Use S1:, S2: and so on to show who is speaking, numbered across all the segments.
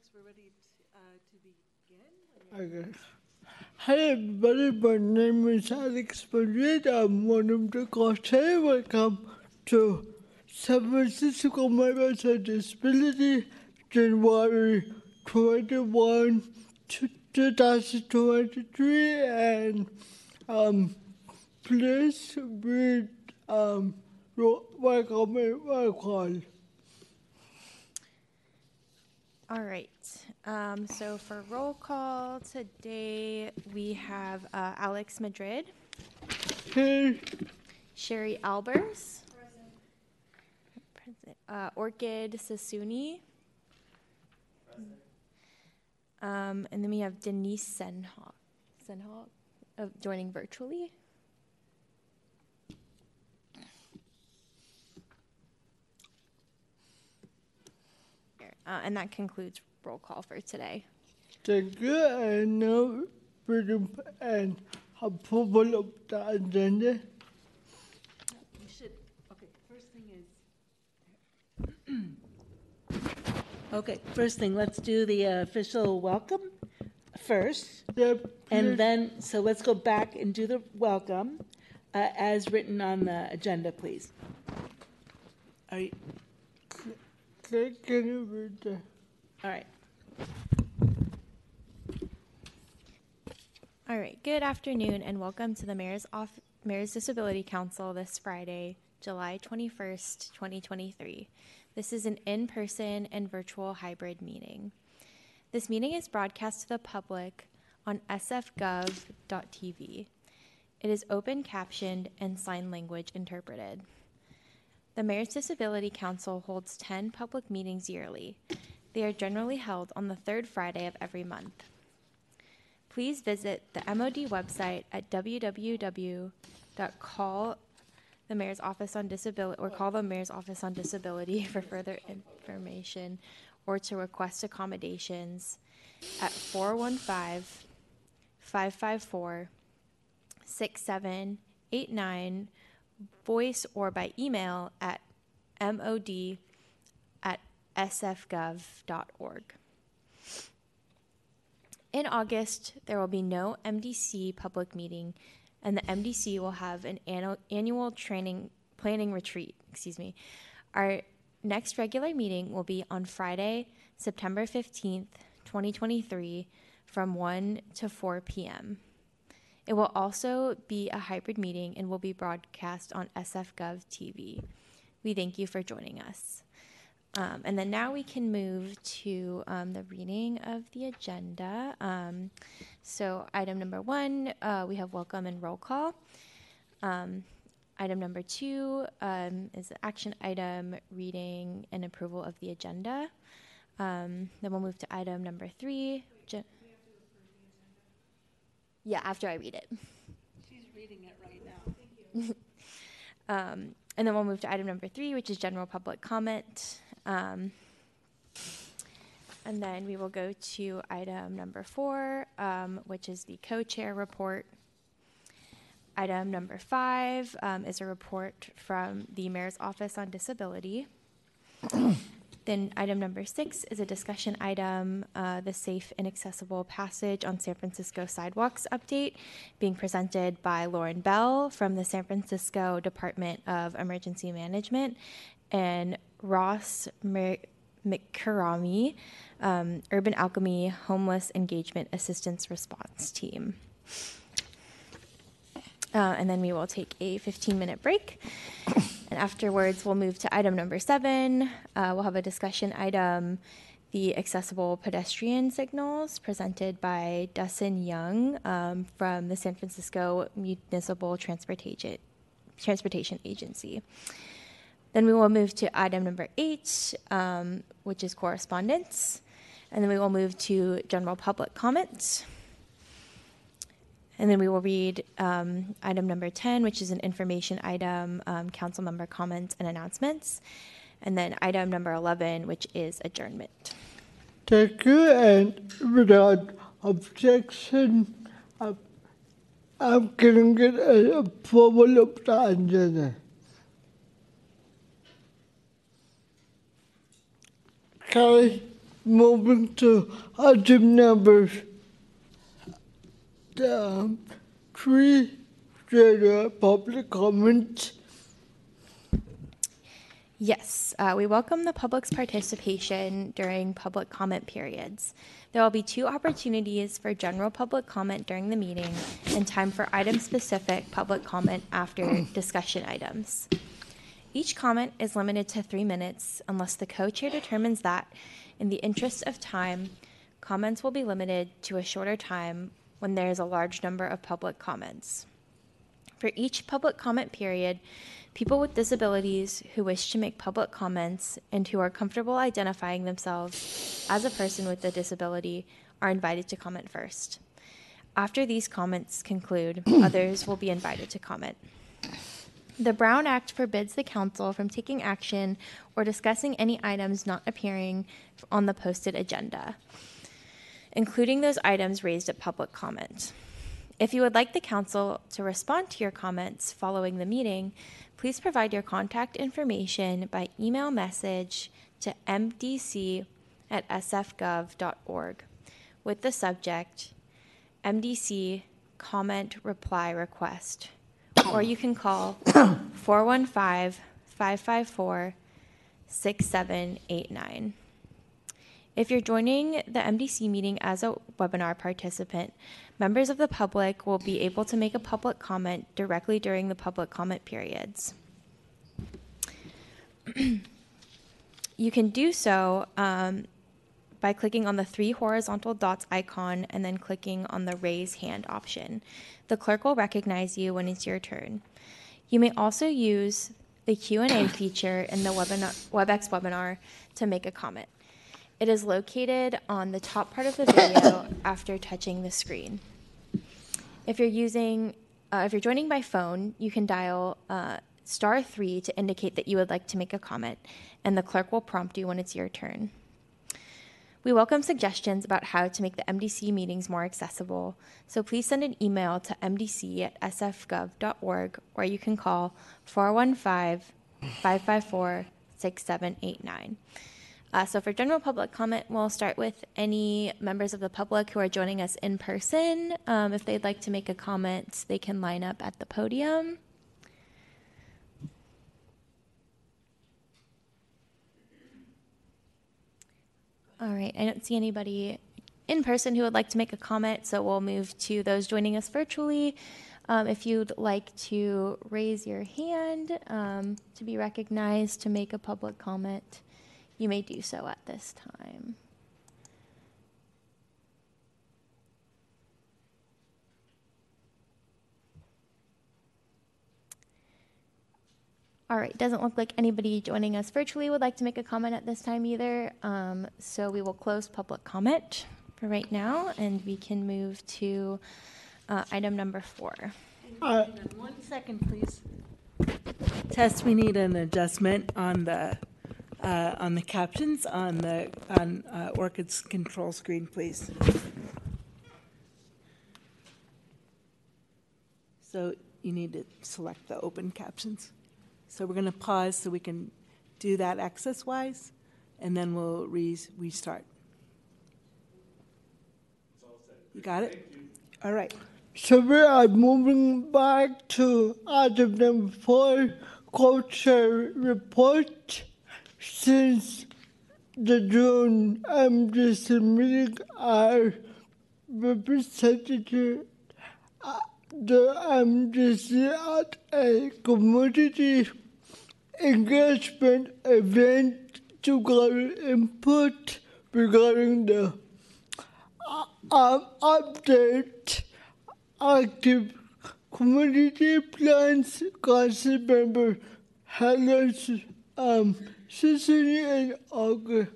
S1: Alex, we're ready t- uh, to begin.
S2: Okay. Hi everybody, my name is Alex Madrid. I'm one of the coaches. Welcome to San Francisco Members of Disability, January 21 to 2023. And um, please read um, welcome and roll call.
S3: All right. Um, so for roll call today, we have uh, Alex Madrid,
S2: Hey,
S3: Sheri Albers, Present. Uh, Orkid Sassouni, um, and then we have Denise Senhaux, Senhaux uh, joining virtually. Uh, and that concludes roll call for today.
S2: Thank you. And now, freedom and approval of the agenda.
S1: We should, okay, first thing is,
S4: Okay, first thing, let's do the uh, official welcome first.
S2: Yep.
S4: And then, so let's go back and do the welcome uh, as written on the agenda, please. Are you, All right.
S3: All right, good afternoon and welcome to the Mayor's, Off- Mayor's Disability Council this Friday, July 21st, 2023. This is an in person and virtual hybrid meeting. This meeting is broadcast to the public on sfgov.tv. It is open captioned and sign language interpreted. The Mayor's Disability Council holds 10 public meetings yearly. They are generally held on the third Friday of every month please visit the MOD website at www.call the Mayor's Office on Disability or call the Mayor's Office on Disability for further information or to request accommodations at 415 554 6789 voice or by email at mod at sfgov.org. In August, there will be no MDC public meeting, and the MDC will have an annu- annual training planning retreat. Excuse me. Our next regular meeting will be on Friday, September 15th, 2023, from 1 to 4 p.m. It will also be a hybrid meeting and will be broadcast on SFGov TV. We thank you for joining us. Um, and then now we can move to um, the reading of the agenda. Um, so, item number one, uh, we have welcome and roll call. Um, item number two um, is the action item reading and approval of the agenda. Um, then we'll move to item number three. Yeah, after I read it.
S1: she's reading it right now. Thank you.
S3: um, and then we'll move to item number three, which is general public comment. Um, and then we will go to item number four, um, which is the co-chair report. Item number five um, is a report from the Mayor's Office on Disability. Then item number six is a discussion item, uh, the safe and accessible passage on San Francisco sidewalks update, being presented by Lauren Bell from the San Francisco Department of Emergency Management and Ross Mer- McCarami, um, Urban Alchemy Homeless Engagement Assistance Response Team. Uh, and then we will take a 15 minute break. And afterwards, we'll move to item number seven. Uh, we'll have a discussion item the accessible pedestrian signals presented by Dustin Young um, from the San Francisco Municipal Transportation, Transportation Agency. Then we will move to item number eight, um, which is correspondence. And then we will move to general public comments. And then we will read um, item number 10, which is an information item, um, council member comments and announcements. And then item number 11, which is adjournment.
S2: Thank you. And without objection, I'm, going to get an approval of the moving to item number um, three, general public comment.
S3: Yes, uh, we welcome the public's participation during public comment periods. There will be two opportunities for general public comment during the meeting and time for item-specific public comment after discussion items. Each comment is limited to three minutes unless the co-chair determines that, in the interest of time, comments will be limited to a shorter time when there is a large number of public comments. For each public comment period, people with disabilities who wish to make public comments and who are comfortable identifying themselves as a person with a disability are invited to comment first. After these comments conclude, others will be invited to comment. The Brown Act forbids the council from taking action or discussing any items not appearing on the posted agenda, including those items raised at public comment. If you would like the council to respond to your comments following the meeting, please provide your contact information by email message to mdc at sfgov.org with the subject MDC comment reply request. Or you can call 415 554 6789. If you're joining the MDC meeting as a webinar participant, members of the public will be able to make a public comment directly during the public comment periods. you can do so um, by clicking on the three horizontal dots icon and then clicking on the raise hand option. The clerk will recognize you when it's your turn. You may also use the Q&A feature in the webinar, WebEx webinar to make a comment. It is located on the top part of the video after touching the screen. If you're using, uh, if you're joining by phone, you can dial uh, star three to indicate that you would like to make a comment, and the clerk will prompt you when it's your turn. We welcome suggestions about how to make the MDC meetings more accessible, so please send an email to mdc at sfgov.org or you can call 415 554 6789. Uh, so for general public comment, we'll start with any members of the public who are joining us in person. Um, if they'd like to make a comment, they can line up at the podium. All right, I don't see anybody in person who would like to make a comment, so we'll move to those joining us virtually. Um, if you'd like to raise your hand um, to be recognized to make a public comment, you may do so at this time. All right, doesn't look like anybody joining us virtually would like to make a comment at this time either. Um, so we will close public comment for right now and we can move to uh, item number four.
S2: Uh,
S4: One second, please. Tess, we need an adjustment on the, uh, on the captions on the, on uh, Orkid's control screen, please. So you need to select the open captions. So we're going to pause so we can do that access-wise, and then we'll re- restart. You got it? All right.
S2: So we are moving back to item number four, culture report. Since the June MDC meeting, our representative at the MDC at a community engagement event to gather input regarding the uh, um, update active community plans council member Helen's um Sassouni and August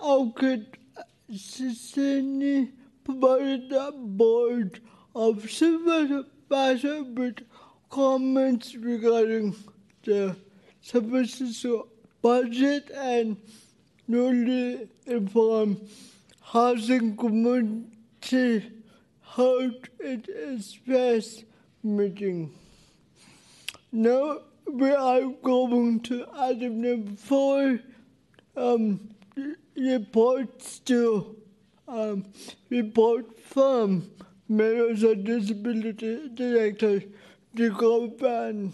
S2: August Sassouni provided the board of supervisors with comments regarding the services budget and newly informed housing community held it its first meeting. Now we are going to item number four. Um, reports to um, report from Mayors and Disability Director Jacob Van.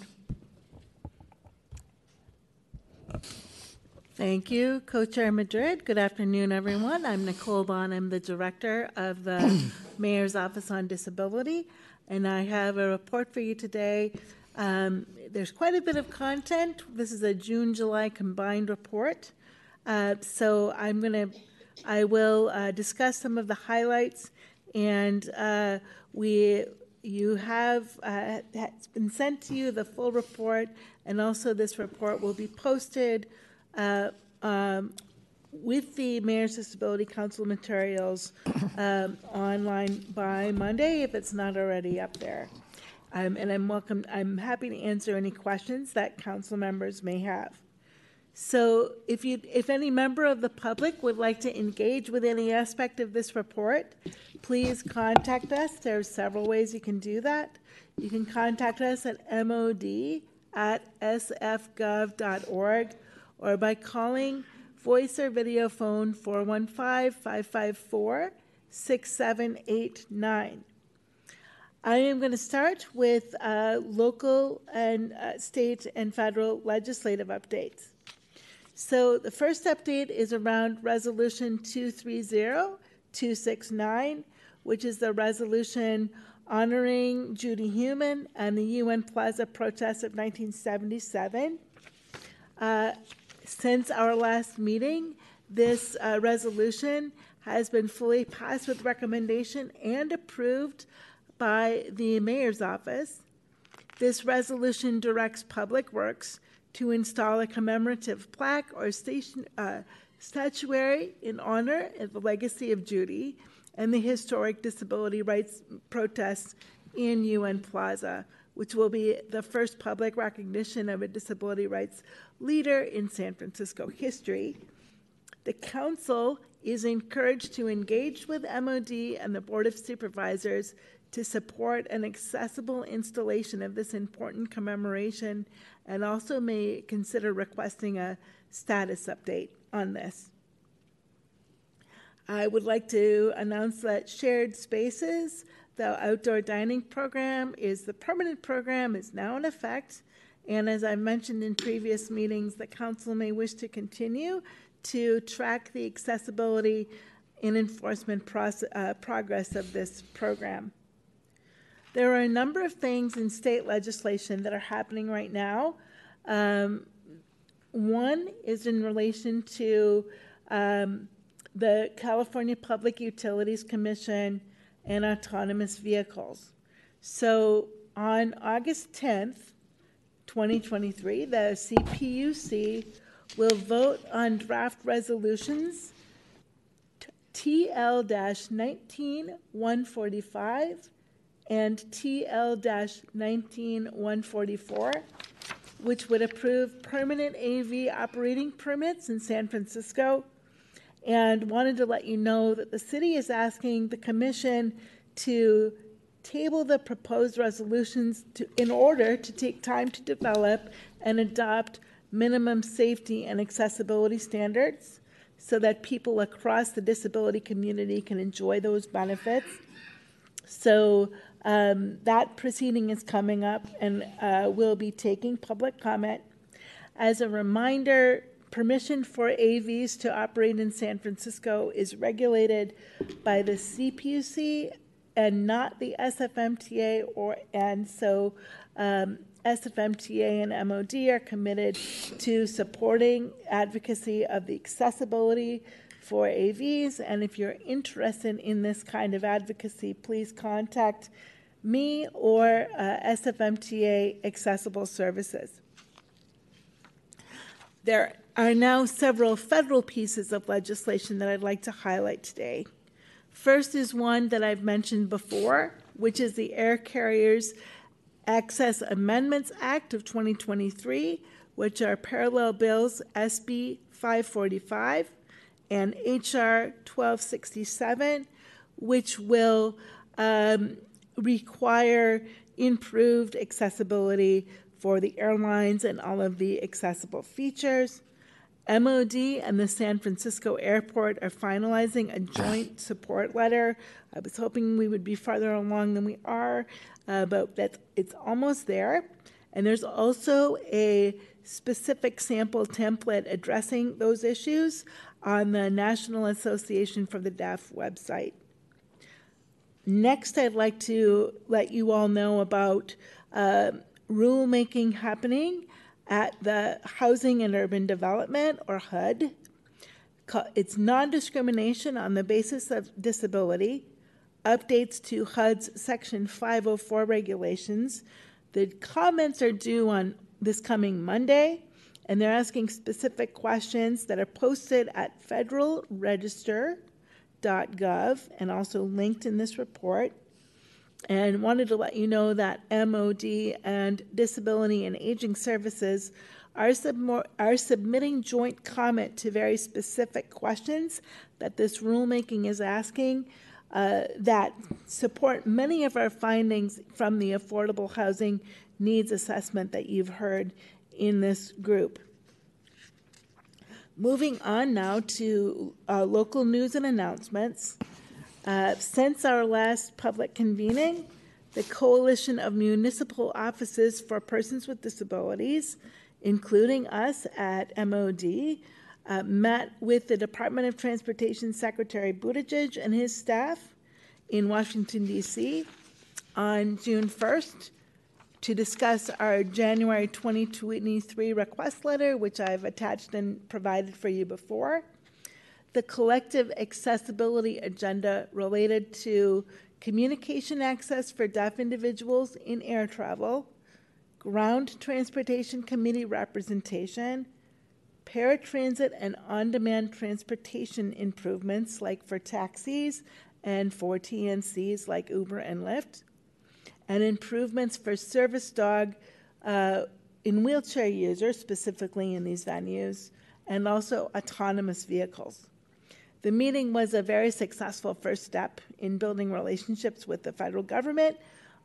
S4: Thank you, Co-Chair Madrid. Good afternoon, everyone. I'm Nicole Bohn. I'm the Director of the Mayor's Office on Disability, and I have a report for you today. Um, there's quite a bit of content. This is a June-July combined report. Uh, so I'm going to, I will uh, discuss some of the highlights, and uh, we, you have, uh, it's been sent to you the full report, and also this report will be posted uh, um, with the Mayor's Disability Council materials um, online by Monday, if it's not already up there. Um, and I'm welcome, I'm happy to answer any questions that council members may have. So if you, if any member of the public would like to engage with any aspect of this report, please contact us. There are several ways you can do that. You can contact us at mod at sfgov.org or by calling voice or video phone 415-554-6789. I am going to start with uh, local and uh, state and federal legislative updates. So the first update is around Resolution 230269, which is the resolution honoring Judy Heumann and the UN Plaza protests of 1977. Uh, since our last meeting, this uh, resolution has been fully passed with recommendation and approved by the mayor's office. This resolution directs Public Works to install a commemorative plaque or station, uh, statuary in honor of the legacy of Judy and the historic disability rights protests in UN Plaza, which will be the first public recognition of a disability rights leader in San Francisco history. The council is encouraged to engage with MOD and the Board of Supervisors to support an accessible installation of this important commemoration and also may consider requesting a status update on this. I would like to announce that Shared Spaces, the outdoor dining program, is the permanent program, is now in effect. And as I mentioned in previous meetings, the council may wish to continue to track the accessibility and enforcement uh, progress of this program. There are a number of things in state legislation that are happening right now. Um, one is in relation to um, the California Public Utilities Commission and autonomous vehicles. So on August 10th, 2023, the CPUC will vote on draft resolutions TL 19145 and TL 19144, which would approve permanent AV operating permits in San Francisco. And wanted to let you know that the city is asking the commission to table the proposed resolutions to, in order to take time to develop and adopt minimum safety and accessibility standards so that people across the disability community can enjoy those benefits. So um, that proceeding is coming up and uh, we'll be taking public comment. As a reminder, permission for AVs to operate in San Francisco is regulated by the CPUC and not the SFMTA or and so um, SFMTA and MOD are committed to supporting advocacy of the accessibility for AVs. And if you're interested in this kind of advocacy, please contact me or uh, SFMTA Accessible Services. There are now several federal pieces of legislation that I'd like to highlight today. First is one that I've mentioned before, which is the Air Carriers Access Amendments Act of 2023, which are parallel bills SB 545 and HR 1267, which will um, require improved accessibility for the airlines and all of the accessible features. MOD and the San Francisco Airport are finalizing a joint support letter. I was hoping we would be farther along than we are, uh, but that's, it's almost there. And there's also a specific sample template addressing those issues on the National Association for the Deaf website. Next, I'd like to let you all know about uh, rulemaking happening at the Housing and Urban Development, or HUD. It's non discrimination on the basis of disability, updates to HUD's Section 504 regulations. The comments are due on this coming Monday, and they're asking specific questions that are posted at federalregister.gov and also linked in this report and wanted to let you know that MOD and Disability and Aging Services are, are submitting joint comment to very specific questions that this rulemaking is asking uh, that support many of our findings from the affordable housing needs assessment that you've heard in this group. Moving on now to uh, local news and announcements. Uh, since our last public convening, the Coalition of Municipal Offices for Persons with Disabilities, including us at MOD, uh, met with the Department of Transportation Secretary Buttigieg and his staff in Washington, D.C. on June 1st to discuss our January 2023 request letter, which I've attached and provided for you before. The collective accessibility agenda related to communication access for deaf individuals in air travel, ground transportation committee representation, paratransit and on demand transportation improvements like for taxis and for TNCs like Uber and Lyft, and improvements for service dog uh, in wheelchair users, specifically in these venues, and also autonomous vehicles. The meeting was a very successful first step in building relationships with the federal government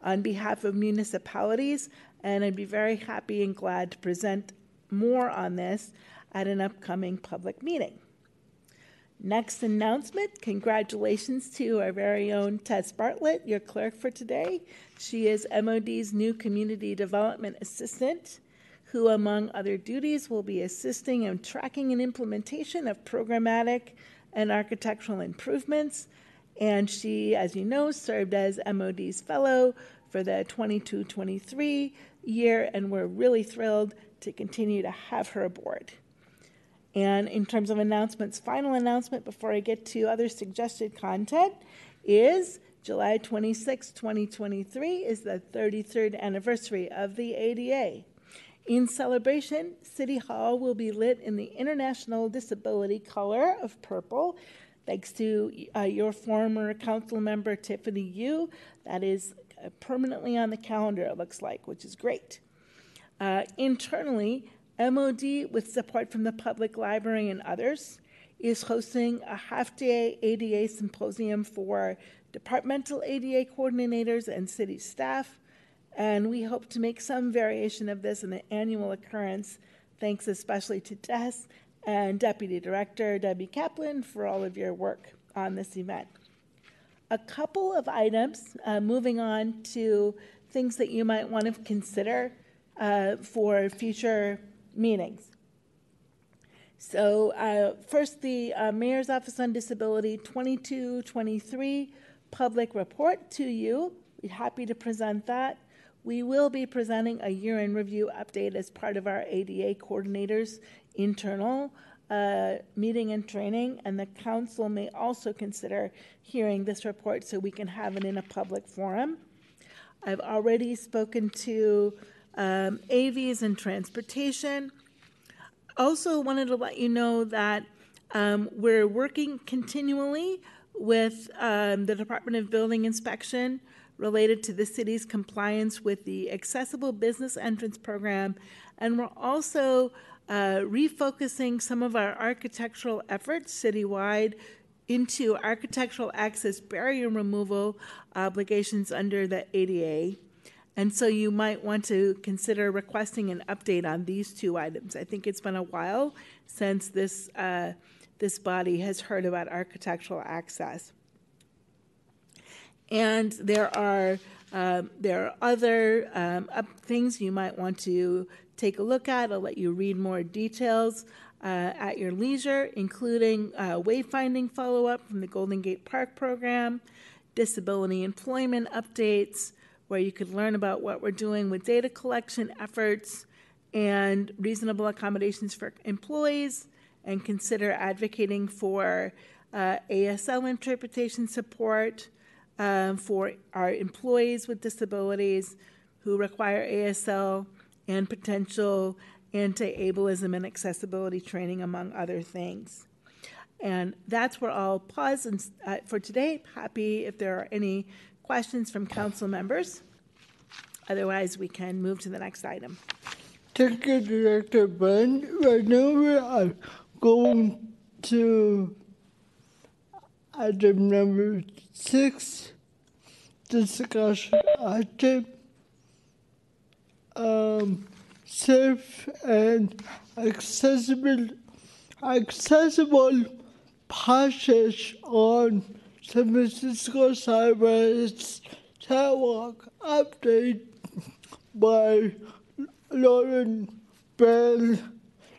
S4: on behalf of municipalities, and I'd be very happy and glad to present more on this at an upcoming public meeting. Next announcement congratulations to our very own Tess Bartlett, your clerk for today. She is MOD's new Community Development Assistant, who, among other duties, will be assisting in tracking and implementation of programmatic and architectural improvements. And she, as you know, served as MOD's fellow for the 22 23 year, and we're really thrilled to continue to have her aboard. And in terms of announcements, final announcement before I get to other suggested content is July 26, 2023 is the 33rd anniversary of the ADA. In celebration, City Hall will be lit in the International Disability color of purple, thanks to uh, your former council member Tiffany Yu. That is uh, permanently on the calendar, it looks like, which is great. Uh, internally, MOD, with support from the public library and others, is hosting a half day ADA symposium for departmental ADA coordinators and city staff. And we hope to make some variation of this an annual occurrence, thanks especially to Tess and Deputy Director Debbie Kaplan for all of your work on this event. A couple of items, uh, moving on to things that you might want to consider uh, for future meetings. So, uh, first, the uh, Mayor's Office on Disability 2223 public report to you. We're happy to present that. We will be presenting a year in review update as part of our ADA coordinators internal uh, meeting and training, and the council may also consider hearing this report so we can have it in a public forum. I've already spoken to um, AVs and transportation. Also, wanted to let you know that um, we're working continually with um, the Department of Building Inspection related to the city's compliance with the Accessible Business Entrance Program, and we're also uh, refocusing some of our architectural efforts citywide into architectural access barrier removal obligations under the ADA. And so you might want to consider requesting an update on these two items. I think it's been a while since this, uh, this body has heard about architectural access. And there are um, there are other um, up things you might want to take a look at. I'll let you read more details uh, at your leisure, including uh, wayfinding follow up from the Golden Gate Park program, disability employment updates, where you could learn about what we're doing with data collection efforts and reasonable accommodations for employees, and consider advocating for uh, ASL interpretation support um, for our employees with disabilities who require ASL and potential anti-ableism and accessibility training, among other things. And that's where I'll pause and, uh, for today. Happy if there are any questions from council members. Otherwise, we can move to the next item.
S2: Thank you, Director Ben. Right now we are going to item number six, discussion item. Um, safe and accessible, accessible passage on San Francisco Sidewalks sidewalk update by Lauren Bell,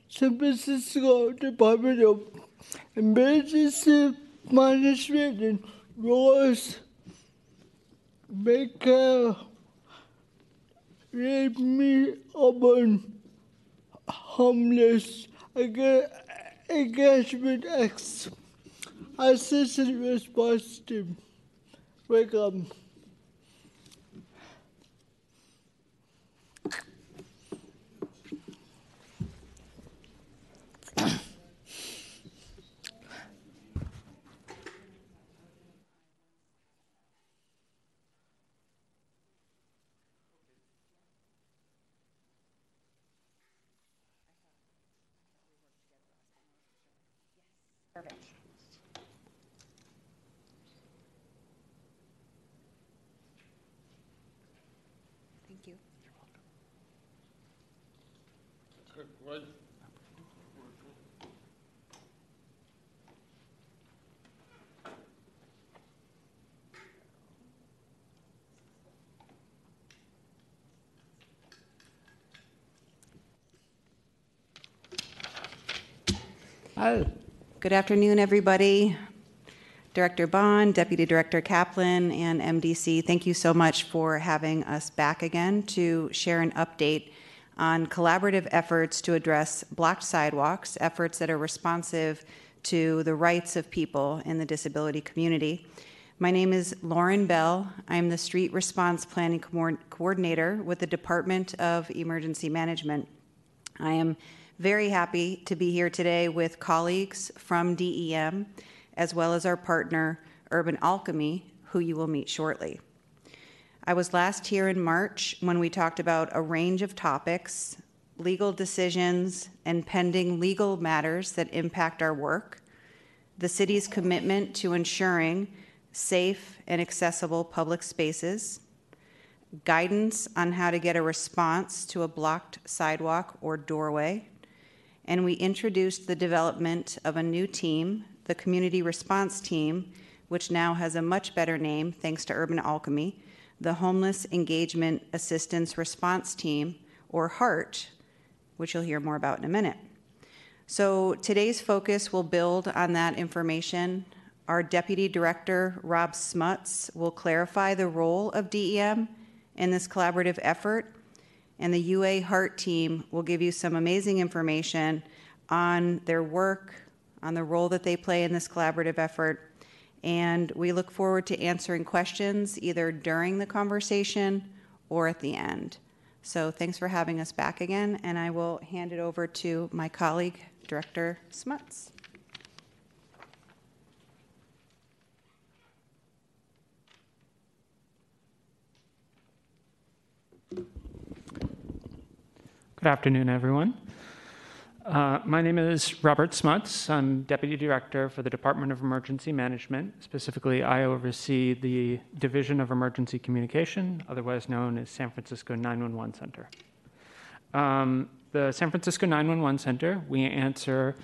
S2: San Francisco Department of Emergency Management and Rose Baker read me upon homeless engagement X assistant response team. Welcome
S5: you.
S2: Hi.
S5: Good afternoon, everybody. Director Bohn, Deputy Director Kaplan, and MDC, thank you so much for having us back again to share an update on collaborative efforts to address blocked sidewalks, efforts that are responsive to the rights of people in the disability community. My name is Lauren Bell. I'm the Street Response Planning Coor- Coordinator with the Department of Emergency Management. I am very happy to be here today with colleagues from DEM, as well as our partner, Urban Alchemy, who you will meet shortly. I was last here in March when we talked about a range of topics, legal decisions, and pending legal matters that impact our work, the city's commitment to ensuring safe and accessible public spaces, guidance on how to get a response to a blocked sidewalk or doorway, and we introduced the development of a new team, the Community Response Team, which now has a much better name thanks to Urban Alchemy, the Homeless Engagement Assistance Response Team, or HART, which you'll hear more about in a minute. So today's focus will build on that information. Our Deputy Director, Rob Smuts, will clarify the role of DEM in this collaborative effort and the UA HART team will give you some amazing information on their work, on the role that they play in this collaborative effort. And we look forward to answering questions either during the conversation or at the end. So thanks for having us back again, and I will hand it over to my colleague, Director Smuts.
S6: Good afternoon, everyone. Uh, my name is Robert Smuts. I'm Deputy Director for the Department of Emergency Management. Specifically, I oversee the Division of Emergency Communication, otherwise known as San Francisco 911 Center. Um, the San Francisco 911 Center, we answer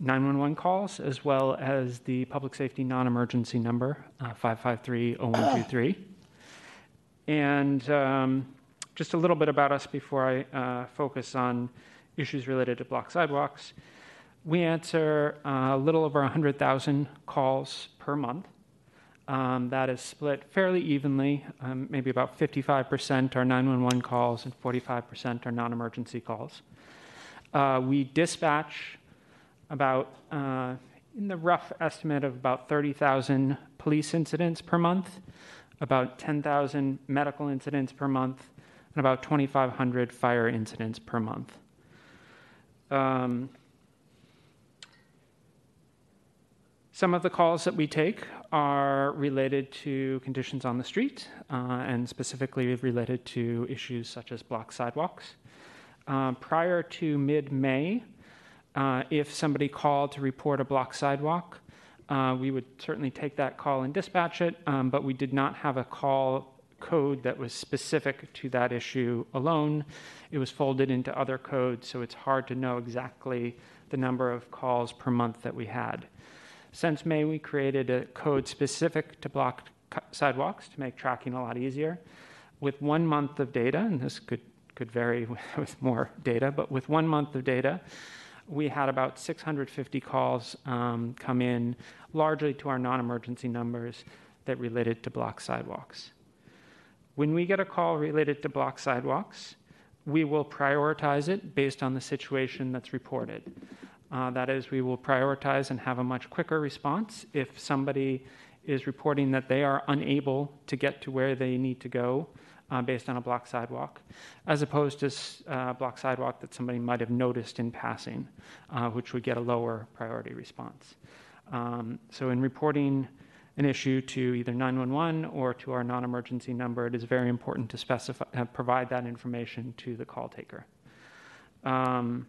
S6: 911 calls as well as the public safety non emergency number, uh, 553 0123. And um, just a little bit about us before I uh, focus on issues related to block sidewalks. We answer uh, a little over 100,000 calls per month. Um, that is split fairly evenly, um, maybe about 55% are 911 calls and 45% are non emergency calls. Uh, we dispatch about, uh, in the rough estimate of about 30,000 police incidents per month, about 10,000 medical incidents per month, and about 2,500 fire incidents per month. Um, some of the calls that we take are related to conditions on the street uh, and specifically related to issues such as blocked sidewalks. Uh, prior to mid May, uh, if somebody called to report a blocked sidewalk, uh, we would certainly take that call and dispatch it, um, but we did not have a call code that was specific to that issue alone. It was folded into other codes, so it's hard to know exactly the number of calls per month that we had. Since May, we created a code specific to block sidewalks to make tracking a lot easier. With one month of data, and this could, could vary with more data, but with one month of data, we had about 650 calls um, come in, largely to our non emergency numbers that related to block sidewalks. When we get a call related to block sidewalks, we will prioritize it based on the situation that's reported. Uh, that is, we will prioritize and have a much quicker response if somebody is reporting that they are unable to get to where they need to go uh, based on a block sidewalk, as opposed to a uh, block sidewalk that somebody might have noticed in passing, uh, which would get a lower priority response. Um, so, in reporting an issue to either 911 or to our non emergency number, it is very important to specify, uh, provide that information to the call taker. Um,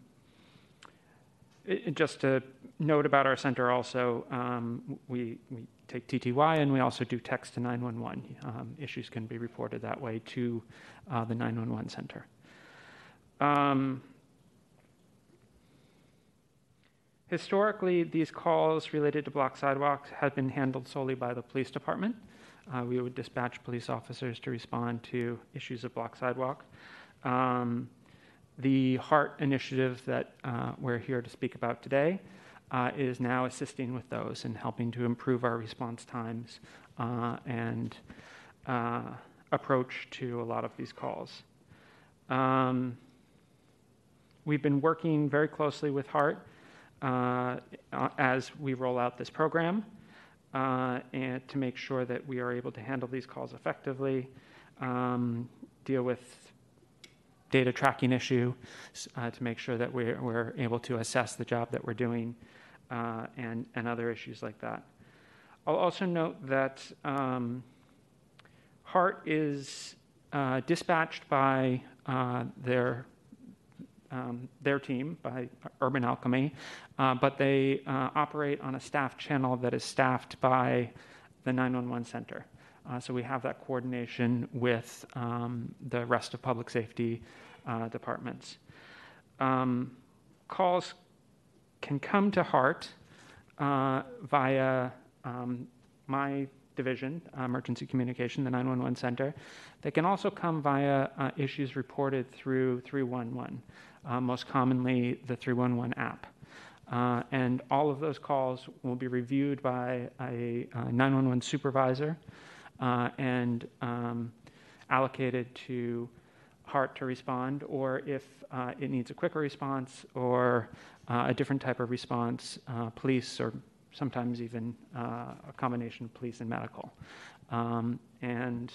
S6: it, just a note about our center also, um, we, we take TTY and we also do text to 911. Um, issues can be reported that way to uh, the 911 center. Um, Historically, these calls related to block sidewalks have been handled solely by the police department. Uh, we would dispatch police officers to respond to issues of block sidewalk. Um, the HART initiative that uh, we're here to speak about today uh, is now assisting with those and helping to improve our response times uh, and uh, approach to a lot of these calls. Um, we've been working very closely with HART as we roll out this program uh, and to make sure that we are able to handle these calls effectively, um, deal with data tracking issue uh, to make sure that we're, we're, able to assess the job that we're doing uh, and, and other issues like that. I'll also note that um, HART is uh, dispatched by uh, their um, their team by Urban Alchemy, uh, but they uh, operate on a staff channel that is staffed by the 911 center. Uh, so we have that coordination with um, the rest of public safety uh, departments. Um, calls can come to HART uh, via um, my division, uh, emergency communication, the 911 center. They can also come via issues reported through 311 uh, most commonly the 311 app. Uh, and all of those calls will be reviewed by a, a 911 supervisor uh, and um, allocated to HART to respond, or if uh, it needs a quicker response or uh, a different type of response, uh, police or sometimes even a combination of police and medical. Um, and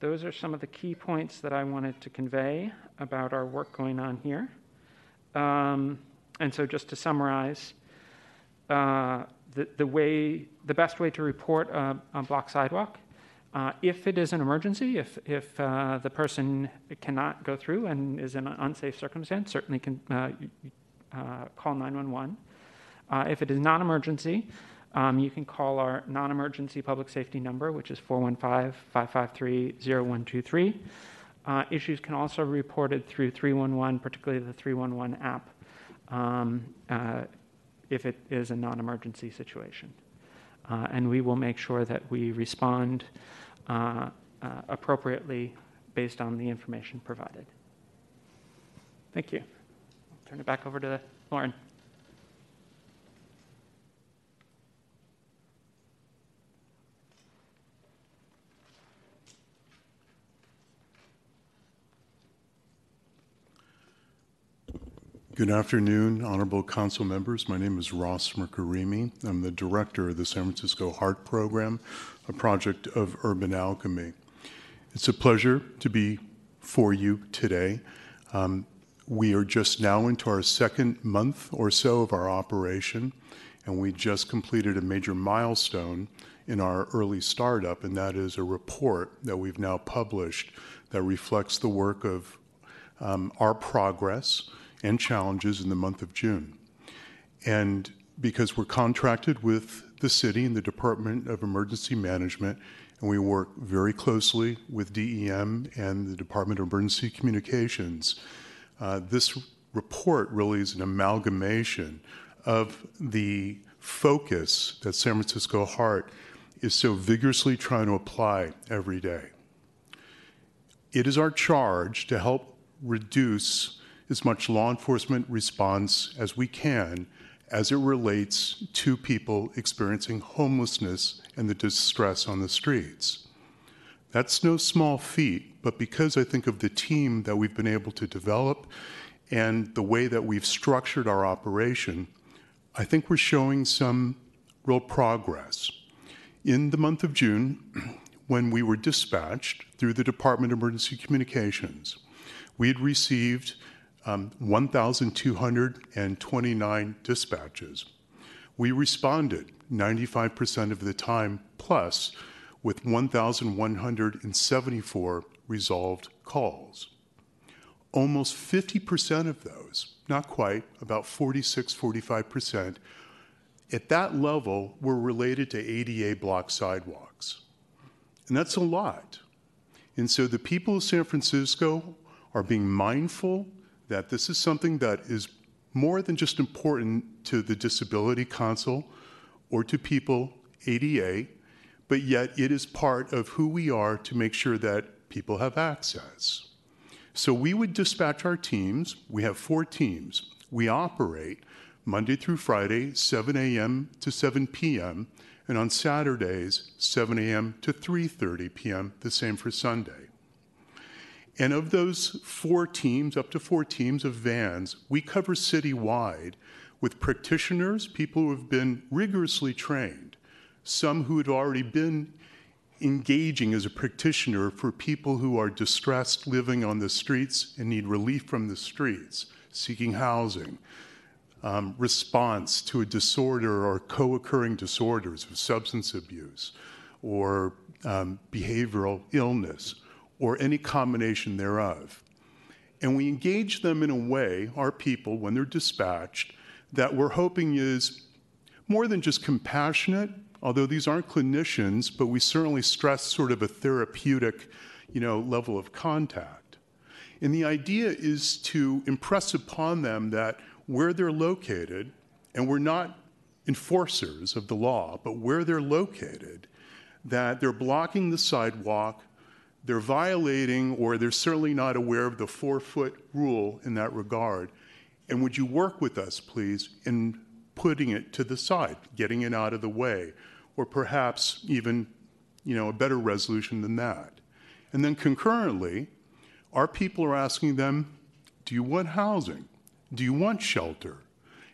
S6: those are some of the key points that I wanted to convey about our work going on here. Um, and so, just to summarize, uh, the, the way, the best way to report a, block sidewalk Uh, if it is an emergency, if, if uh, the person cannot go through and is in an unsafe circumstance, certainly can uh, uh, call 911. Uh, if it is non emergency, um, you can call our non emergency public safety number, which is 415 553 0123. Uh, issues can also be reported through 311, particularly the 311 app, um, uh, if it is a non emergency situation. Uh, and we will make sure that we respond uh, uh, appropriately based on the information provided. Thank you. I'll turn it back over to Lauren.
S7: Good afternoon, honorable council members. My name is Ross Mirkarimi. I'm the director of the San Francisco HART Program, a project of Urban Alchemy. It's a pleasure to be for you today. Um, we are just now into our second month or so of our operation, and we just completed a major milestone in our early startup, and that is a report that we've now published that reflects the work of um, our progress and challenges in the month of June. And because we're contracted with the city and the Department of Emergency Management, and we work very closely with DEM and the Department of Emergency Communications, uh, this report really is an amalgamation of the focus that San Francisco HART is so vigorously trying to apply every day. It is our charge to help reduce as much law enforcement response as we can as it relates to people experiencing homelessness and the distress on the streets. That's no small feat, but because I think of the team that we've been able to develop and the way that we've structured our operation, I think we're showing some real progress. In the month of June, when we were dispatched through the Department of Emergency Communications, we had received Um, 1,229 dispatches. We responded 95% of the time plus with 1,174 resolved calls. Almost 50% of those, not quite, about 46, 45%, at that level were related to ADA block sidewalks. And that's a lot. And so the people of San Francisco are being mindful that this is something that is more than just important to the Disability Council or to people ADA, but yet it is part of who we are to make sure that people have access. So we would dispatch our teams. We have four teams. We operate Monday through Friday, 7 a.m. to 7 p.m., and on Saturdays, 7 a.m. to 3:30 p.m. The same for Sunday. And of those four teams, up to four teams of vans, we cover citywide with practitioners, people who have been rigorously trained, some who had already been engaging as a practitioner for people who are distressed living on the streets and need relief from the streets, seeking housing, um, response to a disorder or co occurring disorders of substance abuse or um, behavioral illness or any combination thereof. And we engage them in a way, our people, when they're dispatched, that we're hoping is more than just compassionate, although these aren't clinicians, but we certainly stress sort of a therapeutic, you know, level of contact. And the idea is to impress upon them that where they're located, and we're not enforcers of the law, but where they're located, that they're blocking the sidewalk, they're violating or they're certainly not aware of the four foot rule in that regard. And would you work with us, please, in putting it to the side, getting it out of the way, or perhaps even you know, a better resolution than that? And then concurrently, our people are asking them, do you want housing? Do you want shelter?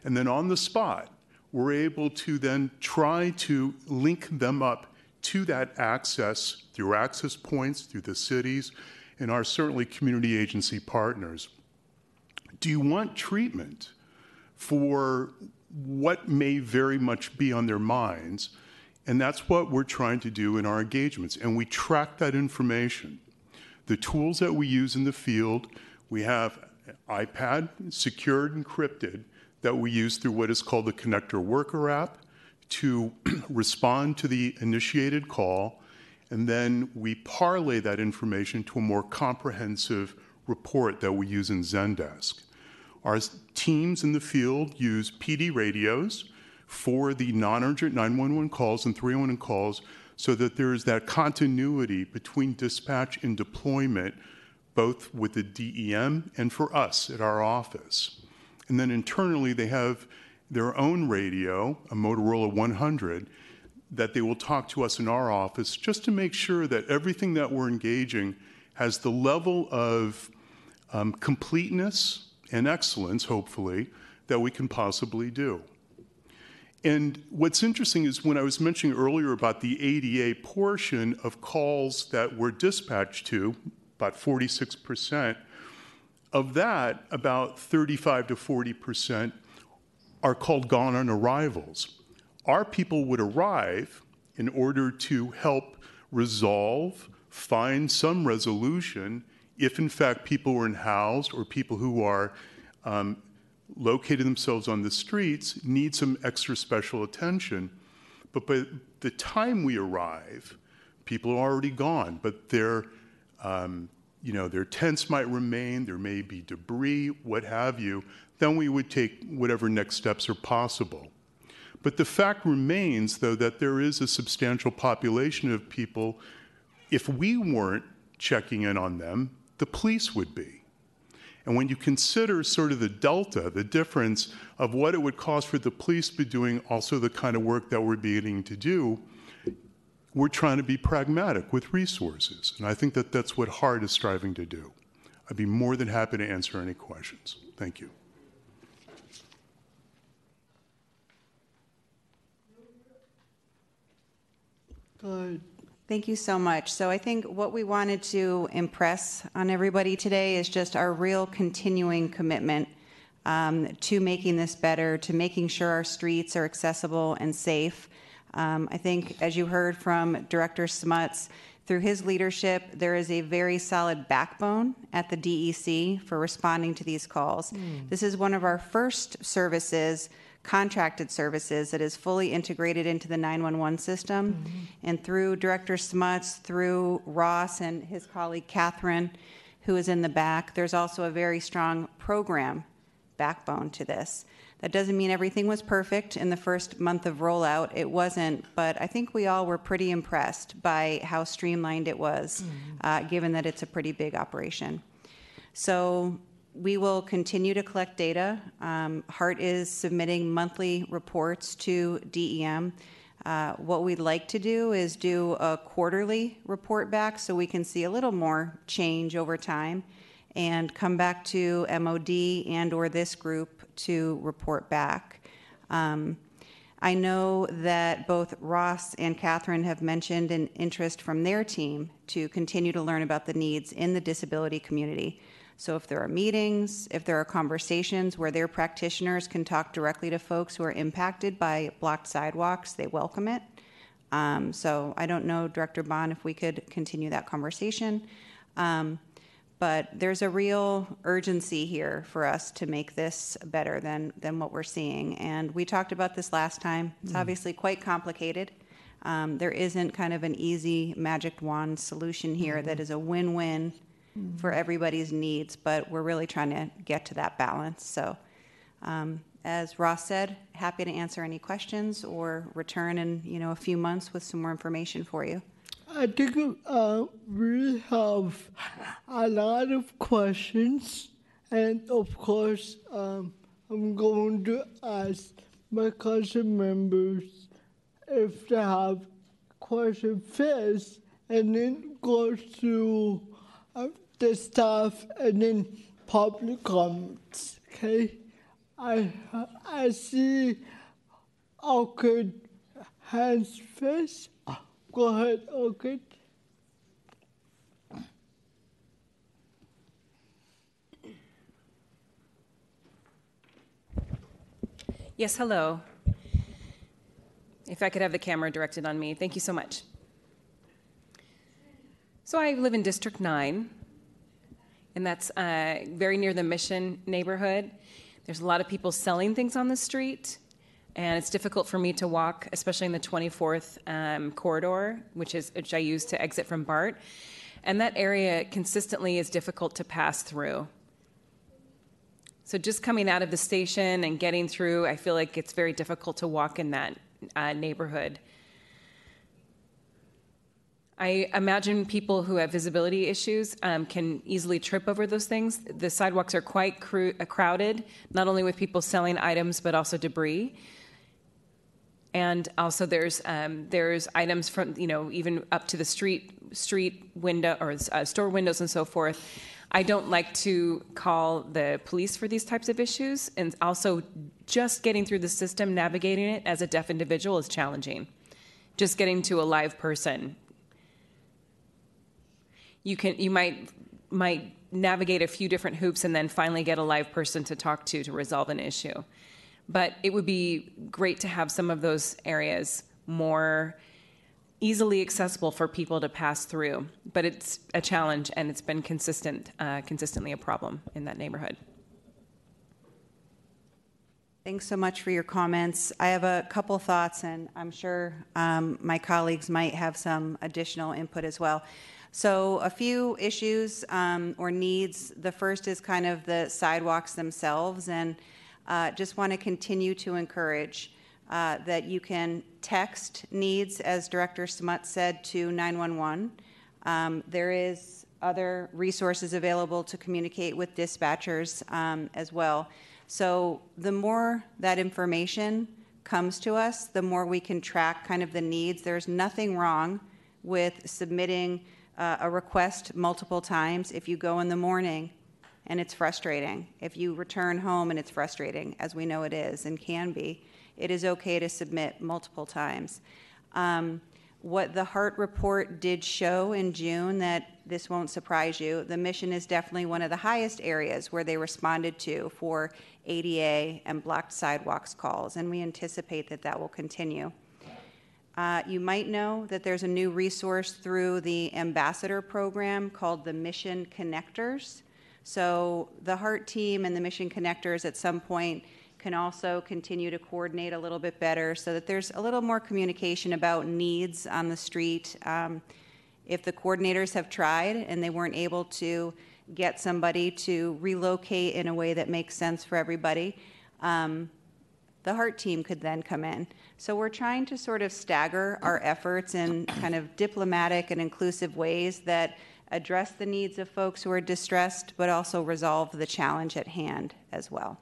S7: And then on the spot, we're able to then try to link them up to that access through access points, through the cities, and our certainly community agency partners. Do you want treatment for what may very much be on their minds? And that's what we're trying to do in our engagements. And we track that information. The tools that we use in the field, we have iPad, secured, encrypted, that we use through what is called the Connector Worker app to respond to the initiated call. And then we parlay that information to a more comprehensive report that we use in Zendesk. Our teams in the field use PD radios for the non-urgent 911 calls and 311 calls so that there is that continuity between dispatch and deployment, both with the DEM and for us at our office. And then internally, they have their own radio, a Motorola 100, that they will talk to us in our office just to make sure that everything that we're engaging has the level of um, completeness and excellence, hopefully, that we can possibly do. And what's interesting is when I was mentioning earlier about the ADA portion of calls that were dispatched to, about 46%, of that, about 35 to 40% are called gone on arrivals. Our people would arrive in order to help resolve, find some resolution if in fact people were housed or people who are um, located themselves on the streets need some extra special attention. But by the time we arrive, people are already gone, but their, um, you know, their tents might remain, there may be debris, what have you. Then we would take whatever next steps are possible. But the fact remains, though, that there is a substantial population of people, if we weren't checking in on them, the police would be. And when you consider sort of the delta, the difference of what it would cost for the police to be doing also the kind of work that we're beginning to do, we're trying to be pragmatic with resources. And I think that that's what HART is striving to do. I'd be more than happy to answer any questions. Thank you.
S2: Good.
S5: Thank you so much. So I think what we wanted to impress on everybody today is just our real continuing commitment um, to making this better, to making sure our streets are accessible and safe. Um, I think, as you heard from Director Smuts, through his leadership, there is a very solid backbone at the DEC for responding to these calls. This is one of our first services contracted services that is fully integrated into the 911 system. And through Director Smuts, through Ross and his colleague Catherine, who is in the back, there's also a very strong program backbone to this. That doesn't mean everything was perfect in the first month of rollout. It wasn't, but I think we all were pretty impressed by how streamlined it was, uh, given that it's a pretty big operation. So we will continue to collect data. Um, HART is submitting monthly reports to DEM. Uh, what we'd like to do is do a quarterly report back so we can see a little more change over time and come back to MOD and or this group to report back. Um, I know that both Ross and Catherine have mentioned an interest from their team to continue to learn about the needs in the disability community. So if there are meetings, if there are conversations where their practitioners can talk directly to folks who are impacted by blocked sidewalks, they welcome it. Um, so I don't know, Director Bohn, if we could continue that conversation. Um, but there's a real urgency here for us to make this better than, than what we're seeing. And we talked about this last time. It's obviously quite complicated. Um, there isn't kind of an easy magic wand solution here that is a win-win for everybody's needs, but we're really trying to get to that balance. So, um, as Ross said, happy to answer any questions or return in you know a few months with some more information for you.
S2: I think uh, we have a lot of questions, and of course, um, I'm going to ask my council members if they have questions first, and then go to uh, the staff, and then public comments. Okay, I I see. Okay, hands first. Go ahead, okay.
S8: Yes, hello. If I could have the camera directed on me. Thank you so much. So I live in District 9, and that's uh, very near the Mission neighborhood. There's a lot of people selling things on the street, and it's difficult for me to walk, especially in the 24th um, corridor, which is which I use to exit from BART. And that area consistently is difficult to pass through. So just coming out of the station and getting through, I feel like it's very difficult to walk in that uh, neighborhood. I imagine people who have visibility issues um, can easily trip over those things. The sidewalks are quite uh, crowded, not only with people selling items, but also debris. And also, there's um, there's items from you know even up to the street street window or uh, store windows and so forth. I don't like to call the police for these types of issues, and also just getting through the system, navigating it as a deaf individual is challenging. Just getting to a live person you can you might might navigate a few different hoops and then finally get a live person to talk to to resolve an issue. But it would be great to have some of those areas more easily accessible for people to pass through. But it's a challenge, and it's been consistent, uh, consistently a problem in that neighborhood.
S5: Thanks so much for your comments. I have a couple thoughts, and I'm sure um, my colleagues might have some additional input as well. So, a few issues um, or needs. The first is kind of the sidewalks themselves, and uh, just want to continue to encourage uh, that you can text needs, as Director Smuts said, to 911. Um, there is other resources available to communicate with dispatchers um, as well. So the more that information comes to us, the more we can track kind of the needs. There's nothing wrong with submitting uh, a request multiple times if you go in the morning and it's frustrating. If you return home and it's frustrating, as we know it is and can be, it is okay to submit multiple times. Um, what the HART report did show in June, that this won't surprise you, the mission is definitely one of the highest areas where they responded to for ADA and blocked sidewalks calls, and we anticipate that that will continue. Uh, you might know that there's a new resource through the ambassador program called the Mission Connectors. So the HART team and the Mission Connectors at some point can also continue to coordinate a little bit better so that there's a little more communication about needs on the street. Um, if the coordinators have tried and they weren't able to get somebody to relocate in a way that makes sense for everybody, um, the HART team could then come in. So we're trying to sort of stagger our efforts in kind of diplomatic and inclusive ways that address the needs of folks who are distressed, but also resolve the challenge at hand as well.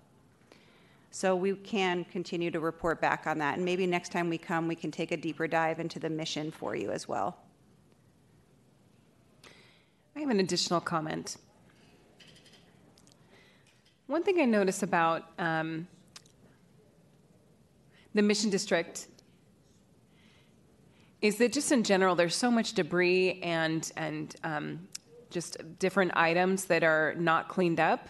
S5: So we can continue to report back on that. And maybe next time we come, we can take a deeper dive into the mission for you as well.
S8: I have an additional comment. One thing I notice about um, the Mission District is that just in general, there's so much debris and and um, just different items that are not cleaned up,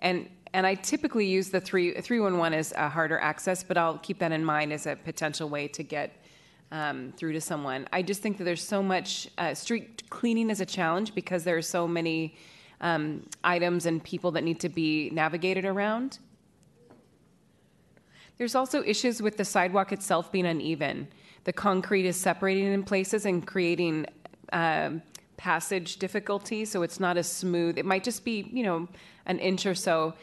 S8: and and I typically use the three three one one as a harder access, but I'll keep that in mind as a potential way to get um, through to someone. I just think that there's so much uh, street cleaning is a challenge because there are so many um, items and people that need to be navigated around. There's also issues with the sidewalk itself being uneven. The concrete is separating in places and creating um, passage difficulty, so it's not as smooth. It might just be, you know, an inch or so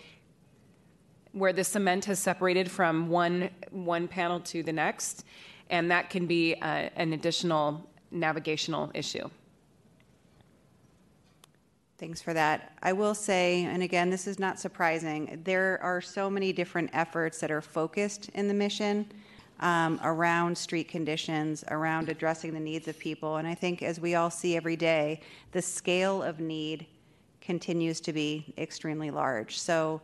S8: where the cement has separated from one one panel to the next, and that can be uh, an additional navigational issue.
S5: Thanks for that. I will say, and again, this is not surprising, there are so many different efforts that are focused in the mission um, around street conditions, around addressing the needs of people. And I think, as we all see every day, the scale of need continues to be extremely large. So,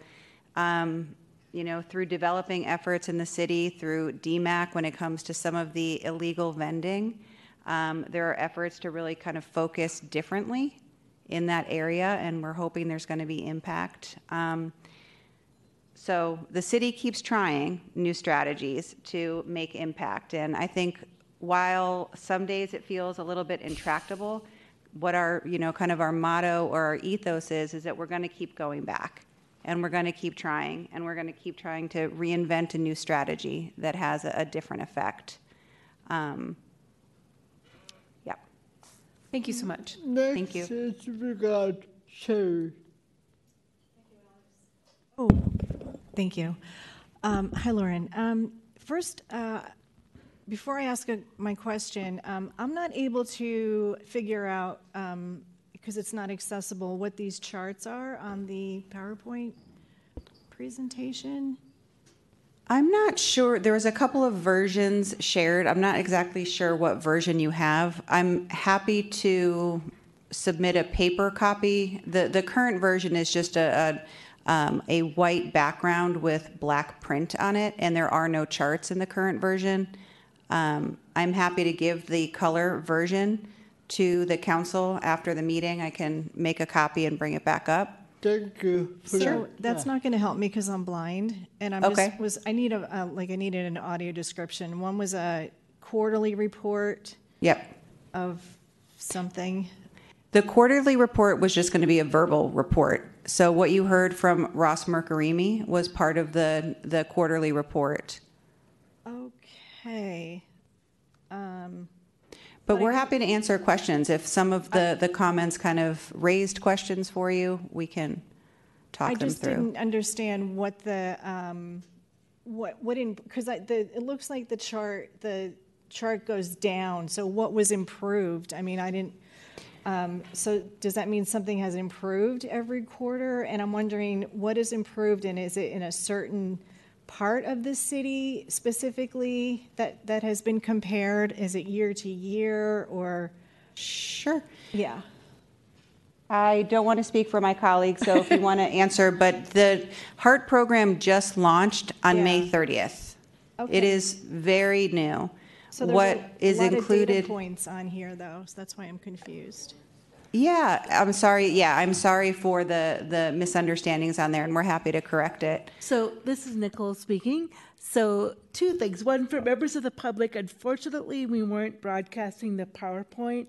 S5: um, you know, through developing efforts in the city, through DMAC, when it comes to some of the illegal vending, um, there are efforts to really kind of focus differently in that area, and we're hoping there's going to be impact. Um, So the city keeps trying new strategies to make impact. And I think while some days it feels a little bit intractable, what our, you know, kind of our motto or our ethos is, is that we're going to keep going back and we're going to keep trying and we're going to keep trying to reinvent a new strategy that has a, a different effect. Um.
S8: Thank you so much.
S5: Thank you.
S2: Next is regard Sheri.
S9: Oh, thank you. Um, hi, Lauren. Um, first, uh, before I ask a, my question, um, I'm not able to figure out, um, because it's not accessible, what these charts are on the PowerPoint presentation.
S5: I'm not sure. There was a couple of versions shared. I'm not exactly sure what version you have. I'm happy to submit a paper copy. The the current version is just a a, um, a white background with black print on it, and there are no charts in the current version. Um, I'm happy to give the color version to the council after the meeting. I can make a copy and bring it back up.
S2: Thank you. for
S9: So
S2: that.
S9: that's not going to help me because I'm blind, and I'm
S5: Okay.
S9: just was I need a uh, like I needed an audio description. One was a quarterly report
S5: Yep.
S9: of something.
S5: The quarterly report was just going to be a verbal report. So what you heard from Ross Mirkarimi was part of the the quarterly report.
S9: Okay. Um,
S5: But we're happy to answer questions. If some of the, the comments kind of raised questions for you, we can talk through
S9: I
S5: them
S9: just
S5: through.
S9: didn't understand what the, um, what, what in, because the, it looks like the chart, the chart goes down, so what was improved? I mean, I didn't, um, so does that mean something has improved every quarter? And I'm wondering, what is improved, and is it in a certain part of the city specifically that, that has been compared? Is it year to year, or,
S5: Sure.
S9: yeah?
S5: I don't want to speak for my colleagues, so if you want to answer, but the HART program just launched on May 30th. It
S9: Okay.
S5: is very new.
S9: So
S5: What is
S9: lot of data
S5: included?
S9: points on here, though, so that's why I'm confused.
S5: Yeah, I'm sorry. Yeah, I'm sorry for the, the misunderstandings on there, and we're happy to correct it.
S4: So this is Nicole speaking. So two things. One, for members of the public, unfortunately, we weren't broadcasting the PowerPoint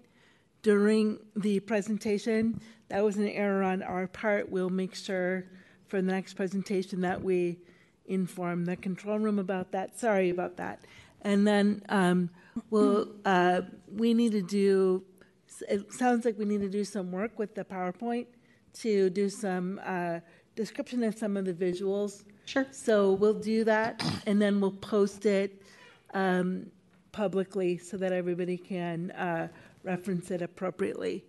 S4: during the presentation. That was an error on our part. We'll make sure for the next presentation that we inform the control room about that. Sorry about that. And then um, we'll, uh, we need to do, it sounds like we need to do some work with the PowerPoint to do some uh, description of some of the visuals.
S5: Sure.
S4: So we'll do that, and then we'll post it um, publicly so that everybody can uh, reference it appropriately.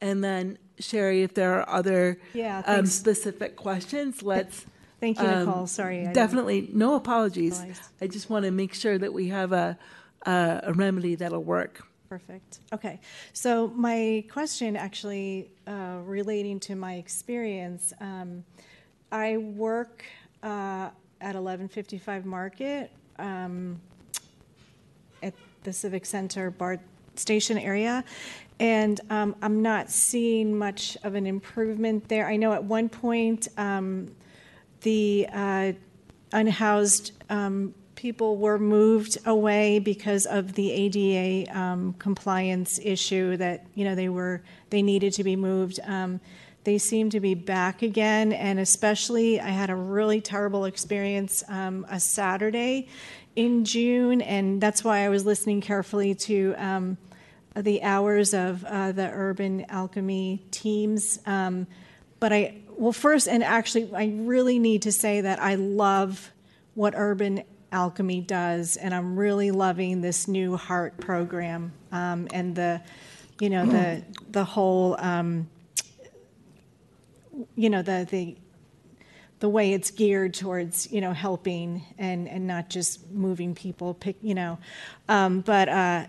S4: And then, Sheri, if there are other
S9: Yeah,
S4: um, specific questions, let's.
S9: Thank you,
S4: um,
S9: Nicole, sorry. I
S4: Definitely, no apologies. I just want to make sure that we have a, a a remedy that'll work.
S9: Perfect. Okay. So my question actually uh, relating to my experience, um, I work uh, at 1155 Market um, at the Civic Center BART station area, and um, I'm not seeing much of an improvement there. I know at one point um, the uh, unhoused um, people were moved away because of the ADA um, compliance issue that, you know, they were, they needed to be moved. Um, They seem to be back again, and especially, I had a really terrible experience um, a Saturday in June, and that's why I was listening carefully to um, the hours of uh, the Urban Alchemy teams. Um, but I, well, first, and actually, I really need to say that I love what Urban Alchemy does, and I'm really loving this new HART program um, and the, you know, the the whole, um, you know, the the the way it's geared towards you know helping and and not just moving people pick you know. Um, but uh,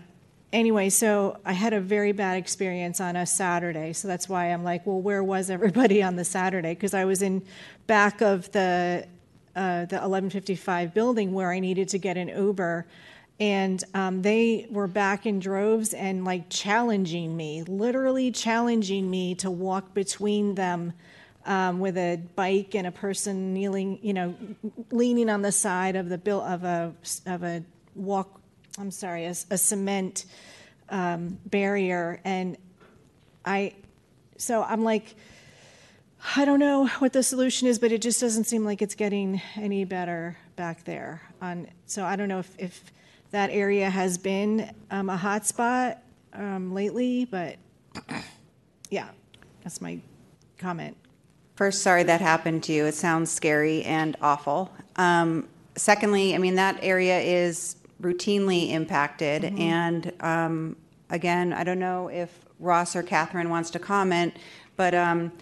S9: anyway so i had a very bad experience on a saturday so that's why i'm like well where was everybody on the saturday? Because i was in back of the uh, the 1155 building where i needed to get an uber and um, they were back in droves and like challenging me literally challenging me to walk between them um, with a bike and a person kneeling, you know, leaning on the side of the bill of a of a walk. I'm sorry, a, a cement um, barrier, and I. So I'm like, I don't know what the solution is, but it just doesn't seem like it's getting any better back there. On so I don't know if, if that area has been um, a hot spot um, lately, but yeah, that's my comment.
S5: First, sorry that happened to you. It sounds scary and awful. Um, secondly, I mean, that area is routinely impacted. And um, again, I don't know if Ross or Catherine wants to comment, but um,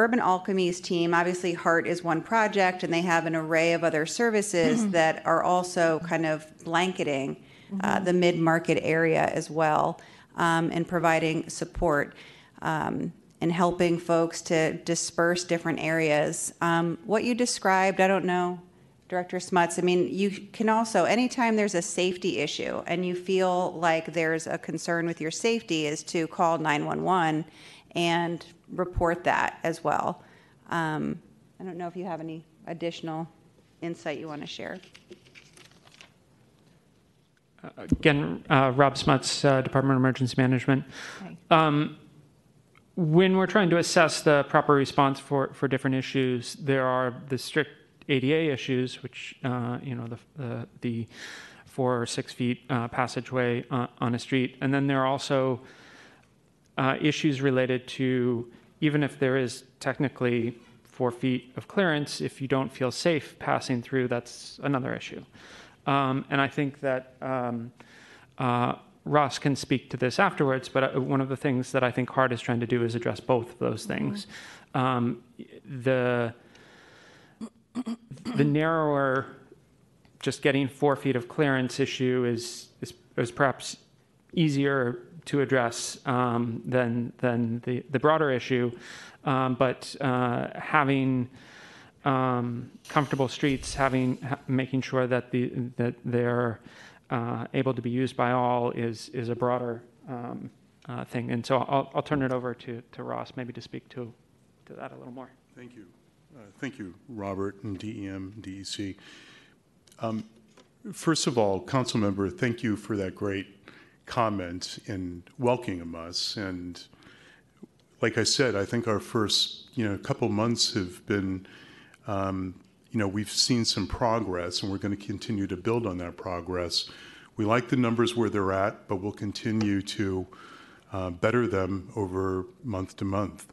S5: Urban Alchemy's team, obviously, HART is one project, and they have an array of other services that are also kind of blanketing uh, the mid market area as well um, and providing support. Um, and helping folks to disperse different areas. Um, what you described, I don't know, Director Smuts, I mean, you can also, anytime there's a safety issue and you feel like there's a concern with your safety, is to call 911 and report that as well. Um, I don't know if you have any additional insight you want to share.
S6: Again, uh, Rob Smuts, uh, Department of Emergency Management. Um, when we're trying to assess the proper response for, for different issues, there are the strict ADA issues, which uh, you know the the, the four or six feet uh, passageway uh, on a street, and then there are also uh, issues related to even if there is technically four feet of clearance, if you don't feel safe passing through, that's another issue. Um, and I think that. Um, uh, Ross can speak to this afterwards, but uh, one of the things that I think HART is trying to do is address both of those things. Um, the the narrower, just getting four feet of clearance issue is is, is perhaps easier to address um, than than the the broader issue, um, but uh, having um, comfortable streets, having ha- making sure that the that they're uh, able to be used by all is is a broader um, uh, thing. And so I'll, I'll turn it over to, to Ross maybe to speak to to that a little more.
S7: Thank you. Uh, Thank you, Robert and DEM, DEC. Um, First of all, council member, thank you for that great comment in welcoming us. And like I said, I think our first, you know, couple months have been, um, you know, we've seen some progress and we're going to continue to build on that progress. We like the numbers where they're at, but we'll continue to uh, better them over month to month.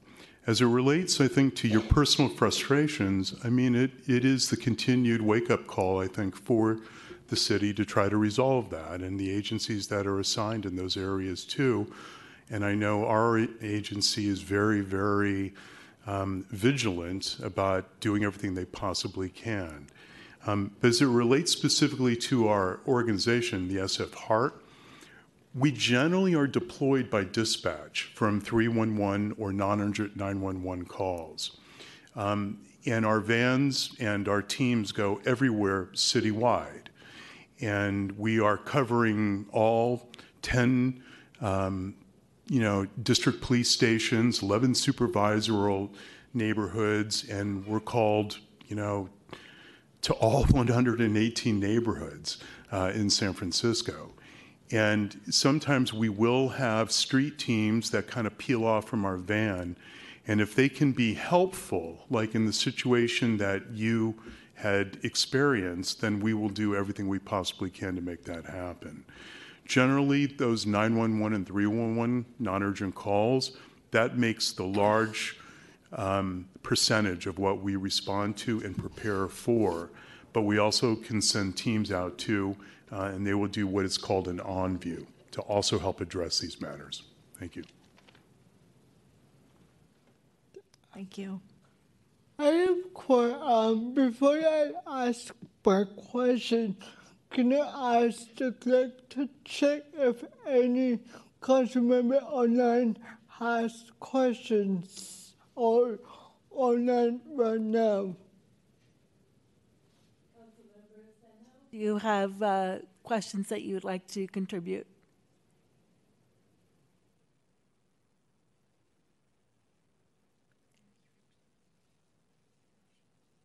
S7: As it relates, I think, to your personal frustrations, I mean, it, it is the continued wake up call, I think, for the city to try to resolve that and the agencies that are assigned in those areas too. And I know our agency is very, very um, vigilant about doing everything they possibly can. Um, but as it relates specifically to our organization, the SF HART, we generally are deployed by dispatch from 311 or non urgent 911 calls. Um, and our vans and our teams go everywhere citywide. And we are covering all 10 um, you know, district police stations, 11 supervisoral neighborhoods, and we're called, you know, to all 118 neighborhoods uh, in San Francisco. And sometimes we will have street teams that kind of peel off from our van. And if they can be helpful, like in the situation that you had experienced, then we will do everything we possibly can to make that happen. Generally, those 911 and 311 non urgent calls, that makes the large um, percentage of what we respond to and prepare for. But we also can send teams out too, uh, and they will do what is called an on view to also help address these matters. Thank you.
S9: Thank you.
S2: I have que- um, before I ask my question, can I ask the clerk to check if any council member online has questions or online right now?
S1: Do you have uh, questions that you would like to contribute?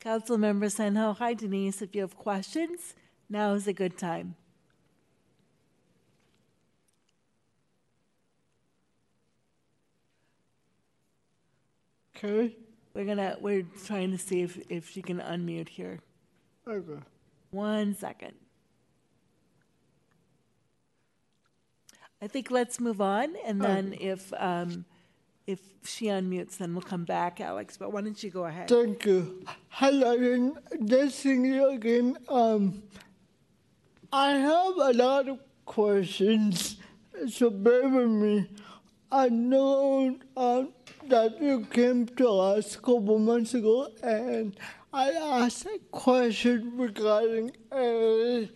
S1: Councilmember Senhaux, hi Denise, if you have questions, now is a good time.
S2: Okay.
S1: We're gonna, we're trying to see if, if she can unmute here.
S2: Okay.
S1: One second. I think let's move on, and then if, um, if she unmutes, then we'll come back, Alex, but why don't you go ahead?
S2: Thank you. Hello, and seeing you again. Um, I have a lot of questions, so bear with me. I know um, that you came to us a couple months ago, and I asked a question regarding a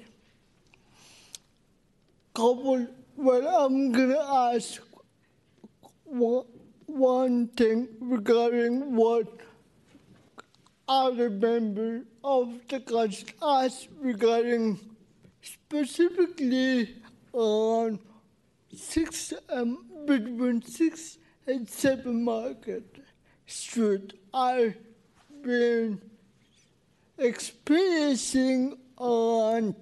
S2: couple. Well, I'm gonna ask one, one thing regarding what other member of the council asked regarding specifically on six um, between six and seven Market Street. I've been experiencing on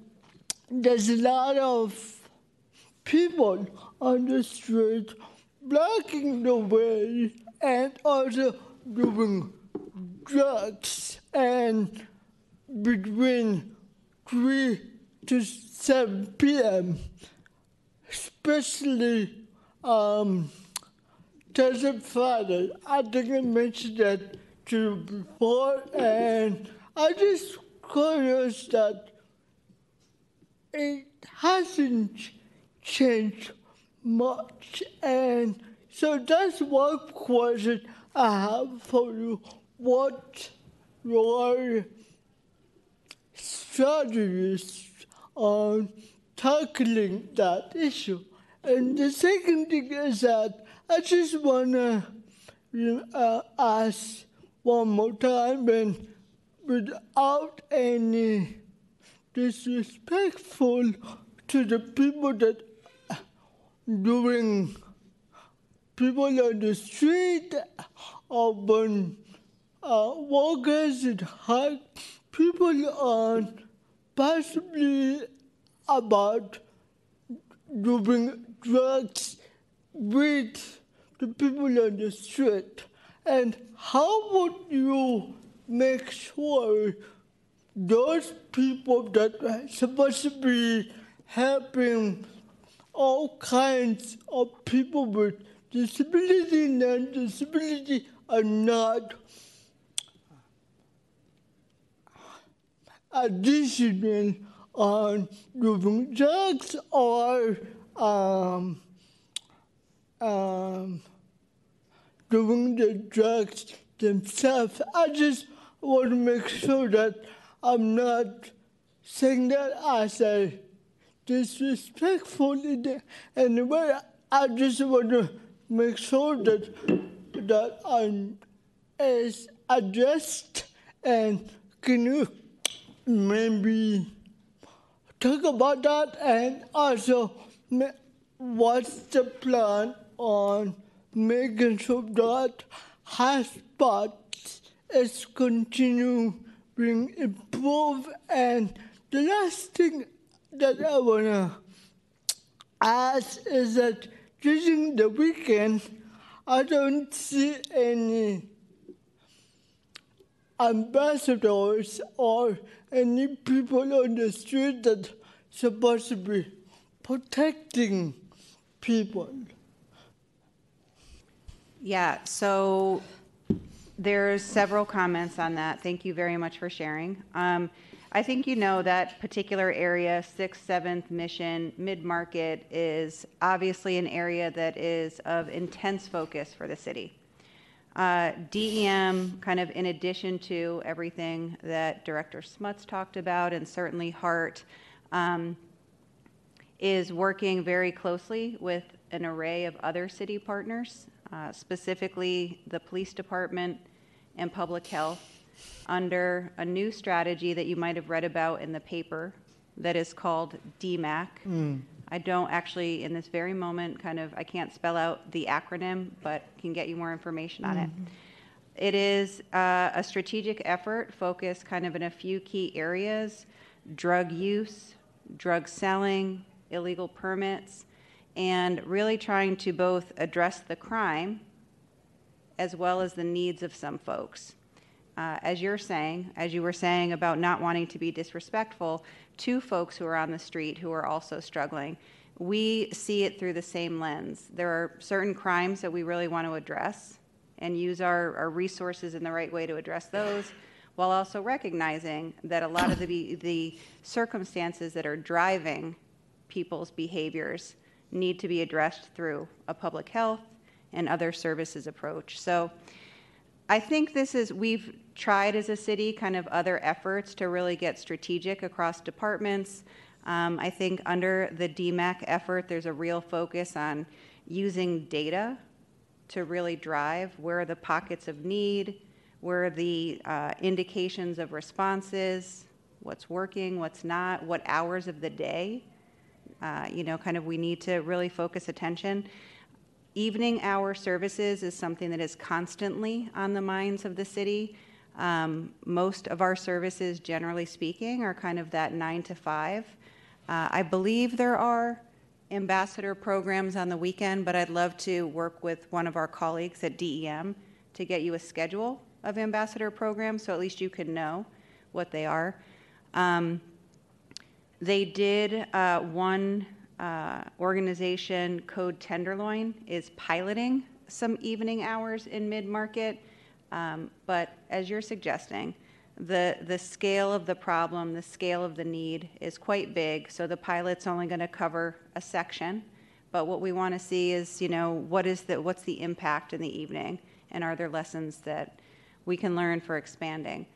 S2: there's a lot of people on the street blocking the way and also doing drugs and between 3 to 7 p.m. especially um, Thursday, Friday. I think I mentioned that to you before, and I just curious that it hasn't changed much, and so that's one question I have for you. What your strategies on tackling that issue? And the second thing is that I just wanna uh, ask one more time and without any disrespectful to the people that doing people on the street, urban uh, workers hard people on possibly about doing drugs with the people on the street. And how would you make sure those people that are supposed to be helping all kinds of people with disability and non-disability are not additional on doing drugs or um, um, doing the drugs themselves. I just want to make sure that I'm not saying that as a disrespectful in any way. I just want to make sure that that I'm is addressed and can you maybe talk about that and also what's the plan on making sure that hotspots is continue being improved and the last thing that I wanna ask is that during the weekend I don't see any ambassadors or any people on the street that supposed to be protecting people.
S5: Yeah, so there's several comments on that. Thank you very much for sharing. Um, I think you know that particular area, Sixth, Seventh, Mission, Mid Market, is obviously an area that is of intense focus for the city. Uh, DEM, kind of in addition to everything that Director Smuts talked about, and certainly HART, um, is working very closely with an array of other city partners, uh, specifically the police department and public health, under a new strategy that you might have read about in the paper that is called DMAC. I don't actually, in this very moment, kind of, I can't spell out the acronym, but can get you more information on it. It is uh, a strategic effort focused kind of in a few key areas drug use, drug selling, illegal permits, and really trying to both address the crime as well as the needs of some folks. Uh, as you're saying, as you were saying about not wanting to be disrespectful to folks who are on the street who are also struggling, we see it through the same lens. There are certain crimes that we really want to address and use our, our resources in the right way to address those while also recognizing that a lot of the, the circumstances that are driving people's behaviors need to be addressed through a public health and other services approach. So I think this is, we've tried as a city kind of other efforts to really get strategic across departments. Um, I think under the DMACC effort, there's a real focus on using data to really drive where are the pockets of need, where are the uh, indications of responses, what's working, what's not, what hours of the day. Uh, you know, kind of we need to really focus attention. Evening hour services is something that is constantly on the minds of the city. Um, most of our services, generally speaking, are kind of that nine to five. Uh, I believe there are ambassador programs on the weekend, but I'd love to work with one of our colleagues at DEM to get you a schedule of ambassador programs so at least you can know what they are. Um, they did, uh, one uh, organization, Code Tenderloin, is piloting some evening hours in mid market. Um, but as you're suggesting, the, the scale of the problem, the scale of the need is quite big. So the pilot's only going to cover a section. But what we want to see is, you know, what is the, what's the impact in the evening? And are there lessons that we can learn for expanding?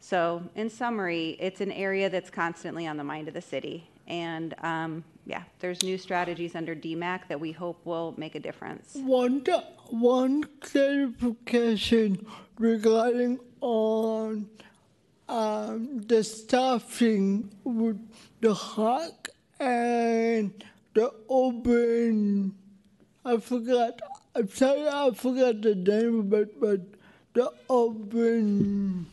S5: So, in summary, it's an area that's constantly on the mind of the city. And um, yeah, there's new strategies under DMACC that we hope will make a difference.
S2: One, one clarification regarding on um, the staffing with the HAC and the open. I forgot. I'm sorry, I forgot the name it, but the open.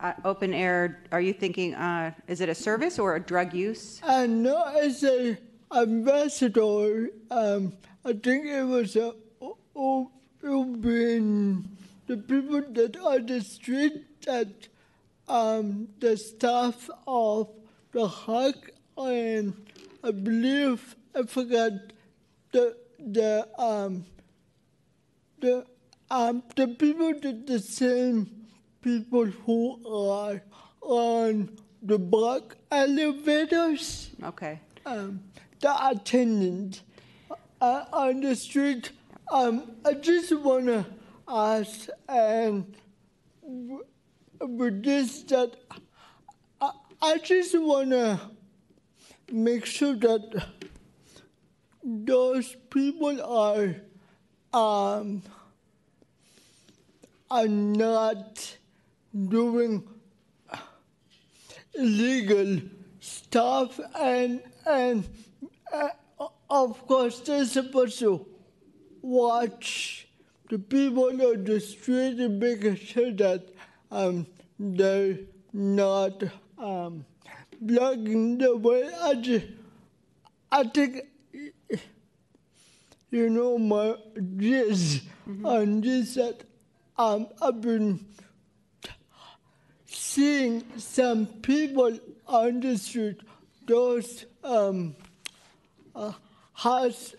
S5: Uh, open air. Are you thinking? Uh, is it a service or a drug use?
S2: I know it's a ambassador. Um, I think it was a open the people that are the street that um, the staff of the HAC and I believe I forgot the the um the um the people did the same people who are on the black elevators.
S5: Okay.
S2: Um, the attendant uh, on the street. Um, I just wanna us and with this that I, I just want to make sure that those people are um, are not doing illegal stuff and and uh, of course they're supposed to watch the people on the street and making sure that um, they're not um, blocking the way. I just, I think, you know, my this mm-hmm. on this that um, I've been seeing some people on the street, those um, uh, has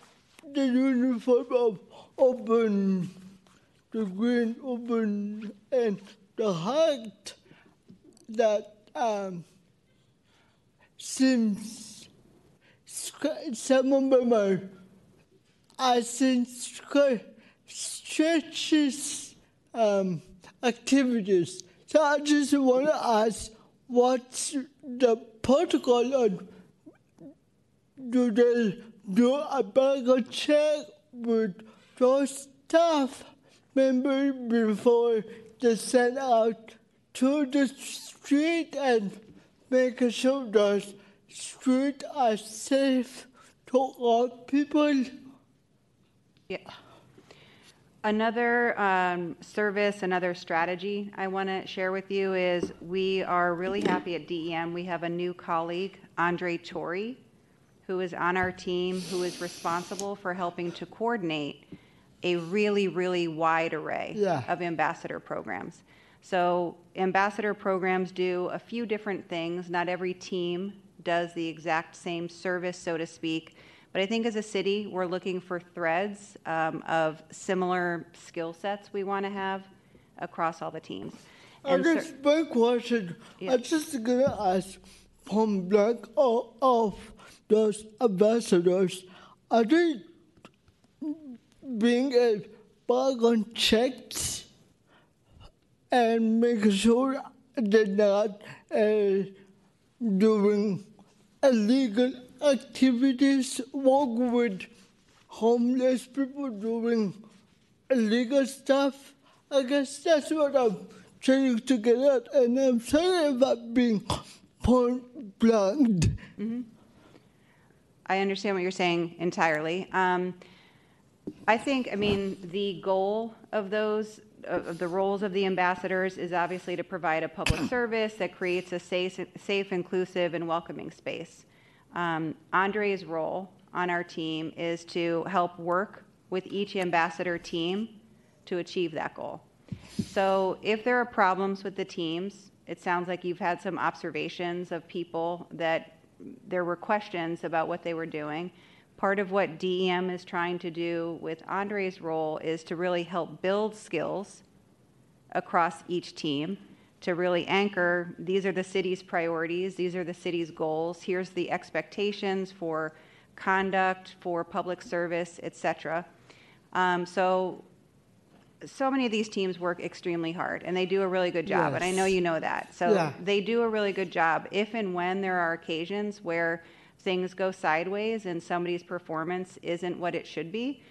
S2: the uniform of open the green open and the HART that um, seems some of my I think stretches um, activities. So I just want to ask what's the protocol on do they do a background check with those staff members before they send out to the street and make sure the streets are safe to all people.
S5: Yeah. Another um, service, another strategy I want to share with you is we are really happy at DEM. We have a new colleague, Andre Tori, who is on our team, who is responsible for helping to coordinate a really, really wide array
S2: Yeah.
S5: of ambassador programs. So, ambassador programs do a few different things. Not every team does the exact same service, so to speak. But I think as a city, we're looking for threads um, of similar skill sets we want to have across all the teams.
S2: I
S5: And cer-
S2: guess my question,
S5: Yeah.
S2: I'm just gonna ask from blank of, of those ambassadors, are they being a background checked and making sure they're not uh, doing illegal activities, work with homeless people doing illegal stuff. I guess that's what I'm trying to get at, and I'm sorry about being point blank.
S5: I understand what you're saying entirely. Um, I think, I mean, the goal of those, of of the roles of the ambassadors is obviously to provide a public service that creates a safe, safe, inclusive, and welcoming space. Um, Andre's role on our team is to help work with each ambassador team to achieve that goal. So if there are problems with the teams, it sounds like you've had some observations of people that there were questions about what they were doing. Part of what DEM is trying to do with Andre's role is to really help build skills across each team to really anchor these are the city's priorities, these are the city's goals, here's the expectations for conduct, for public service, et cetera. Um, so so many of these teams work extremely hard and they do a really good job and i know you know that so
S2: Yeah.
S5: they do a really good job if and when there are occasions where things go sideways and somebody's performance isn't what it should be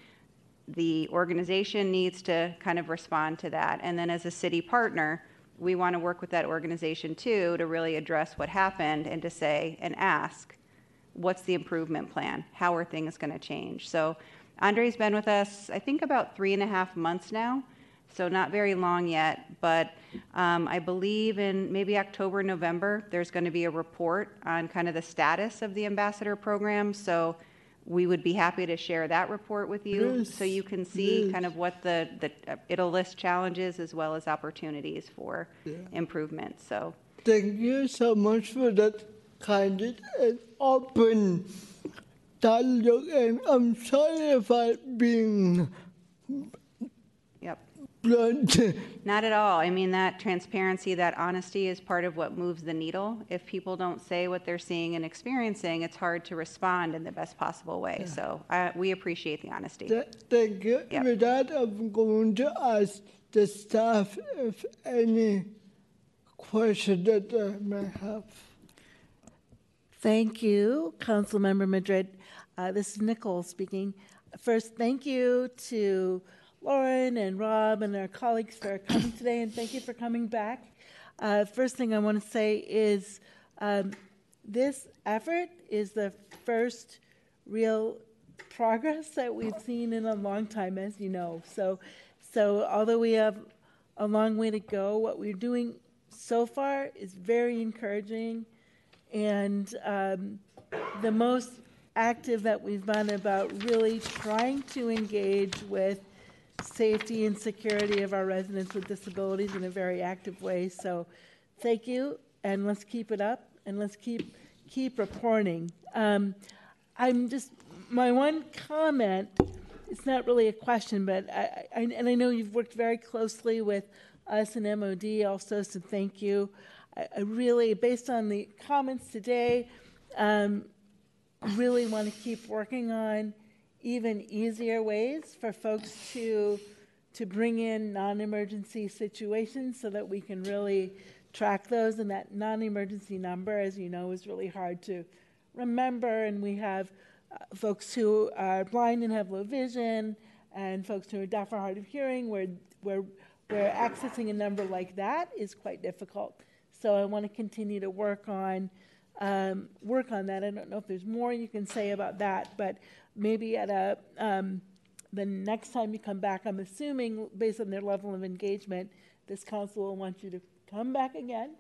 S5: the organization needs to kind of respond to that and then as a city partner we want to work with that organization too to really address what happened and to say and ask what's the improvement plan? How are things going to change? So Andre's been with us, I think, about three and a half months now, so not very long yet. But um, I believe in maybe October, November, there's going to be a report on kind of the status of the ambassador program. So we would be happy to share that report with you so you can see
S2: yes.
S5: kind of what the, the uh, it'll list challenges as well as opportunities for improvement. So
S2: Thank you so much for that candid and open dialogue, and I'm sorry if being
S5: yep.
S2: blunt.
S5: Not at all. I mean, that transparency, that honesty is part of what moves the needle. If people don't say what they're seeing and experiencing, it's hard to respond in the best possible way. So I, we appreciate the honesty.
S2: Th- Thank you.
S5: Yep.
S2: With that, I'm going to ask the staff if any question that they may have.
S4: Thank you, Councilmember Madrid. Uh, This is Nicole speaking. First, thank you to Lauren and Rob and our colleagues for coming today, and thank you for coming back. Uh, First thing I want to say is um, this effort is the first real progress that we've seen in a long time, as you know. So, so although we have a long way to go, what we're doing so far is very encouraging. And um, the most active that we've been about really trying to engage with safety and security of our residents with disabilities in a very active way. So thank you, and let's keep it up, and let's keep, keep reporting. Um, I'm just, my one comment, it's not really a question, but I, I, and I know you've worked very closely with us and MOD also, so thank you. I, I really, based on the comments today, um, really want to keep working on even easier ways for folks to to bring in non-emergency situations so that we can really track those. And that non-emergency number as you know is really hard to remember. And we have uh, folks who are blind and have low vision and folks who are deaf or hard of hearing where where where accessing a number like that is quite difficult. So i want to continue to work on um, work on that. I don't know if there's more you can say about that, but maybe at a um, the next time you come back, I'm assuming, based on their level of engagement, this council will want you to come back again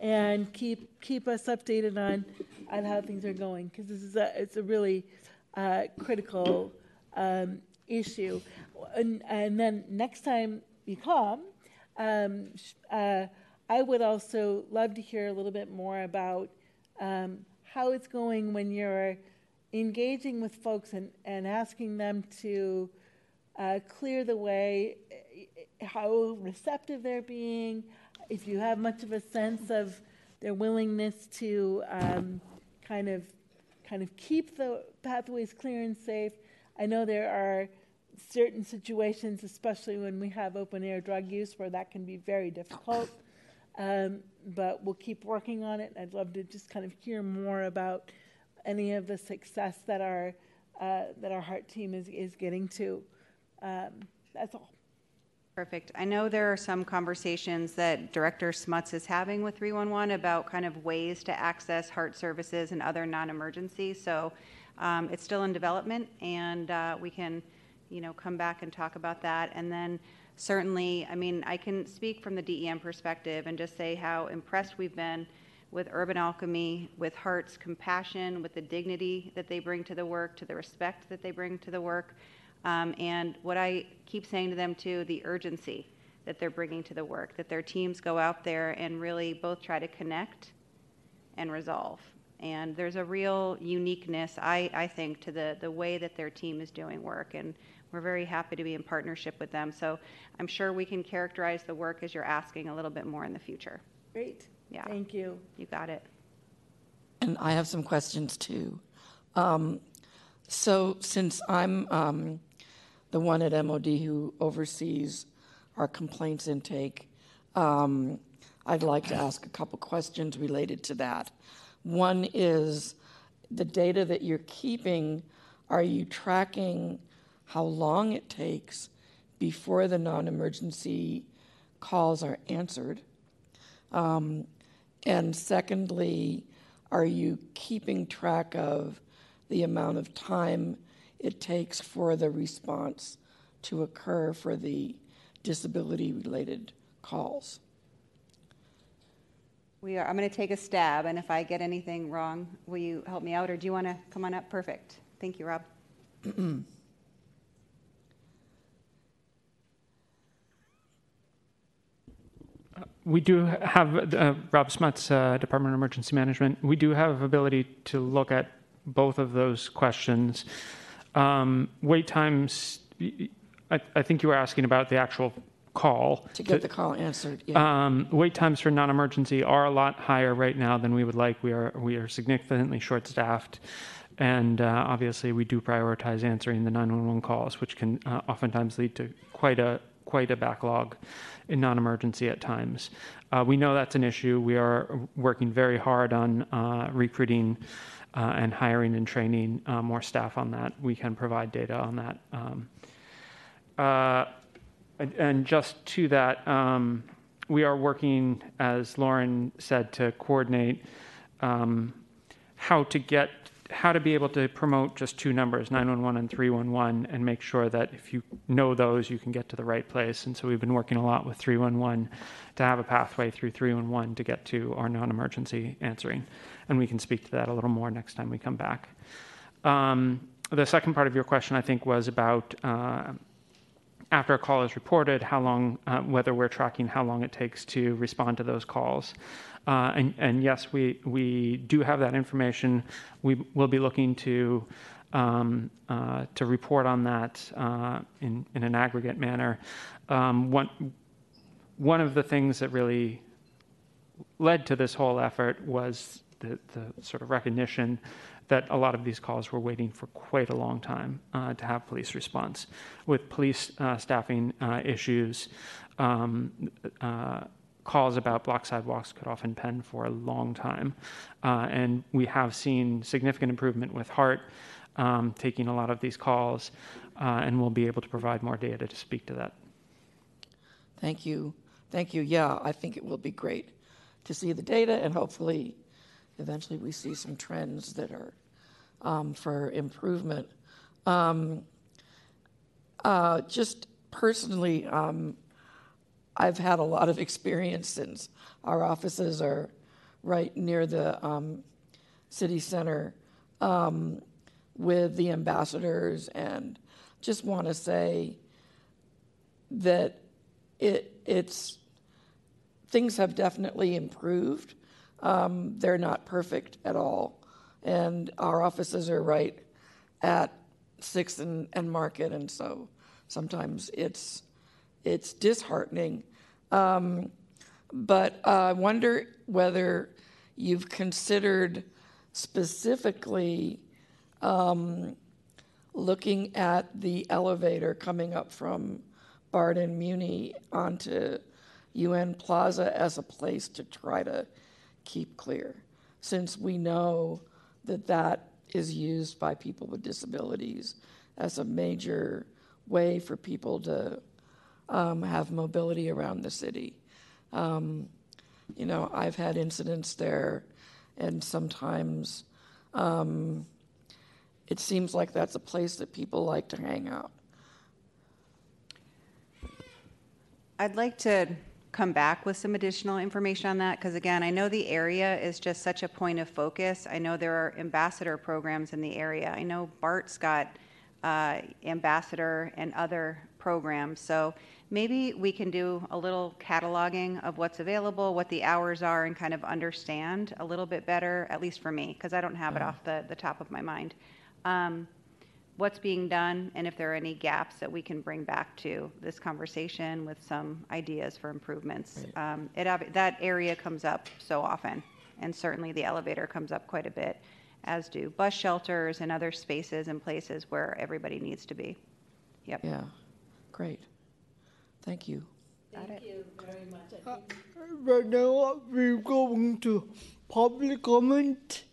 S4: and keep, keep us updated on, on how things are going, because this is a, it's a really uh, critical um, issue. And, and then next time you come, um, uh, I would also love to hear a little bit more about um, how it's going when you're engaging with folks and, and asking them to uh, clear the way, eh, how receptive they're being, if you have much of a sense of their willingness to um, kind of kind of keep the pathways clear and safe. I know there are certain situations, especially when we have open air drug use, where that can be very difficult. Um, but we'll keep working on it. I'd love to just kind of hear more about any of the success that our uh, that our HART team is is getting to. Um, that's all.
S5: Perfect. I know there are some conversations that Director Smuts is having with 311 about kind of ways to access HART services and other non-emergency. So um, it's still in development, and uh, we can, you know, come back and talk about that. And then certainly, I mean, I can speak from the DEM perspective and just say how impressed we've been with Urban Alchemy, with HART's compassion, with the dignity that they bring to the work, to the respect that they bring to the work. Um, and what I keep saying to them too, the urgency that they're bringing to the work, that their teams go out there and really both try to connect and resolve. And there's a real uniqueness, I, I think, to the, the way that their team is doing work. And we're very happy to be in partnership with them. So I'm sure we can characterize the work as you're asking a little bit more in the future.
S4: Great.
S5: Yeah.
S4: Thank you.
S5: You got it.
S10: And I have some questions too. Um, so, since I'm um, the one at MOD who oversees our complaints intake, um, I'd like to ask a couple questions related to that. One is the data that you're keeping, are you tracking how long it takes before the non emergency calls are answered? Um, and secondly, are you keeping track of the amount of time it takes for the response to occur for the disability related calls?
S5: We are, I'm going to take a stab, and if I get anything wrong, will you help me out, or do you want to come on up? Perfect. Thank you, Rob.
S6: We do have, uh, Rob Smuts, uh, Department of Emergency Management, we do have ability to look at both of those questions. Um, wait times, I, I think you were asking about the actual call.
S10: To get the call answered, yeah.
S6: Um, wait times for non-emergency are a lot higher right now than we would like. We are we are significantly short-staffed, and uh, obviously we do prioritize answering the 911 calls, which can uh, oftentimes lead to quite a quite a backlog in non-emergency at times. Uh, we know that's an issue. We are working very hard on uh, recruiting. Uh, and hiring and training uh, more staff on that. We can provide data on that. Um, and, and just to that, um, we are working, as Lauren said, to coordinate um, how to get how to be able to promote just two numbers 911 and 311 and make sure that if you know those you can get to the right place. And so we've been working a lot with 311 to have a pathway through 311 to get to our non-emergency answering. And we can speak to that a little more next time we come back. Um, the second part of your question i think was about uh, after a call is reported, how long, uh, whether we're tracking how long it takes to respond to those calls. Uh, and, and, yes, we, we do have that information. We will be looking to, um, uh, to report on that uh, in, in an aggregate manner. Um, one, one of the things that really led to this whole effort was the, the sort of recognition that a lot of these calls were waiting for quite a long time uh, to have police response. With police uh, staffing uh, issues, um, uh, calls about block sidewalks could often pen for a long time. Uh, and we have seen significant improvement with HART um, taking a lot of these calls, uh, and we'll be able to provide more data to speak to that.
S10: Thank you. Thank you. Yeah, I think it will be great to see the data and hopefully eventually we see some trends that are um, for improvement. Um, uh, just personally, um, I've had a lot of experience since our offices are right near the um, city center um, with the ambassadors, and just want to say that it it's things have definitely improved. Um, they're not perfect at all, and our offices are right at Sixth and, and Market, and so sometimes it's it's disheartening. Um, but uh, I wonder whether you've considered specifically um, looking at the elevator coming up from BART and Muni onto UN Plaza as a place to try to keep clear, since we know that that is used by people with disabilities as a major way for people to um, have mobility around the city. Um, you know, I've had incidents there, and sometimes um, it seems like that's a place that people like to hang out.
S5: I'd like to come back with some additional information on that because, again, I know the area is just such a point of focus. I know there are ambassador programs in the area. I know BART's got uh, ambassador and other programs. So maybe we can do a little cataloging of what's available, what the hours are, and kind of understand a little bit better, at least for me, because I don't have it off the, the top of my mind. Um, what's being done and if there are any gaps that we can bring back to this conversation with some ideas for improvements. Um, it, that area comes up so often, and certainly the elevator comes up quite a bit, as do bus shelters and other spaces and places where everybody needs to be. Yep.
S10: Yeah, great. Thank you.
S4: Thank you very much. I think-
S2: Right now, we're going to public comment.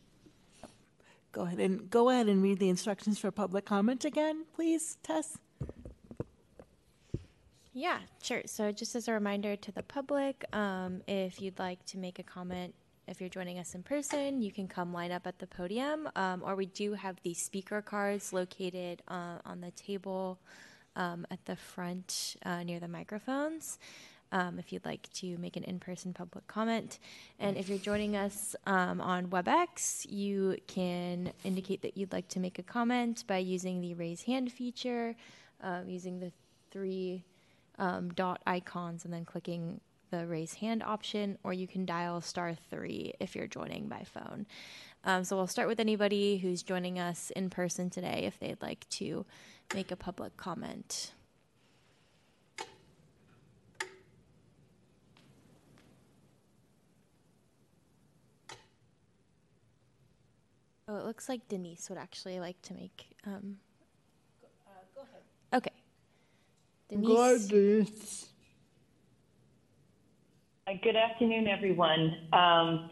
S1: Go ahead and, go ahead and read the instructions for public comment again, please, Tess?
S3: Yeah, sure. So, just as a reminder to the public, um, if you'd like to make a comment, if you're joining us in person, you can come line up at the podium, um, or we do have the speaker cards located uh, on the table um, at the front uh, near the microphones. Um, if you'd like to make an in person public comment. And if you're joining us um, on WebEx, you can indicate that you'd like to make a comment by using the raise hand feature, um, using the three um, dot icons and then clicking the raise hand option, or you can dial star three if you're joining by phone. Um, so we'll start with anybody who's joining us in person today if they'd like to make a public comment. Oh, it looks like Denise would actually like to make. Um, go ahead. Okay. Denise.
S2: Go ahead, Denise.
S11: Uh, Good afternoon, everyone. Um,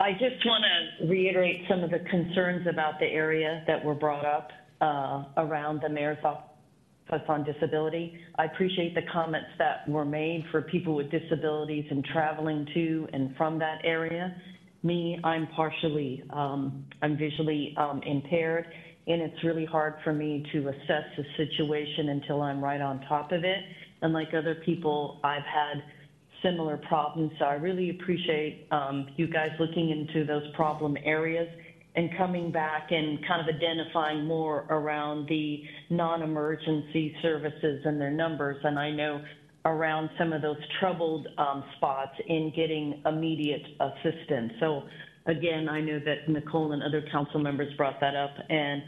S11: I just want to reiterate some of the concerns about the area that were brought up uh, around the mayor's office on disability. I appreciate the comments that were made for people with disabilities and traveling to and from that area. Me, I'm partially, um, I'm visually um, impaired, and it's really hard for me to assess the situation until I'm right on top of it. And like other people, I've had similar problems. So I really appreciate um, you guys looking into those problem areas and coming back and kind of identifying more around the non-emergency services and their numbers. And I know around some of those troubled um, spots in getting immediate assistance. So again, I know that Nicole and other council members brought that up, and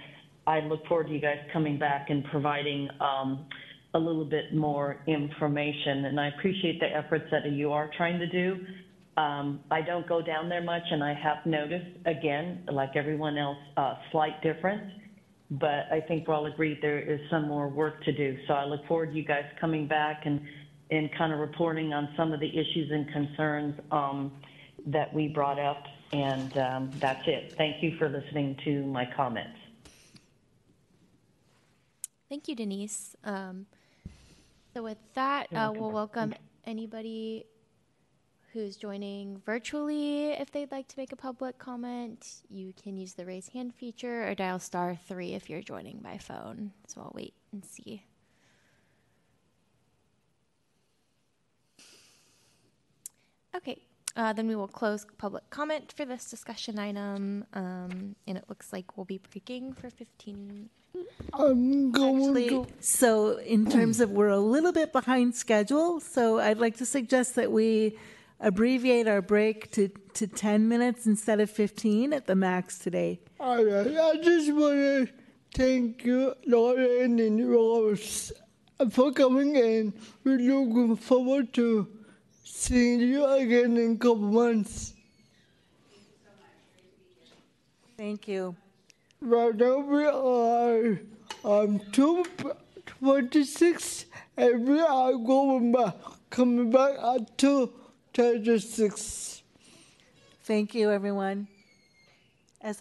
S11: I look forward to you guys coming back and providing um, a little bit more information. And I appreciate the efforts that you are trying to do. Um, I don't go down there much, and I have noticed, again, like everyone else, a slight difference. But I think we're all agreed there is some more work to do. So I look forward to you guys coming back and, and kind of reporting on some of the issues and concerns um, that we brought up. And um, that's it. Thank you for listening to my comments.
S3: Thank you, Denise. Um, so with that, uh, we'll welcome anybody who's joining virtually, if they'd like to make a public comment, you can use the raise hand feature or dial star three if you're joining by phone. So I'll wait and see. Okay, uh, then we will close public comment for this discussion item. Um, and it looks like we'll be breaking for 15
S2: um, go
S4: Actually, so in terms of we're a little bit behind schedule, so I'd like to suggest that we abbreviate our break to, to 10 minutes instead of 15 at the max today.
S2: All right, I just want to thank you, Lauren and Rose, for coming in. We're looking forward to seeing you again in a couple months.
S4: Thank you.
S2: Right now we are on two twenty-six, and we are going back, coming back at two thirty-six.
S4: Thank you, everyone. As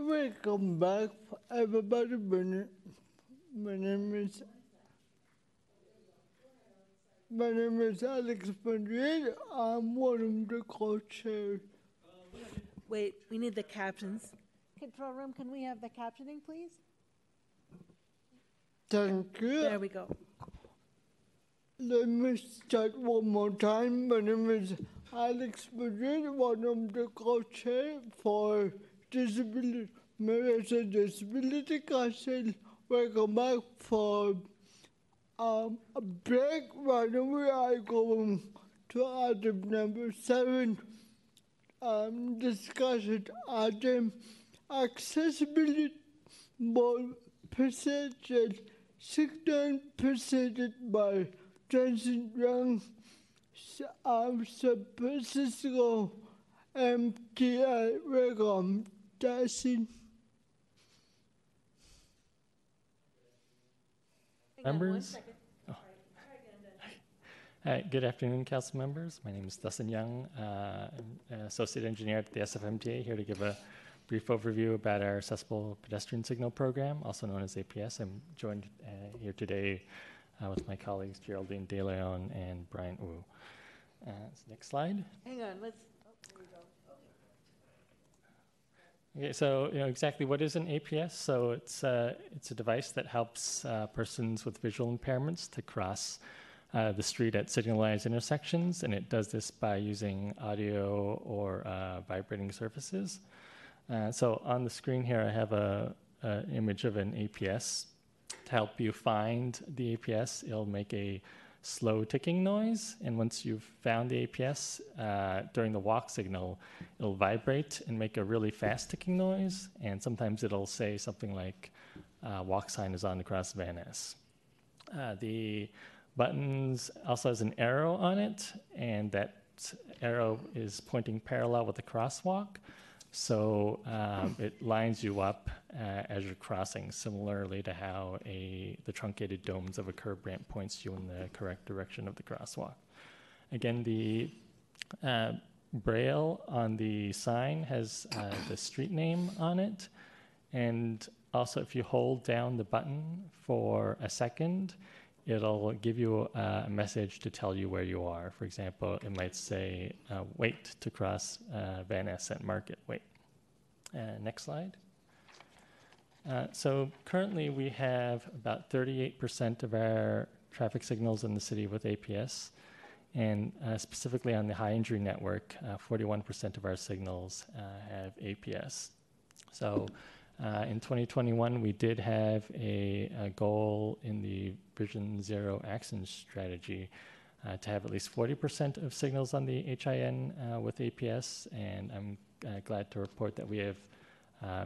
S2: Welcome back, everybody. My name, my name is my name is Alex Madrid. I'm one of the co-chairs.
S4: Wait, we need the captions. Control room, can we have the captioning, please?
S2: Thank you.
S4: There we go.
S2: Let me start one more time. My name is Alex Madrid, one of the co-chair for Disability Marriage and Disability Council. Welcome back for um, a break. Right we are going to item number seven. Um, discussion item accessibility board percentage sixteen presented by Dustin Young um, San Francisco MTA. Welcome, Jason.
S12: Members? Oh. Hi, good afternoon, council members. My name is Dustin Young, uh, I'm an associate engineer at the SFMTA, here to give a brief overview about our accessible pedestrian signal program, also known as APS. I'm joined uh, here today uh, with my colleagues Geraldine De Leon and Bryant Wu. Uh, next slide.
S1: Hang on, let's,
S12: Okay, so you know exactly what is an APS. So it's uh, it's a device that helps uh, persons with visual impairments to cross uh, the street at signalized intersections, and it does this by using audio or uh, vibrating surfaces. Uh, so on the screen here, I have a, a image of an APS. To help you find the APS, it'll make a slow ticking noise. And once you've found the APS, uh, during the walk signal, it'll vibrate and make a really fast ticking noise. And sometimes it'll say something like, uh, walk sign is on across Van Ness. Uh, the buttons also has an arrow on it, and that arrow is pointing parallel with the crosswalk. So um, it lines you up uh, as you're crossing, similarly to how a the truncated domes of a curb ramp points you in the correct direction of the crosswalk. Again, the uh, braille on the sign has uh, the street name on it, and also if you hold down the button for a second, it'll give you a message to tell you where you are. For example, it might say, uh, wait to cross uh, Van Ness at Market, wait. Uh, next slide. Uh, so currently we have about 38% of our traffic signals in the city with APS. And uh, specifically on the high injury network, 41% of our signals have APS. So uh, in 2021, we did have a, goal in the Vision Zero Action Strategy uh, to have at least 40% of signals on the HIN uh, with APS, and I'm glad to report that we have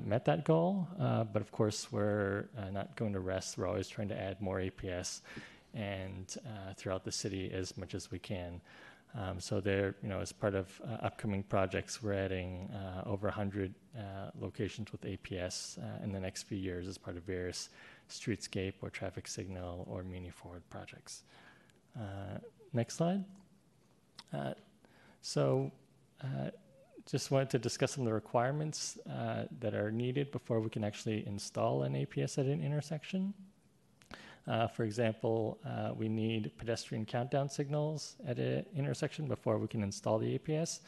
S12: met that goal. But of course, we're not going to rest. We're always trying to add more APS and throughout the city as much as we can. Um, so there, you know, as part of uh, upcoming projects, we're adding uh, over 100 uh, locations with APS uh, in the next few years as part of various streetscape or traffic signal or Muni Forward projects. Uh, next slide. Uh, so just wanted to discuss some of the requirements that are needed before we can actually install an APS at an intersection. Uh, for example, uh, we need pedestrian countdown signals at an intersection before we can install the APS.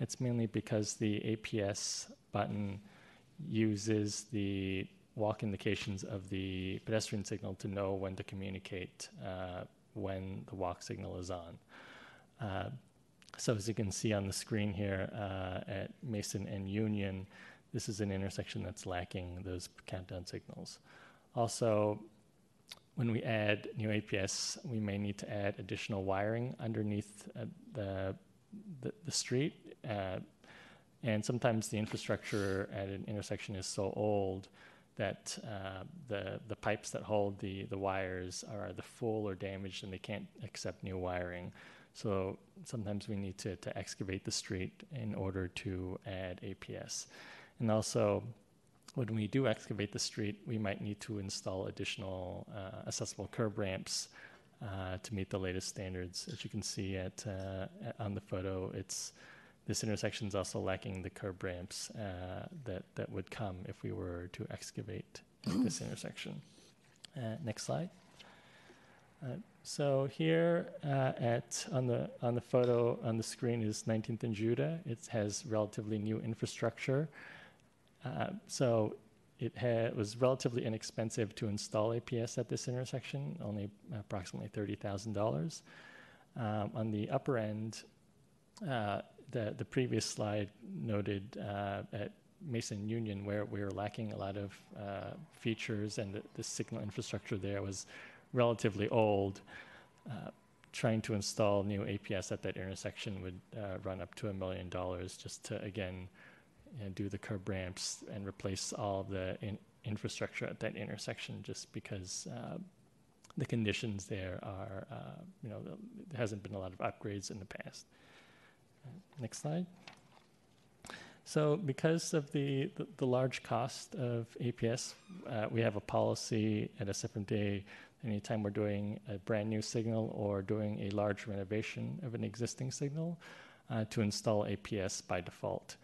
S12: It's mainly because the APS button uses the walk indications of the pedestrian signal to know when to communicate uh, when the walk signal is on. Uh, so as you can see on the screen here uh, at Mason and Union, this is an intersection that's lacking those countdown signals. Also, when we add new APS, we may need to add additional wiring underneath uh, the, the, the, street. Uh, and sometimes the infrastructure at an intersection is so old that uh, the, the pipes that hold the, the wires are either full or damaged and they can't accept new wiring. So sometimes we need to, to excavate the street in order to add APS. And also, when we do excavate the street, we might need to install additional uh, accessible curb ramps uh, to meet the latest standards. As you can see at, uh, on the photo, it's this intersection is also lacking the curb ramps uh, that that would come if we were to excavate this intersection. Uh, next slide. Uh, so here at on the on the photo on the screen is 19th and Judah. It has relatively new infrastructure. Uh, so it had, was relatively inexpensive to install APS at this intersection, only approximately $30,000. Um, on the upper end, uh, the, the previous slide noted uh, at Mason Union where we were lacking a lot of uh, features and the, the, signal infrastructure there was relatively old. Uh, trying to install new APS at that intersection would run up to a million dollars just to, again, and do the curb ramps and replace all the in infrastructure at that intersection just because uh, the conditions there are, uh, you know, there hasn't been a lot of upgrades in the past. Uh, next slide. So because of the, the, the large cost of APS, uh, we have a policy at SFMTA anytime we're doing a brand new signal or doing a large renovation of an existing signal uh, to install APS by default.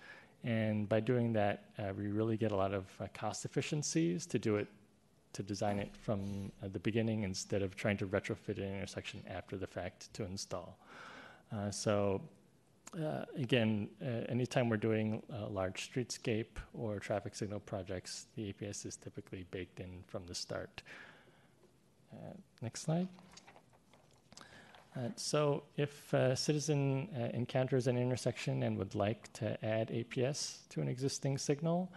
S12: And by doing that, uh, we really get a lot of uh, cost efficiencies to do it, to design it from uh, the beginning instead of trying to retrofit an intersection after the fact to install. Uh, so uh, again, uh, anytime we're doing large streetscape or traffic signal projects, the APS is typically baked in from the start. Next slide. Uh, so, if a citizen uh, encounters an intersection and would like to add APS to an existing signal,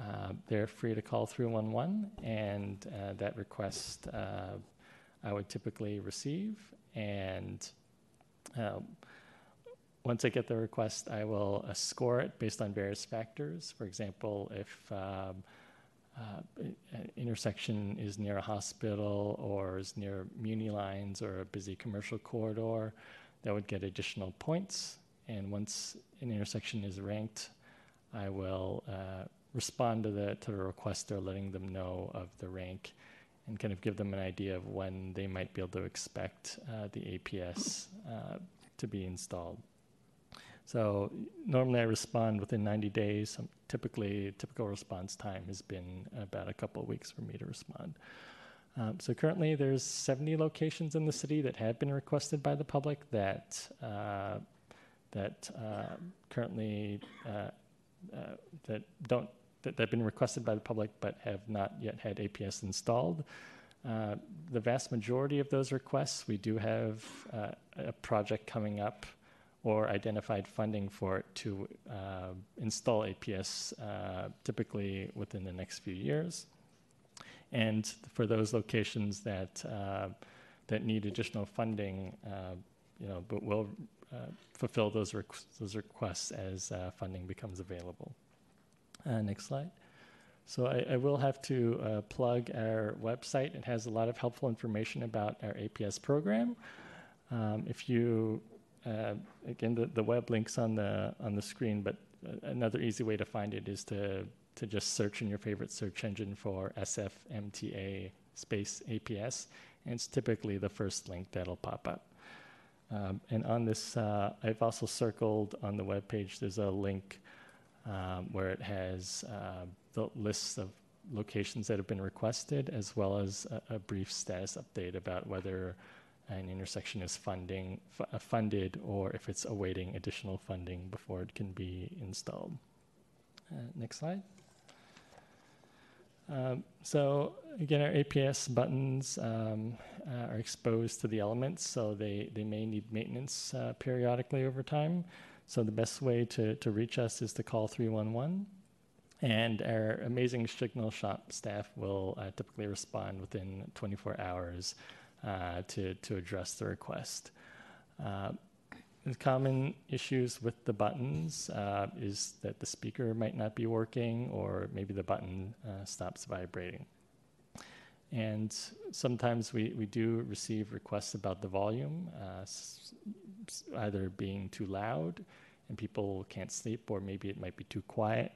S12: uh, they're free to call 311, and that request I would typically receive. And once I get the request, I will uh, score it based on various factors. For example, if um, uh, intersection is near a hospital or is near muni lines or a busy commercial corridor, that would get additional points. And once an intersection is ranked, I will uh, respond to the to the requester, letting them know of the rank, and kind of give them an idea of when they might be able to expect uh, the APS uh, to be installed. So normally I respond within 90 days. Typically, typical response time has been about a couple of weeks for me to respond. Um, so currently, there's 70 locations in the city that have been requested by the public that uh, that uh, currently uh, uh that don't that have been requested by the public but have not yet had APS installed. Uh, the vast majority of those requests, we do have uh, a project coming up or identified funding for it to uh, install APS, uh, typically within the next few years. And for those locations that uh, that need additional funding, uh, you know, but will uh, fulfill those requ- those requests as uh, funding becomes available. next slide. So I, I, will have to plug our website. It has a lot of helpful information about our APS program. Um, if you uh, again, the, the web link's on the on the screen, but another easy way to find it is to to just search in your favorite search engine for SFMTA space APS, and it's typically the first link that'll pop up. Um, and on this, uh, I've also circled on the web page. There's a link um, where it has uh, the lists of locations that have been requested, as well as a, a brief status update about whether an intersection is funding uh, funded or if it's awaiting additional funding before it can be installed. Uh, next slide. Um, so again, our APS buttons um, uh, are exposed to the elements, so they, they may need maintenance uh, periodically over time. So the best way to, to reach us is to call 311. And our amazing Signal Shop staff will uh, typically respond within 24 hours uh, to, to address the request. Uh, the common issues with the buttons uh, is that the speaker might not be working or maybe the button uh, stops vibrating. And sometimes we, we do receive requests about the volume, uh, either being too loud and people can't sleep, or maybe it might be too quiet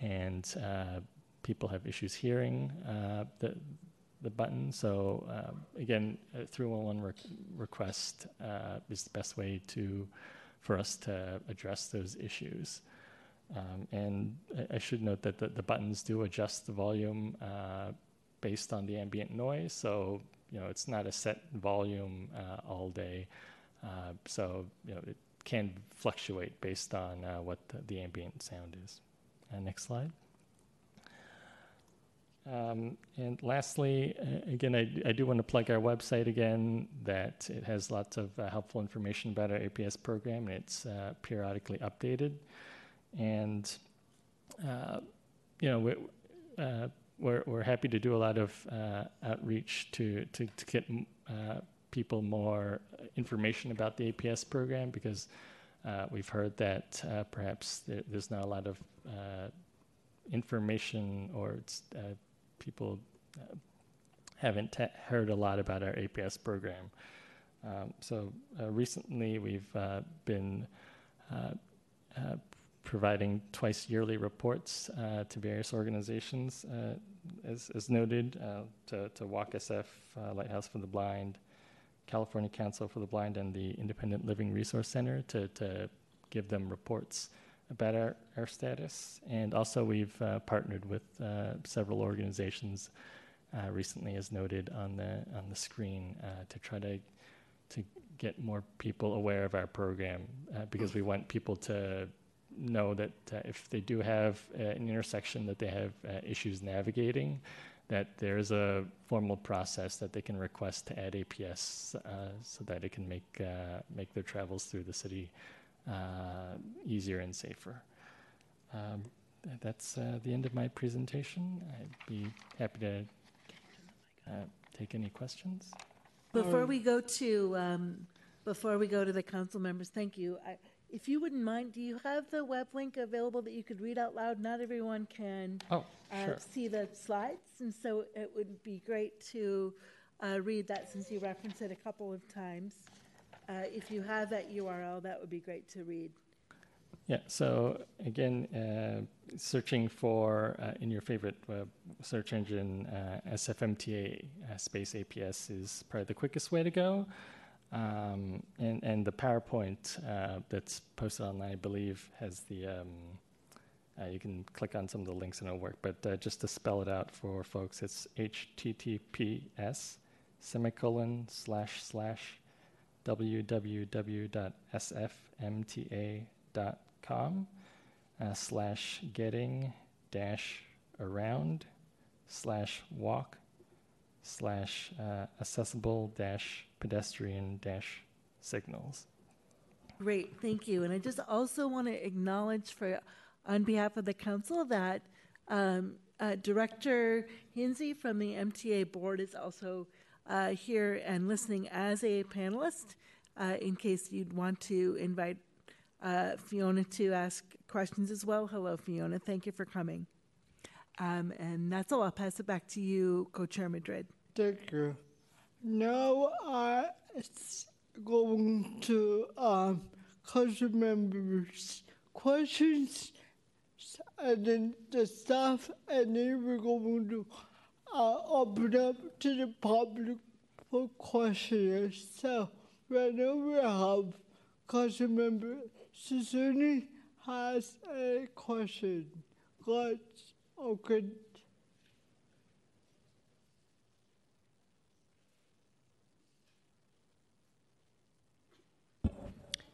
S12: and people have issues hearing the, the button. So uh, again, a 311 re- request uh, is the best way to for us to address those issues. Um, and I, I, should note that the, the, buttons do adjust the volume uh, based on the ambient noise. So you know it's not a set volume uh, all day. Uh, so you know it can fluctuate based on uh, what the, the, ambient sound is. next slide. Um, and lastly, uh, again, I, I, do want to plug our website again, that it has lots of uh, helpful information about our APS program, and it's uh, periodically updated. And, uh, you know, we, uh, we're, we're happy to do a lot of uh, outreach to, to, to get people more information about the APS program because we've heard that perhaps there, there's not a lot of information or it's people uh, haven't heard a lot about our APS program. Um, so uh, recently, we've uh, been uh, uh, providing twice yearly reports to various organizations, as, as, noted, to, to WALK SF, Lighthouse for the Blind, California Council for the Blind, and the Independent Living Resource Center to, to give them reports about our, our status. And also, we've uh, partnered with uh, several organizations uh, recently, as noted on the on the screen, uh, to try to to get more people aware of our program uh, because we want people to know that uh, if they do have an intersection that they have issues navigating, that there's a formal process that they can request to add APS so that it can make make their travels through the city uh, easier and safer. Um, that's uh, the end of my presentation. I'd be happy to uh, take any questions.
S4: Before we go to, um, before we go to the council members, thank you. I- If you wouldn't mind, do you have the web link available that you could read out loud? Not everyone can
S12: Oh,
S4: uh,
S12: sure.
S4: see the slides, and so it would be great to uh, read that since you referenced it a couple of times. Uh, If you have that URL, that would be great to read.
S12: Yeah, so again, uh, searching for uh, in your favorite web search engine, uh, SFMTA uh, space APS is probably the quickest way to go. Um, and, and the PowerPoint uh, that's posted online, I believe, has the, um, you can click on some of the links and it'll work. But just to spell it out for folks, it's HTTPS semicolon slash slash www.sfmta.com uh, slash getting dash around slash walk slash uh, accessible dash pedestrian dash signals.
S4: Great, thank you. And I just also want to acknowledge for, on behalf of the council, that um, uh, Director Hinsey from the MTA board is also uh, here and listening as a panelist, uh, in case you'd want to invite uh, Fiona to ask questions as well. Hello, Fiona. Thank you for coming. Um, and that's all. I'll pass it back to you, Co-Chair Madrid.
S2: Thank you. Now I'm going to um council members' questions, and then the staff, and then we're going to uh, open up to the public for questions. So right now we have council member Sassouni has a question. God, okay.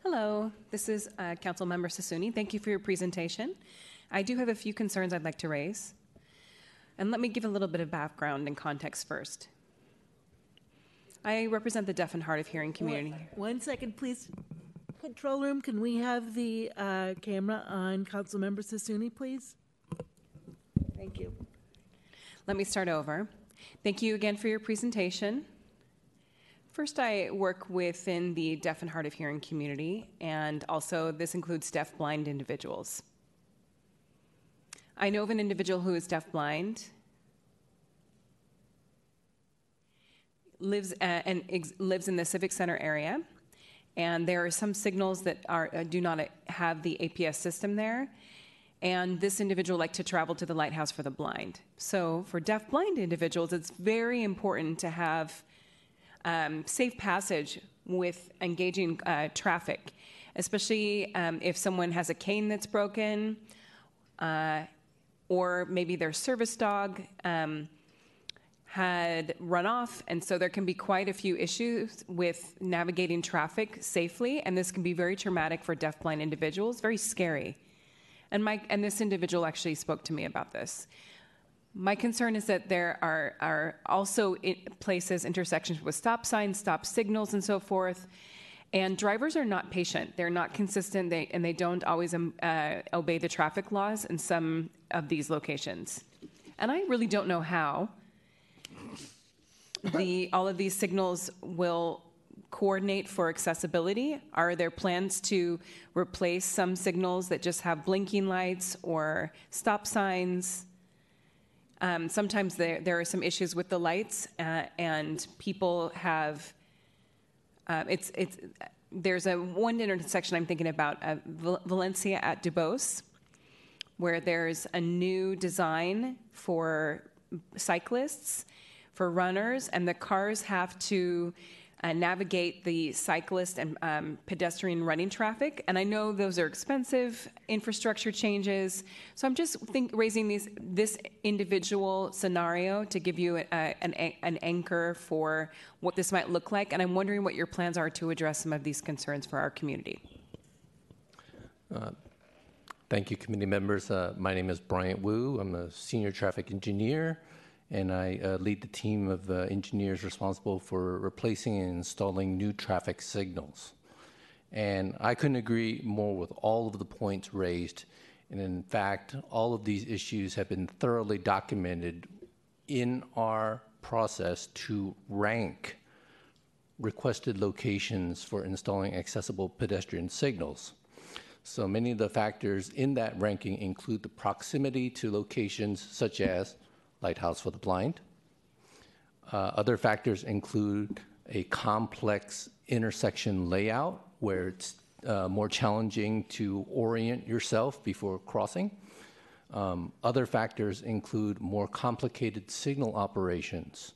S8: Hello, this is uh, Councilmember Sassouni. Thank you for your presentation. I do have a few concerns I'd like to raise. And let me give a little bit of background and context first. I represent the deaf and hard of hearing community.
S4: One second, please. Control room, can we have the uh, camera on Councilmember Sassouni, please? Thank you.
S8: Let me start over. Thank you again for your presentation. First, I work within the deaf and hard of hearing community, and also this includes deaf blind individuals. I know of an individual who is deaf blind, lives and ex- lives in the civic center area, and there are some signals that are uh, do not have the APS system there. And this individual like to travel to the lighthouse for the blind. So for deaf blind individuals, it's very important to have um, safe passage with engaging uh, traffic, especially um, if someone has a cane that's broken, uh, or maybe their service dog um, had run off, and so there can be quite a few issues with navigating traffic safely, and this can be very traumatic for deafblind individuals, very scary. And my and this individual actually spoke to me about this. My concern is that there are, are also places, intersections with stop signs, stop signals, and so forth. And drivers are not patient. They're not consistent, they, and they don't always um, uh, obey the traffic laws in some of these locations. And I really don't know how the, all of these signals will coordinate for accessibility? Are there plans to replace some signals that just have blinking lights or stop signs? Um, sometimes there, there are some issues with the lights, uh, and people have. Uh, it's it's there's a one intersection I'm thinking about, uh, Val- Valencia at Duboce, where there's a new design for cyclists, for runners, and the cars have to uh, navigate the cyclist and um, pedestrian running traffic. And I know those are expensive infrastructure changes. So I'm just think, raising these, this individual scenario to give you a, an, an anchor for what this might look like. And I'm wondering what your plans are to address some of these concerns for our community.
S13: Uh, thank you, committee members. Uh, my name is Bryant Wu. I'm a senior traffic engineer and I uh, lead the team of uh, engineers responsible for replacing and installing new traffic signals. And I couldn't agree more with all of the points raised. And in fact, all of these issues have been thoroughly documented in our process to rank requested locations for installing accessible pedestrian signals. So many of the factors in that ranking include the proximity to locations such as Lighthouse for the Blind. Uh, other factors include a complex intersection layout where it's uh, more challenging to orient yourself before crossing. Um, other factors include more complicated signal operations,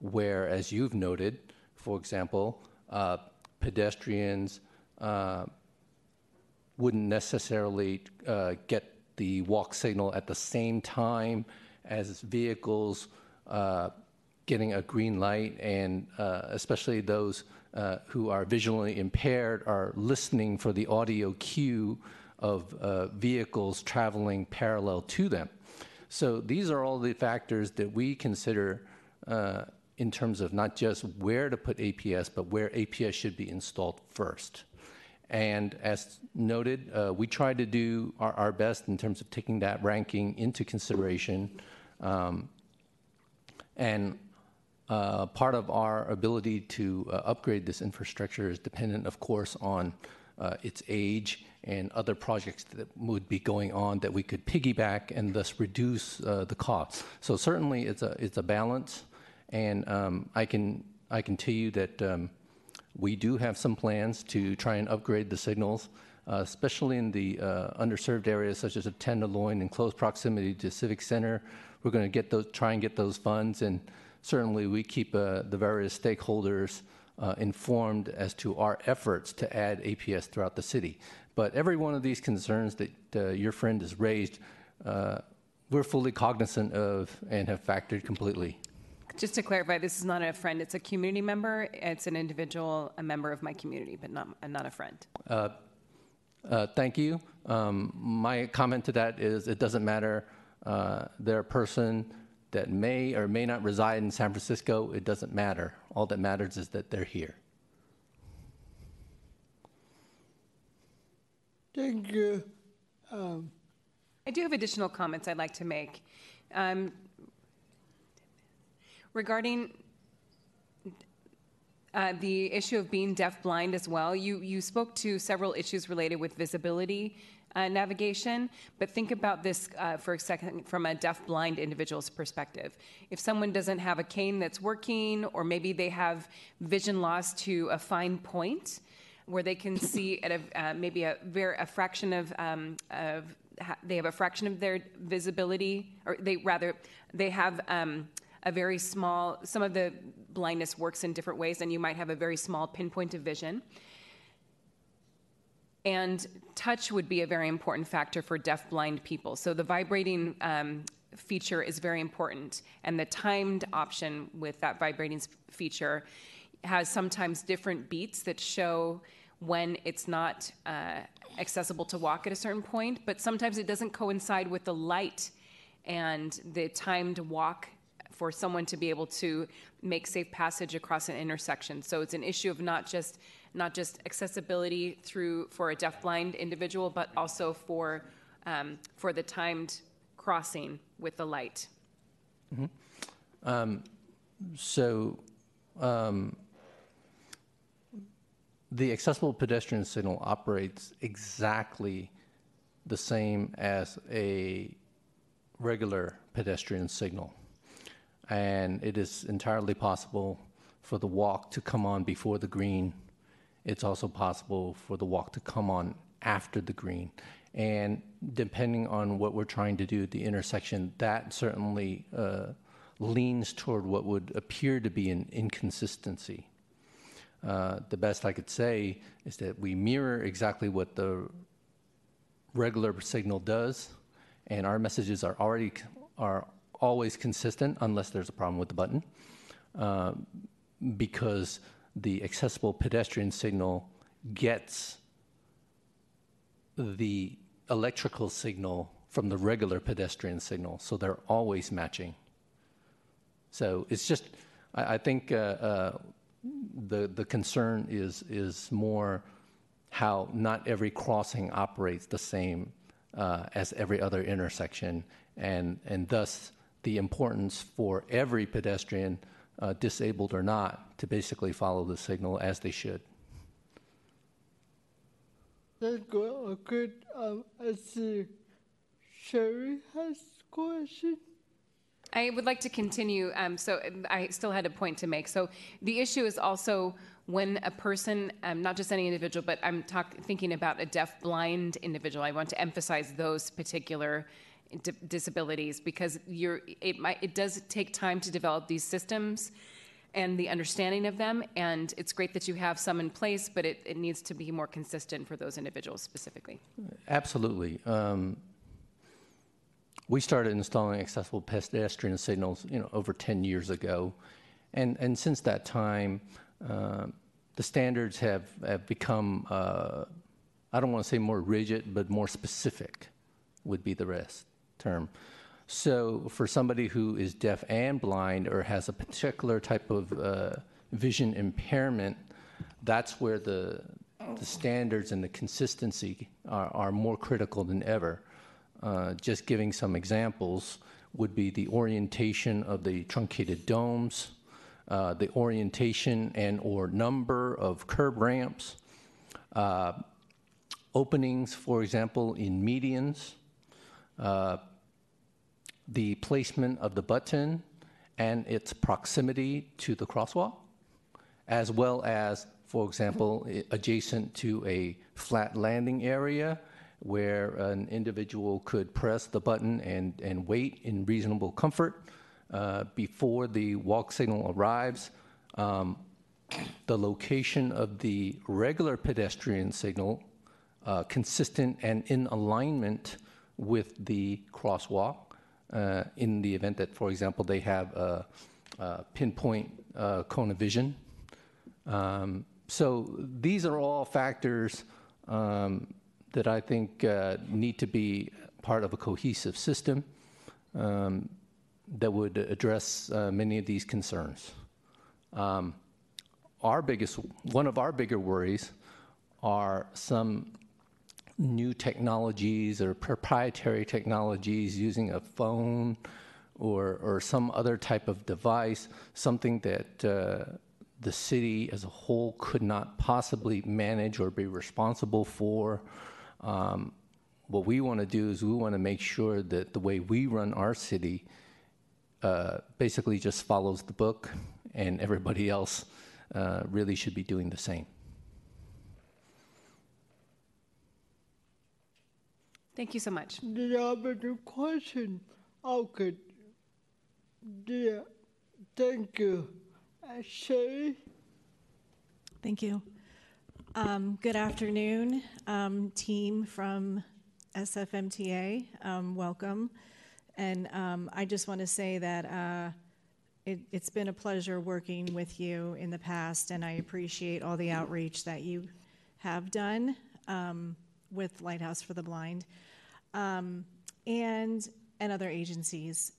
S13: where, as you've noted, for example, uh, pedestrians uh, wouldn't necessarily uh, get the walk signal at the same time as vehicles uh, getting a green light, and uh, especially those uh, who are visually impaired are listening for the audio cue of vehicles traveling parallel to them. So these are all the factors that we consider in terms of not just where to put APS, but where APS should be installed first. And as noted, we try to do our, best in terms of taking that ranking into consideration and uh, part of our ability to uh, upgrade this infrastructure is dependent, of course, on uh, its age and other projects that would be going on that we could piggyback and thus reduce the cost. So certainly, it's a it's a balance, and um, I can I can tell you that um, we do have some plans to try and upgrade the signals. Especially in the underserved areas such as Tenderloin in close proximity to Civic Center, we're going to get those, try and get those funds, and certainly we keep uh, the various stakeholders uh, informed as to our efforts to add APS throughout the city. But every one of these concerns that uh, your friend has raised, uh, we're fully cognizant of and have factored completely.
S8: Just to clarify, this is not a friend; it's a community member. It's an individual, a member of my community, but not not a friend. Uh,
S13: uh, thank you. Um, my comment to that is it doesn't matter uh, they're a person that may or may not reside in San Francisco. It doesn't matter. All that matters is that they're here.
S2: Thank you. Um,
S8: I do have additional comments I'd like to make. Um, regarding uh, the issue of being deaf-blind as well, you, you spoke to several issues related with visibility uh, navigation, but think about this uh, for a second from a deaf-blind individual's perspective. If someone doesn't have a cane that's working, or maybe they have vision loss to a fine point, where they can see at a uh, maybe a very a fraction of, um, of ha- they have a fraction of their visibility, or they rather they have. Um, a very small, some of the blindness works in different ways, and you might have a very small pinpoint of vision. And touch would be a very important factor for deaf-blind people. So the vibrating um, feature is very important, and the timed option with that vibrating feature has sometimes different beats that show when it's not uh, accessible to walk at a certain point, but sometimes it doesn't coincide with the light and the timed walk for someone to be able to make safe passage across an intersection. So it's an issue of not just not just accessibility through for a deafblind individual, but also for um, for the timed crossing with the light. Mm-hmm. Um,
S13: so. Um, the accessible pedestrian signal operates exactly the same as a regular pedestrian signal. And it is entirely possible for the walk to come on before the green it's also possible for the walk to come on after the green. And depending on what we're trying to do at the intersection, that certainly uh, leans toward what would appear to be an inconsistency. uh, the best I could say is that we mirror exactly what the regular signal does, and our messages are already are always consistent unless there's a problem with the button, uh, because the accessible pedestrian signal gets the electrical signal from the regular pedestrian signal, so they're always matching. So it's just, I, I think uh, uh, the the concern is is more how not every crossing operates the same uh, as every other intersection, and and thus the importance for every pedestrian, uh, disabled or not, to basically follow the signal as they should.
S2: Thank you. Okay, um, I see Sheri has a question.
S8: I would like to continue. Um, so um, I still had a point to make. So the issue is also when a person, um, not just any individual, but I'm talk, thinking about a deaf blind individual. I want to emphasize those particular d- disabilities because you're, it, might, it does take time to develop these systems and the understanding of them. And it's great that you have some in place, but it, it needs to be more consistent for those individuals specifically.
S13: Absolutely. Um, we started installing accessible pedestrian signals, you know, over 10 years ago, and and since that time, uh, the standards have have become, uh, I don't want to say more rigid, but more specific, would be the rest term. So for somebody who is deaf and blind or has a particular type of uh, vision impairment, that's where the the standards and the consistency are, are more critical than ever. Uh, just giving some examples would be the orientation of the truncated domes, uh, the orientation and or number of curb ramps, uh, openings, for example, in medians, uh, the placement of the button and its proximity to the crosswalk, as well as, for example, adjacent to a flat landing area where an individual could press the button and, and wait in reasonable comfort uh, before the walk signal arrives. Um, the location of the regular pedestrian signal uh, consistent and in alignment with the crosswalk in the event that, for example, they have a, a pinpoint uh, cone of vision. Um, so these are all factors um, that I think uh, need to be part of a cohesive system um, that would address uh, many of these concerns. Um, our biggest, one of our bigger worries are some new technologies or proprietary technologies using a phone or, or some other type of device, something that uh, the city as a whole could not possibly manage or be responsible for. Um, what we want to do is we want to make sure that the way we run our city uh, basically just follows the book, and everybody else uh, really should be doing the same.
S8: Thank you so much.
S2: Do you have any question? Okay. Yeah. Thank you. Sheri?
S9: Thank you. Um, good afternoon, um, team from SFMTA. Um, welcome. And um, I just want to say that uh, it, has been a pleasure working with you in the past, and I appreciate all the outreach that you have done um, with Lighthouse for the Blind um, and, and other agencies.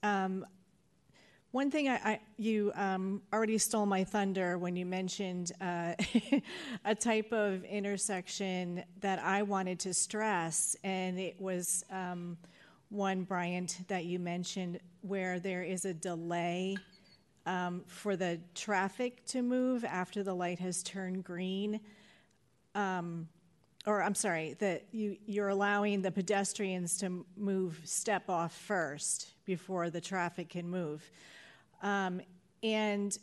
S9: One thing I, I you um, already stole my thunder when you mentioned uh, a type of intersection that I wanted to stress, and it was um, one, Bryant, that you mentioned where there is a delay um, for the traffic to move after the light has turned green. Um, or I'm sorry, that you, you're allowing the pedestrians to move step off first before the traffic can move. Um, and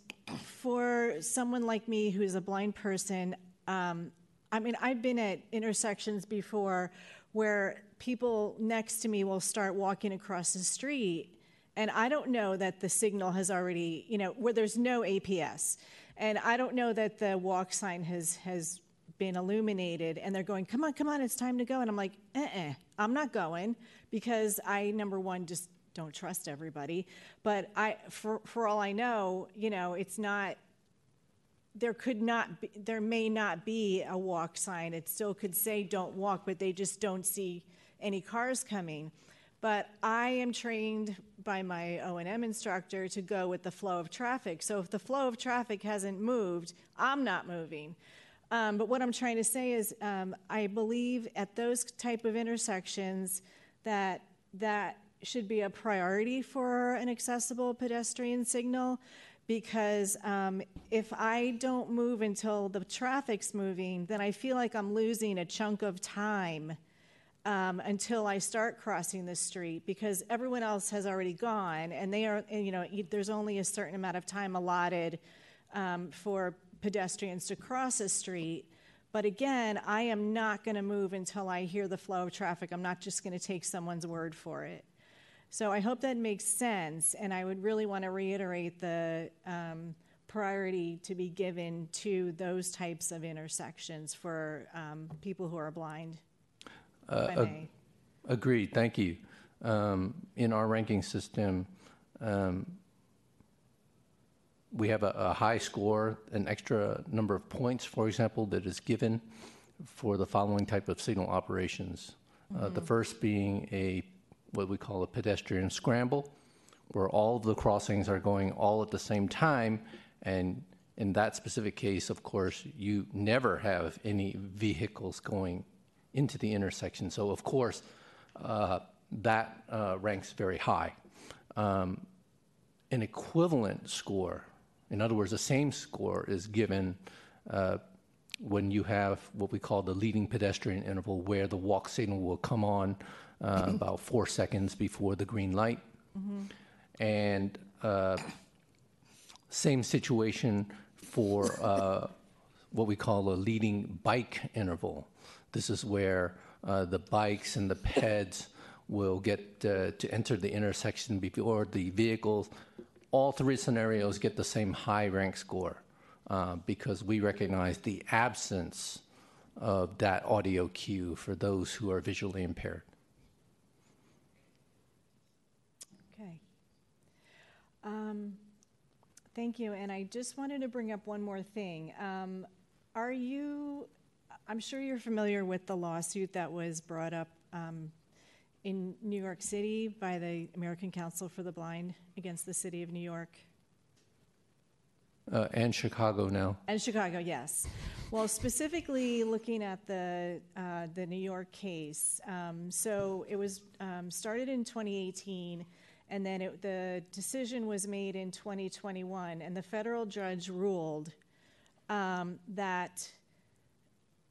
S9: for someone like me who's a blind person, um, I mean, I've been at intersections before where people next to me will start walking across the street, and I don't know that the signal has already, you know, where there's no APS. And I don't know that the walk sign has, has been illuminated and they're going, come on, come on, it's time to go. And I'm like, uh-uh, I'm not going because I, number one, just don't trust everybody. But I, for, for all I know, you know, it's not, there could not be, there may not be a walk sign. It still could say don't walk, but they just don't see any cars coming. But I am trained by my O&M instructor to go with the flow of traffic. So if the flow of traffic hasn't moved, I'm not moving. Um, but what I'm trying to say is, um, I believe at those type of intersections that that should be a priority for an accessible pedestrian signal because um, if I don't move until the traffic's moving, then I feel like I'm losing a chunk of time um, until I start crossing the street because everyone else has already gone, and they are, you know, there's only a certain amount of time allotted um, for pedestrians to cross a street. But again, I am not going to move until I hear the flow of traffic. I'm not just going to take someone's word for it. So I hope that makes sense, and I would really want to reiterate the um, priority to be given to those types of intersections for um, people who are blind.
S13: Uh, ag- agreed. Thank you. Um, in our ranking system, um, we have a, a, high score, an extra number of points, for example, that is given for the following type of signal operations. Mm-hmm. Uh, the mm-hmm. first being a what we call a pedestrian scramble, where all of the crossings are going all at the same time, and in that specific case, of course, you never have any vehicles going into the intersection. So, of course, uh, that uh, ranks very high. Um, an equivalent score, in other words, the same score is given uh, when you have what we call the leading pedestrian interval, where the walk signal will come on uh, about four seconds before the green light. Mm-hmm. And uh, same situation for uh, what we call a leading bike interval. This is where uh, the bikes and the peds will get uh, to enter the intersection before the vehicles. All three scenarios get the same high rank score uh, because we recognize the absence of that audio cue for those who are visually impaired.
S9: Okay. Um, thank you. And I just wanted to bring up one more thing. Um, are you I'm sure you're familiar with the lawsuit that was brought up um, in New York City by the American Council for the Blind against the city of New York.
S13: Uh, and Chicago now.
S9: And Chicago, yes. Well, specifically looking at the uh, the New York case, um, so it was um, started in 2018, and then it, the decision was made in 2021, and the federal judge ruled um, that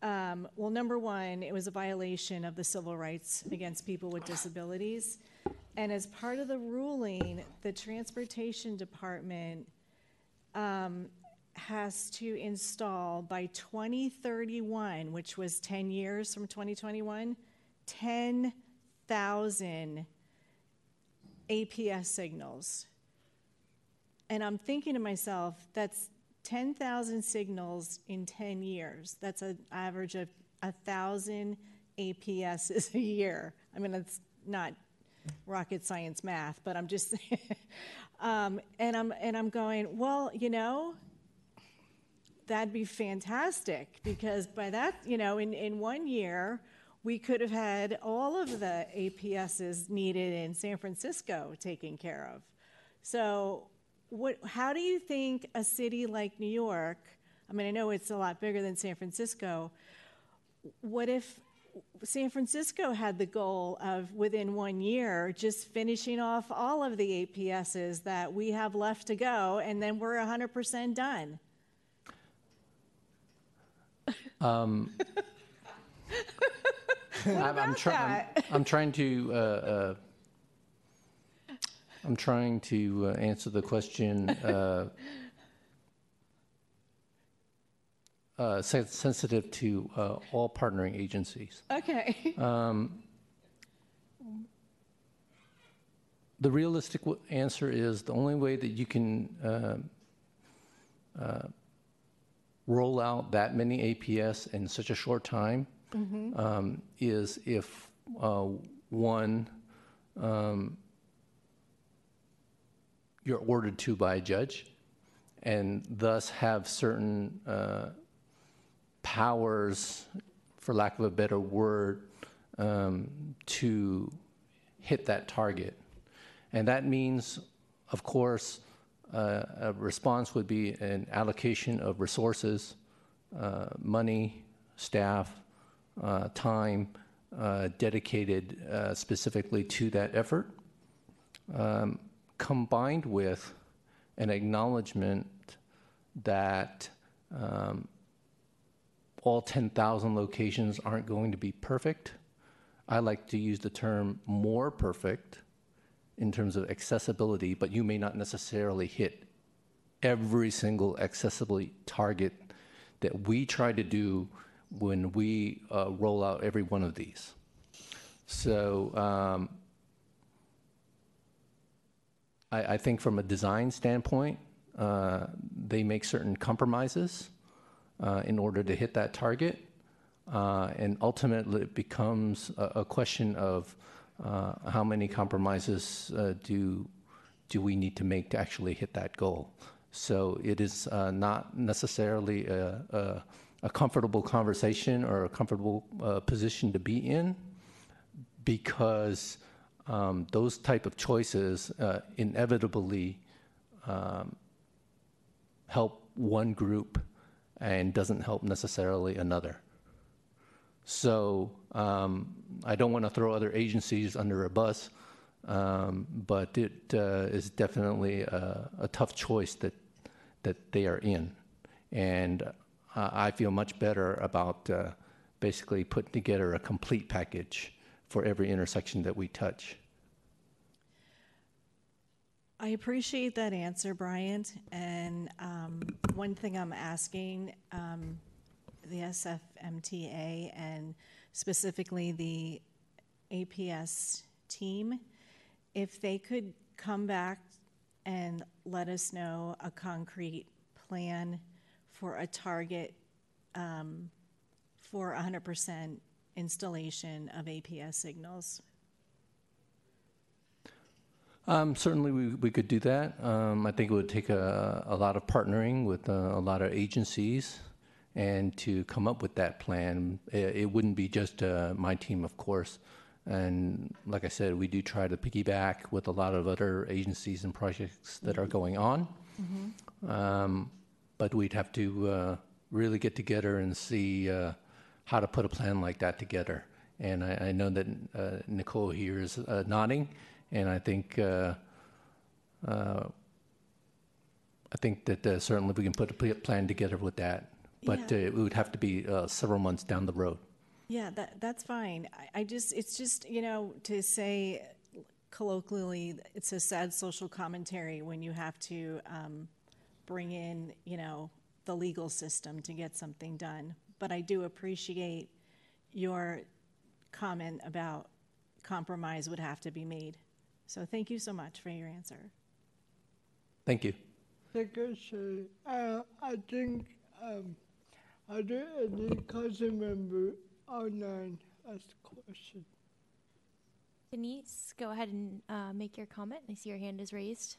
S9: um, well, number one, it was a violation of the civil rights against people with disabilities. And as part of the ruling, the Transportation Department um, has to install by 2031, which was 10 years from 2021, 10,000 APS signals. And I'm thinking to myself, that's 10,000 signals in 10 years. That's an average of 1,000 APSs a year. I mean, it's not rocket science math, but I'm just, um, and I'm and I'm going. Well, you know, that'd be fantastic because by that, you know, in in one year. We could have had all of the APSs needed in San Francisco taken care of. So what, how do you think a city like New York, I mean, I know it's a lot bigger than San Francisco, what if San Francisco had the goal of within one year just finishing off all of the APSs that we have left to go, and then we're 100% done? Um,
S13: I'm, I'm, try- I'm, I'm, trying to uh, uh, I'm trying to uh, answer the question uh, uh, sensitive to uh, all partnering agencies.
S9: Okay. Um,
S13: the realistic w- answer is the only way that you can uh, uh, roll out that many APS in such a short time
S9: Mhm.
S13: um, is if uh, one um, you're ordered to by a judge and thus have certain uh, powers, for lack of a better word, um, to hit that target. And that means, of course, uh, a response would be an allocation of resources, uh, money, staff, uh, time uh, dedicated uh, specifically to that effort, um, combined with an acknowledgement that um, all 10,000 locations aren't going to be perfect. I like to use the term more perfect in terms of accessibility, but you may not necessarily hit every single accessibility target that we try to do when we uh, roll out every one of these. So um, I, I think from a design standpoint, uh, they make certain compromises uh, in order to hit that target. Uh, and ultimately, it becomes a, a question of uh, how many compromises uh, do do we need to make to actually hit that goal. So it is uh, not necessarily a, a, a comfortable conversation or a comfortable position to be in, because um, those type of choices uh, inevitably um, help one group and doesn't help necessarily another. So um, I don't want to throw other agencies under a bus, um, but it uh, is definitely a, a, tough choice that that they are in, and I feel much better about uh, basically putting together a complete package for every intersection that we touch.
S9: I appreciate that answer, Bryant. And um, one thing I'm asking um, the SFMTA and specifically the APS team, if they could come back and let us know a concrete plan for a target um, for 100% installation of APS signals.
S13: Um, certainly, we, we could do that. Um, I think it would take a, a lot of partnering with uh, a lot of agencies and to come up with that plan. It, it wouldn't be just uh, my team, of course. And like I said, we do try to piggyback with a lot of other agencies and projects that are going on.
S9: Mm-hmm.
S13: Um, but we'd have to uh, really get together and see uh, how to put a plan like that together. And I, I know that uh, Nicole here is uh, nodding, and I think uh, uh, I think that certainly we can put a plan together with that. But
S9: Yeah.
S13: it would have to be several months down the road.
S9: Yeah, that, that's fine. I, I just, it's just, you know, to say colloquially, it's a sad social commentary when you have to um, bring in, you know, the legal system to get something done. But I do appreciate your comment about compromise would have to be made. So thank you so much for your answer.
S13: Thank you.
S2: Secretary, uh, I think, um, are there any council member online ask question?
S3: Denise, go ahead and uh, make your comment. I see your hand is raised.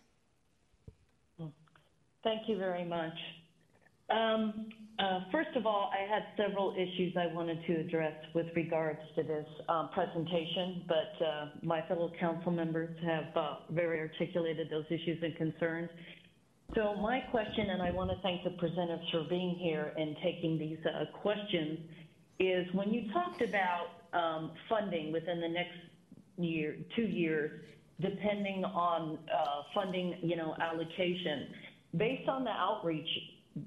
S11: Thank you very much. Um, uh, first of all, I had several issues I wanted to address with regards to this um, presentation, but uh, my fellow council members have uh, very articulated those issues and concerns. So my question, and I want to thank the presenters for being here and taking these uh, questions, is when you talked about um, funding within the next year, two years, depending on uh, funding, you know, allocation, based on the outreach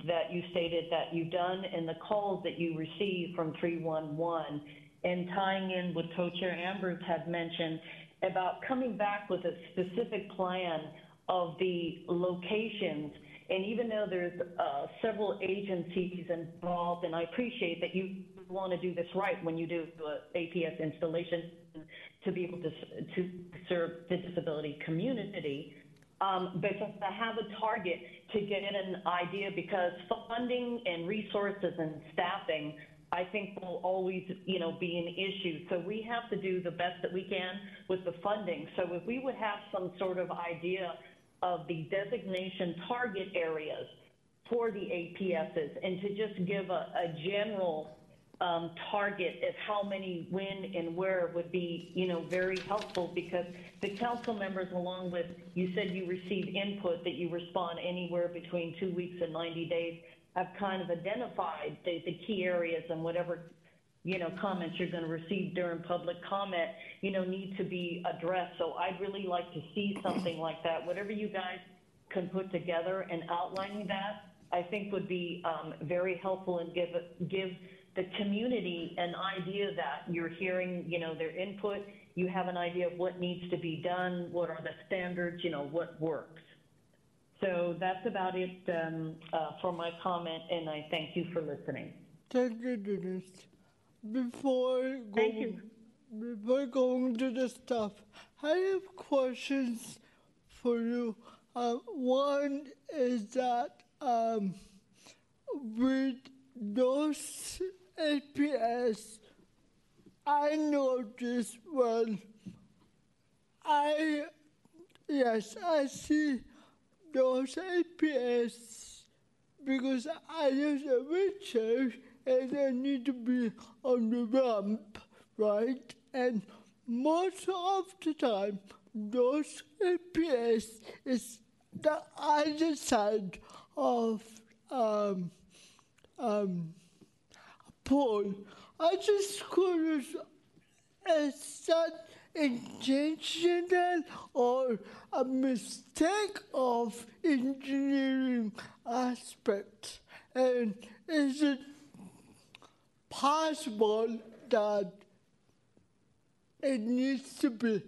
S11: that you stated that you've done and the calls that you received from 311 and tying in what Co-Chair Ambrose had mentioned about coming back with a specific plan of the locations. And even though there's uh, several agencies involved, and I appreciate that you want to do this right when you do a APS installation to be able to, to serve the disability community, um, but to have a target to get an idea because funding and resources and staffing, I think will always, you know, be an issue. So we have to do the best that we can with the funding. So if we would have some sort of idea of the designation target areas for the APSs and to just give a, a general um, target of how many, when, and where would be, you know, very helpful because the council members, along with, you said you receive input that you respond anywhere between two weeks and 90 days, have kind of identified the, the key areas and whatever, you know, comments you're going to receive during public comment, you know, need to be addressed. So I'd really like to see something like that. Whatever you guys can put together and outlining that, I think would be um, very helpful and give give the community an idea that you're hearing, you know, their input, you have an idea of what needs to be done, what are the standards, you know, what works. So that's about it um, uh, for my comment, and I thank you for listening.
S2: Thank you, Denise. Before going, before going to the stuff, I have questions for you. Uh, one is that um, with those APS, I know this well, I yes, I see those APS because I use a wheelchair and I need to be on the ramp, right? And most of the time, those APS is the other side of um, um, pole. I just is that intentional or a mistake of engineering aspect? And is it possible that it needs to be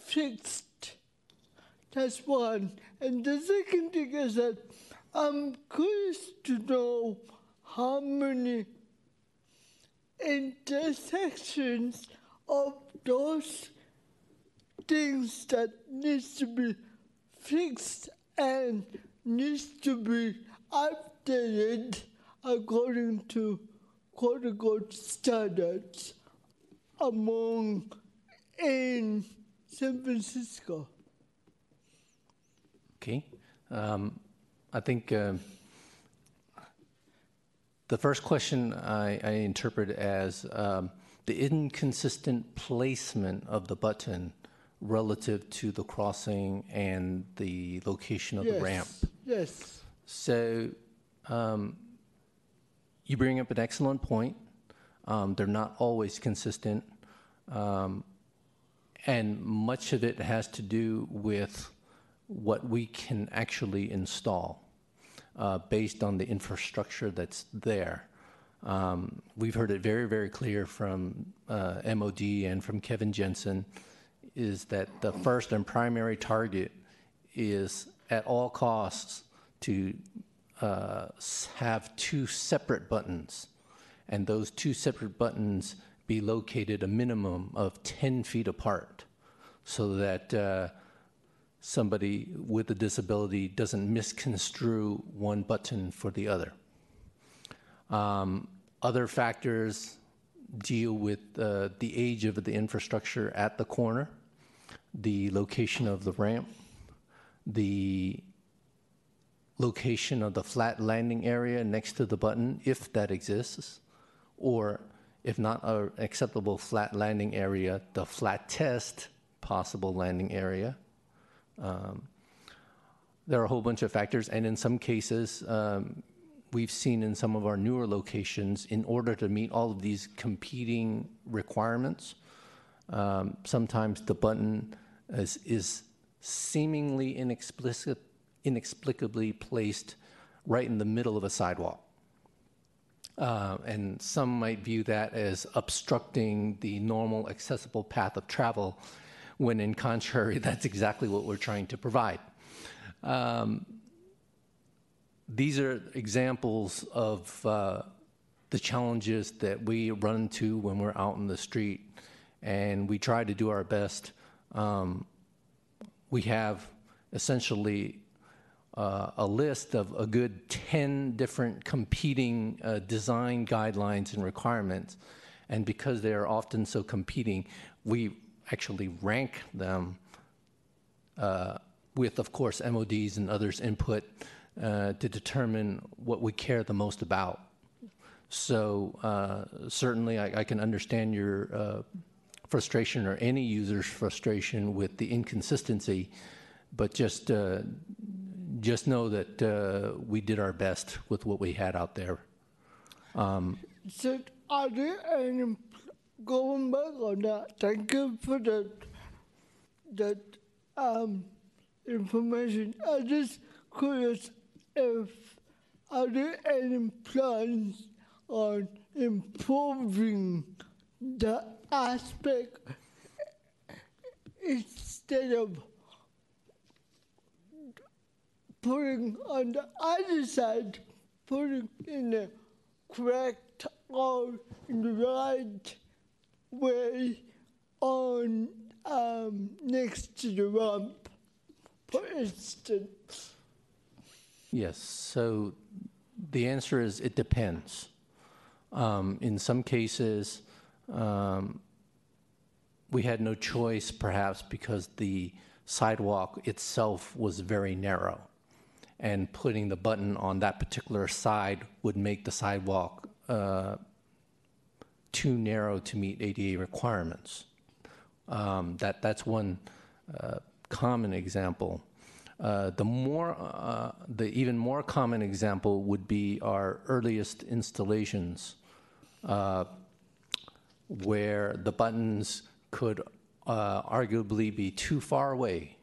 S2: fixed? That's one. And the second thing is that I'm curious to know how many intersections of those things that needs to be fixed and needs to be updated according to unquote standards among in San Francisco.
S13: Okay. Um, I think uh, the first question I, I interpret as um, the inconsistent placement of the button relative to the crossing and the location of
S2: yes.
S13: the ramp.
S2: Yes.
S13: So um, you bring up an excellent point. Um, they're not always consistent. Um, and much of it has to do with what we can actually install uh, based on the infrastructure that's there. Um, we've heard it very, very clear from uh, MOD and from Kevin Jensen is that the first and primary target is at all costs to uh, have two separate buttons, and those two separate buttons be located a minimum of 10 feet apart so that uh, somebody with a disability doesn't misconstrue one button for the other. Um, other factors deal with uh, the age of the infrastructure at the corner, the location of the ramp, the location of the flat landing area next to the button, if that exists, or if not an acceptable flat landing area, the flat test possible landing area. Um, there are a whole bunch of factors, and in some cases, um, we've seen in some of our newer locations, in order to meet all of these competing requirements, um, sometimes the button is, is seemingly inexplicably placed right in the middle of a sidewalk. Uh, and some might view that as obstructing the normal accessible path of travel, when in contrary, that's exactly what we're trying to provide. Um, these are examples of uh, the challenges that we run into when we're out in the street, and we try to do our best. Um, we have essentially uh, a list of a good 10 different competing uh, design guidelines and requirements. And because they are often so competing, we actually rank them uh, with, of course, MODs and others' input uh, to determine what we care the most about. So uh, certainly, I, I, can understand your uh, frustration or any user's frustration with the inconsistency, but just uh, just know that uh, we did our best with what we had out there.
S2: Um, so, are there any going back on that? Thank you for that that um, information. I'm just curious if are there any plans on improving the aspect instead of putting on the other side, putting in the correct or in the right way on um, next to the ramp, for instance.
S13: Yes, so the answer is it depends. Um, in some cases, um, we had no choice, perhaps because the sidewalk itself was very narrow and putting the button on that particular side would make the sidewalk uh, too narrow to meet ADA requirements. Um, that, that's one uh, common example. Uh, the more, uh, the even more common example would be our earliest installations, uh, where the buttons could uh, arguably be too far away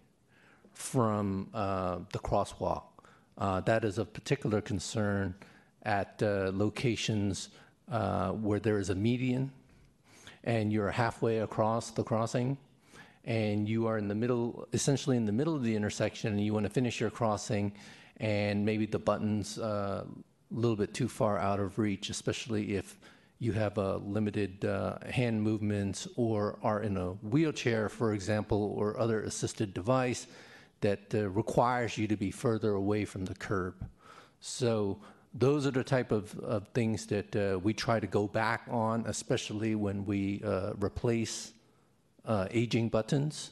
S13: from the crosswalk uh, that is of particular concern at uh, locations uh, where there is a median and you're halfway across the crossing and you are in the middle, essentially in the middle of the intersection, and you want to finish your crossing, and maybe the button's uh, a little bit too far out of reach, especially if you have a limited uh, hand movements or are in a wheelchair, for example, or other assisted device that uh, requires you to be further away from the curb. So those are the type of, of things that uh, we try to go back on, especially when we uh, replace uh, aging buttons.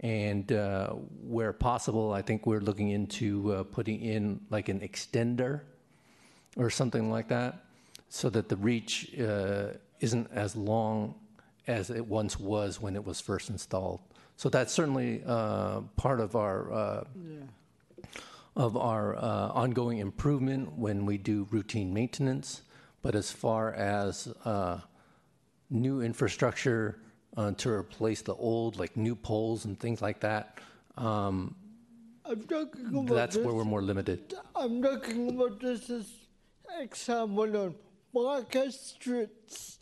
S13: And uh, where possible, I think we're looking into uh, putting in like an extender or something like that so that the reach isn't as long as it once was when it was first installed. So that's certainly uh, part of our uh, yeah. Of our uh, ongoing improvement when we do routine maintenance. But as far as uh, new infrastructure uh, to replace the old, like new poles and things like that, um, that's where we're more limited.
S2: I'm talking about this as example on Market streets,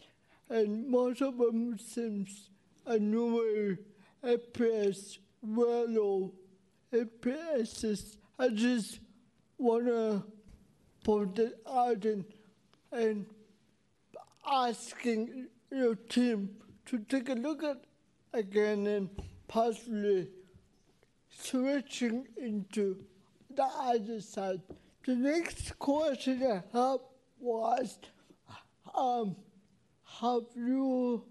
S2: and most of them seems a new APS well APSs. I just wanna put it out and, and asking your team to take a look at again and possibly switching into the other side. The next question I have was, um, have you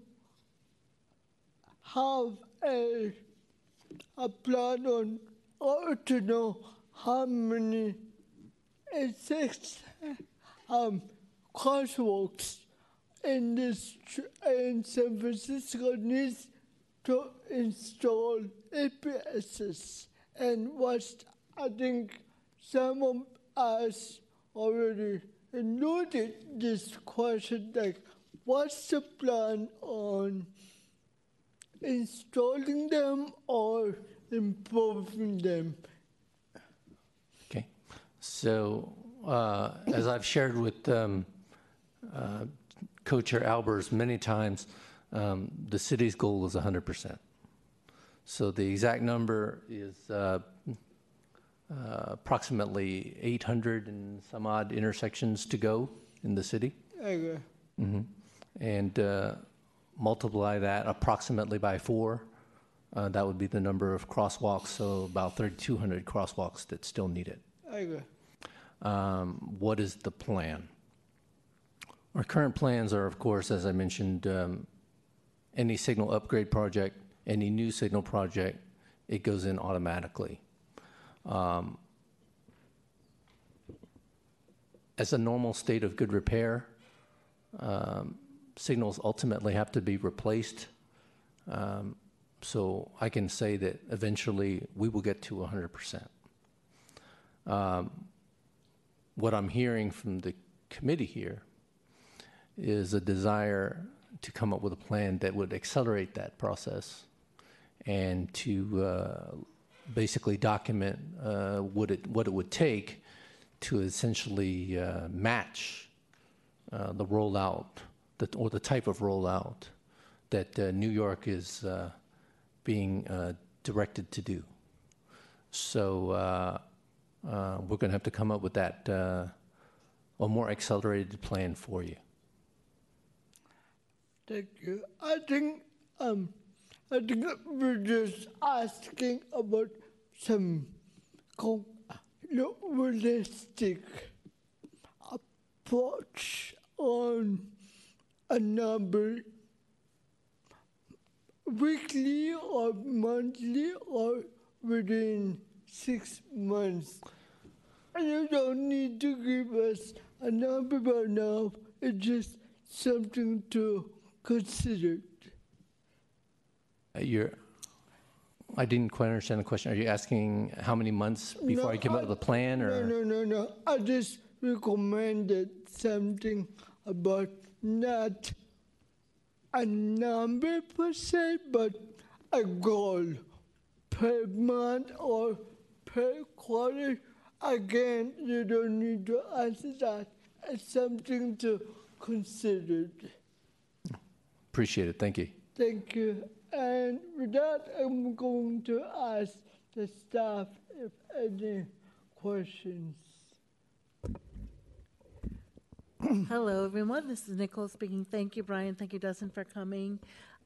S2: have a, a plan on how to know how many six um, crosswalks in this in San Francisco needs to install APSs and what I think some of us already noted this question like what's the plan on installing them or improving them?
S13: So, uh, as I've shared with um, uh, Co-Chair Albers many times, um, the city's goal is 100%. So the exact number is uh, uh, approximately 800 and some odd intersections to go in the city.
S2: Okay.
S13: Mm-hmm. And uh, multiply that approximately by four, uh, that would be the number of crosswalks, so about 3,200 crosswalks that still need it.
S2: Okay.
S13: Um, what is the plan? Our current plans are, of course, as I mentioned, um, any signal upgrade project, any new signal project, it goes in automatically. Um, as a normal state of good repair, um, signals ultimately have to be replaced. Um, so I can say that eventually we will get to 100%. Um, what I'm hearing from the committee here is a desire to come up with a plan that would accelerate that process and to uh, basically document uh, what it what it would take to essentially uh, match uh, the rollout or the type of rollout that uh, New York is uh, being directed to do. So we're going to have to come up with that a more accelerated plan for you.
S2: Thank you. I think um, I think we're just asking about some realistic approach on a number weekly or monthly or within six months. And you don't need to give us a number right now. It's just something to consider.
S13: Uh, you're, I didn't quite understand the question. Are you asking how many months before no, I come up with a plan, or
S2: no, no, no, no? I just recommended something about not a number per se, but a goal per month or per quarter. Again, you don't need to answer that. It's something to consider.
S13: Appreciate it. Thank you.
S2: Thank you. And with that, I'm going to ask the staff if any questions.
S4: Hello, everyone. This is Nicole speaking. Thank you, Bryant. Thank you, Dustin, for coming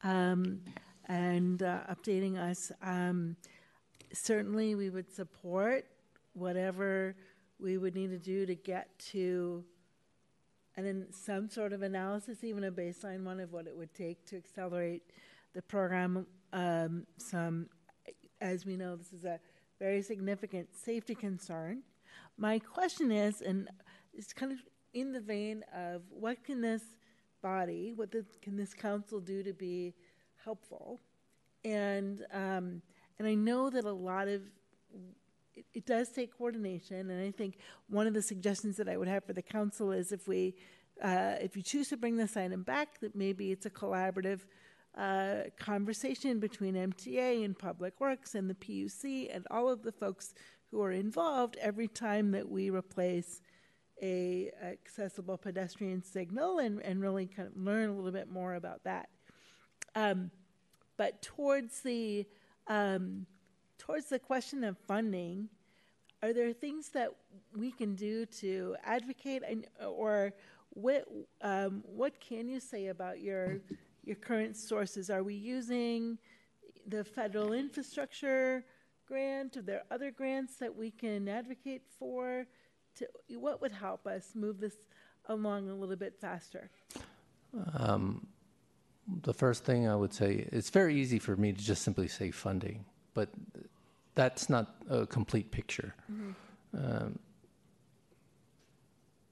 S4: um, and uh, updating us. Um, certainly, we would support whatever we would need to do to get to and then some sort of analysis, even a baseline one of what it would take to accelerate the program. Um, some, as we know, this is a very significant safety concern. My question is, and it's kind of in the vein of what can this body, what the, can this council do to be helpful? And um, and I know that a lot of it, it does take coordination, and I think one of the suggestions that I would have for the council is if we, uh, if you choose to bring this item back, that maybe it's a collaborative uh, conversation between MTA and Public Works and the PUC and all of the folks who are involved every time that we replace a accessible pedestrian signal and, and really kind of learn a little bit more about that. Um, but towards the um, towards the question of funding, are there things that we can do to advocate, and, or what um, what can you say about your your current sources? Are we using the federal infrastructure grant? Are there other grants that we can advocate for? To what would help us move this along a little bit faster? Um,
S13: the first thing I would say, it's very easy for me to just simply say funding, but that's not a complete picture. Mm-hmm. Um,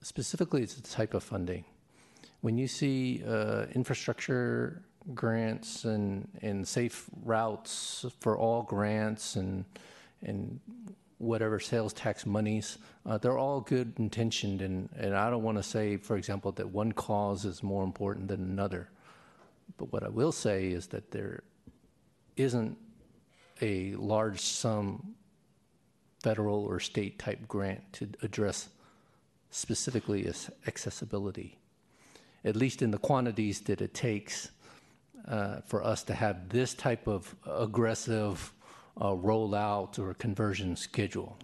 S13: specifically, it's the type of funding. When you see uh, infrastructure grants and, and safe routes for all grants and and whatever sales tax monies, uh, they're all good intentioned. And, and I don't want to say, for example, that one cause is more important than another. But what I will say is that there isn't a large sum federal or state type grant to address specifically accessibility, at least in the quantities that it takes uh, for us to have this type of aggressive uh, rollout or conversion schedule.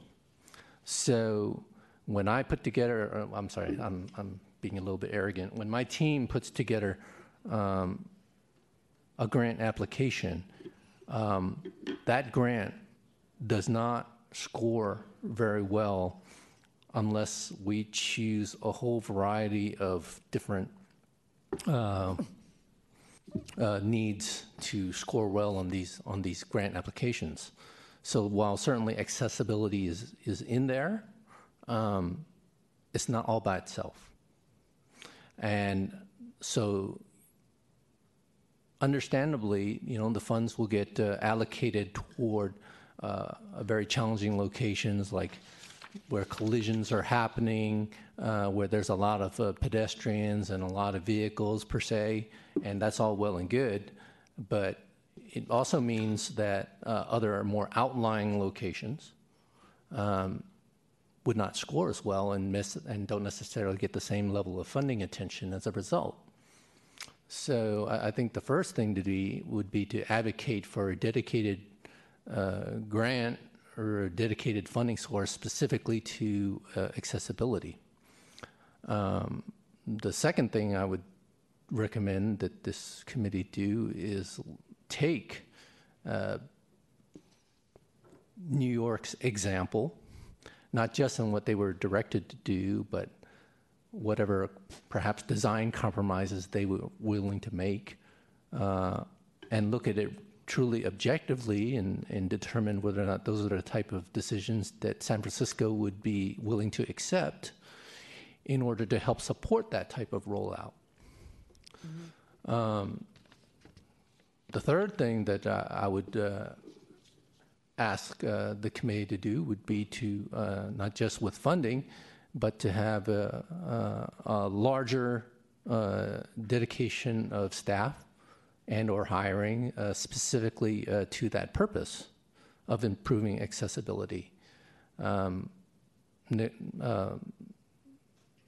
S13: So when I put together, uh, I'm sorry, I'm, I'm being a little bit arrogant. When my team puts together um, a grant application, um, that grant does not score very well unless we choose a whole variety of different uh, uh, needs to score well on these on these grant applications. So while certainly accessibility is is in there, um, it's not all by itself. And so, understandably, you know, the funds will get uh, allocated toward uh, very challenging locations like where collisions are happening, uh, where there's a lot of uh, pedestrians and a lot of vehicles per se, and that's all well and good. But it also means that uh, other more outlying locations um, would not score as well and miss and don't necessarily get the same level of funding attention as a result. So I, think the first thing to do would be to advocate for a dedicated uh, grant or a dedicated funding source specifically to uh, accessibility. Um, the second thing I would recommend that this committee do is take uh, New York's example, not just in what they were directed to do, but whatever perhaps design compromises they were willing to make, uh, and look at it truly objectively and, and determine whether or not those are the type of decisions that San Francisco would be willing to accept in order to help support that type of rollout. Mm-hmm. Um, the third thing that uh, I would uh, ask uh, the committee to do would be to uh, not just with funding, but to have a, a, a larger uh, dedication of staff and or hiring uh, specifically uh, to that purpose of improving accessibility. Um, uh,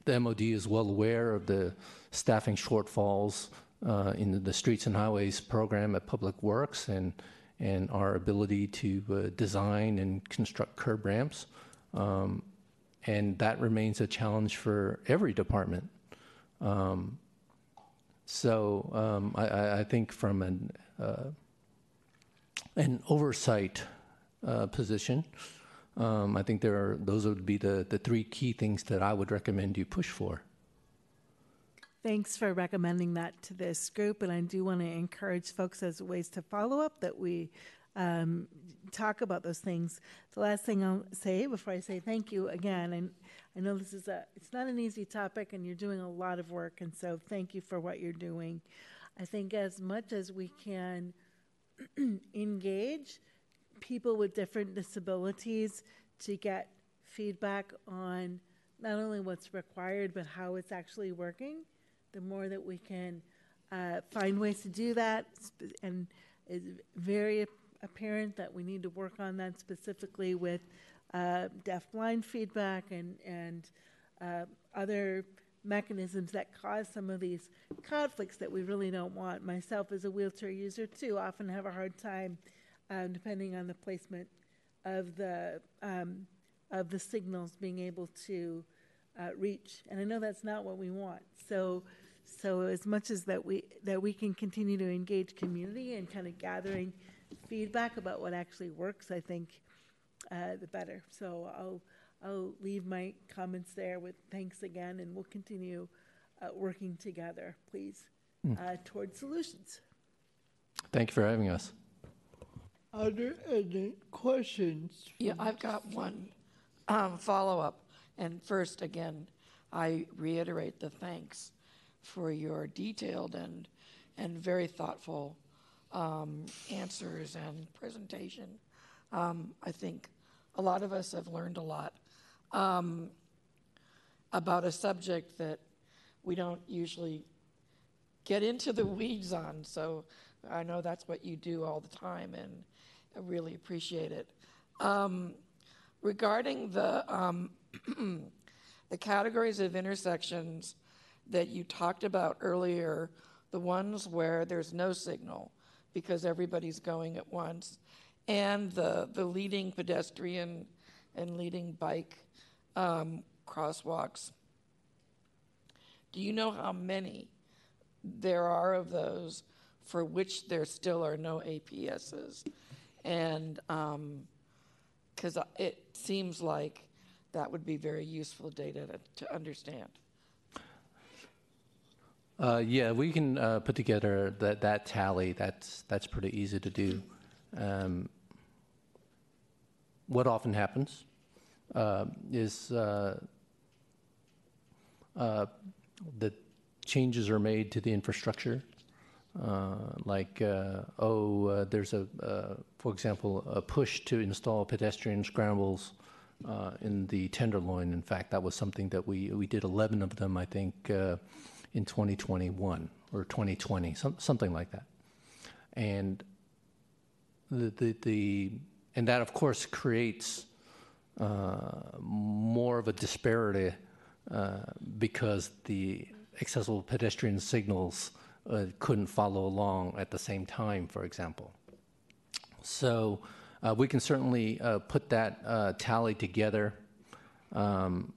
S13: the MOD is well aware of the staffing shortfalls uh, in the Streets and Highways program at Public Works and, and our ability to uh, design and construct curb ramps. Um, and that remains a challenge for every department. Um, so um, I, I, think from an, uh, an oversight uh, position, um, I think there are those would be the, the three key things that I would recommend you push for.
S4: Thanks for recommending that to this group, and I do want to encourage folks as ways to follow up that we um, talk about those things. The last thing I'll say before I say thank you again, and I know this is a it's not an easy topic and you're doing a lot of work and so thank you for what you're doing. I think as much as we can engage people with different disabilities to get feedback on not only what's required but how it's actually working, the more that we can uh, find ways to do that and it's very apparent that we need to work on that specifically with uh, deaf-blind feedback and and uh, other mechanisms that cause some of these conflicts that we really don't want. Myself, as a wheelchair user, too, often have a hard time, um, depending on the placement of the um, of the signals, being able to uh, reach. And I know that's not what we want. So, so as much as that we that we can continue to engage community and kind of gathering feedback about what actually works, I think uh, the better. So I'll I'll leave my comments there with thanks again, and we'll continue uh, working together, please, mm. uh, towards solutions.
S13: Thank you for having us.
S2: Are there any questions?
S10: Yeah, I've got one um, follow up. And first, again, I reiterate the thanks for your detailed and and very thoughtful um, answers and presentation. Um, I think a lot of us have learned a lot um, about a subject that we don't usually get into the weeds on. So I know that's what you do all the time, and I really appreciate it. Um, regarding the um, the categories of intersections that you talked about earlier, the ones where there's no signal because everybody's going at once, and the, the leading pedestrian and leading bike um, crosswalks. Do you know how many there are of those for which there still are no APSs. And because it seems like that would be very useful data to, to understand.
S13: Uh, yeah, we can uh, put together that, that tally. That's, that's pretty easy to do. Um, what often happens uh, is the changes are made to the infrastructure. Like, oh, there's a, for example, a push to install pedestrian scrambles in the Tenderloin. In fact, that was something that we, we did 11 of them, I think in 2021 or 2020, some, something like that. And the, the, the and that of course creates uh, more of a disparity uh, because the accessible pedestrian signals uh, couldn't follow along at the same time, for example. So uh, we can certainly uh, put that uh, tally together. Um,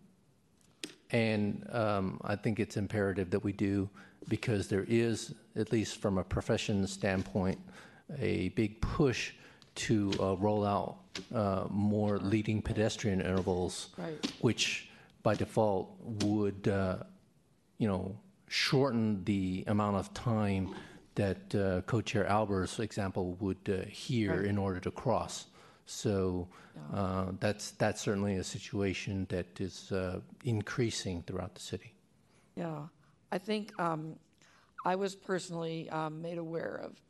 S13: and um, I think it's imperative that we do because there is, at least from a profession standpoint, a big push to uh, roll out uh, more leading pedestrian intervals,
S10: Right.
S13: which by default would, uh, you know, shorten the amount of time that uh, co-chair Albers' example would uh, hear
S10: Right.
S13: in order to cross. So uh, that's that's certainly a situation that is uh, increasing throughout the city.
S10: Yeah, I think um, I was personally um, made aware of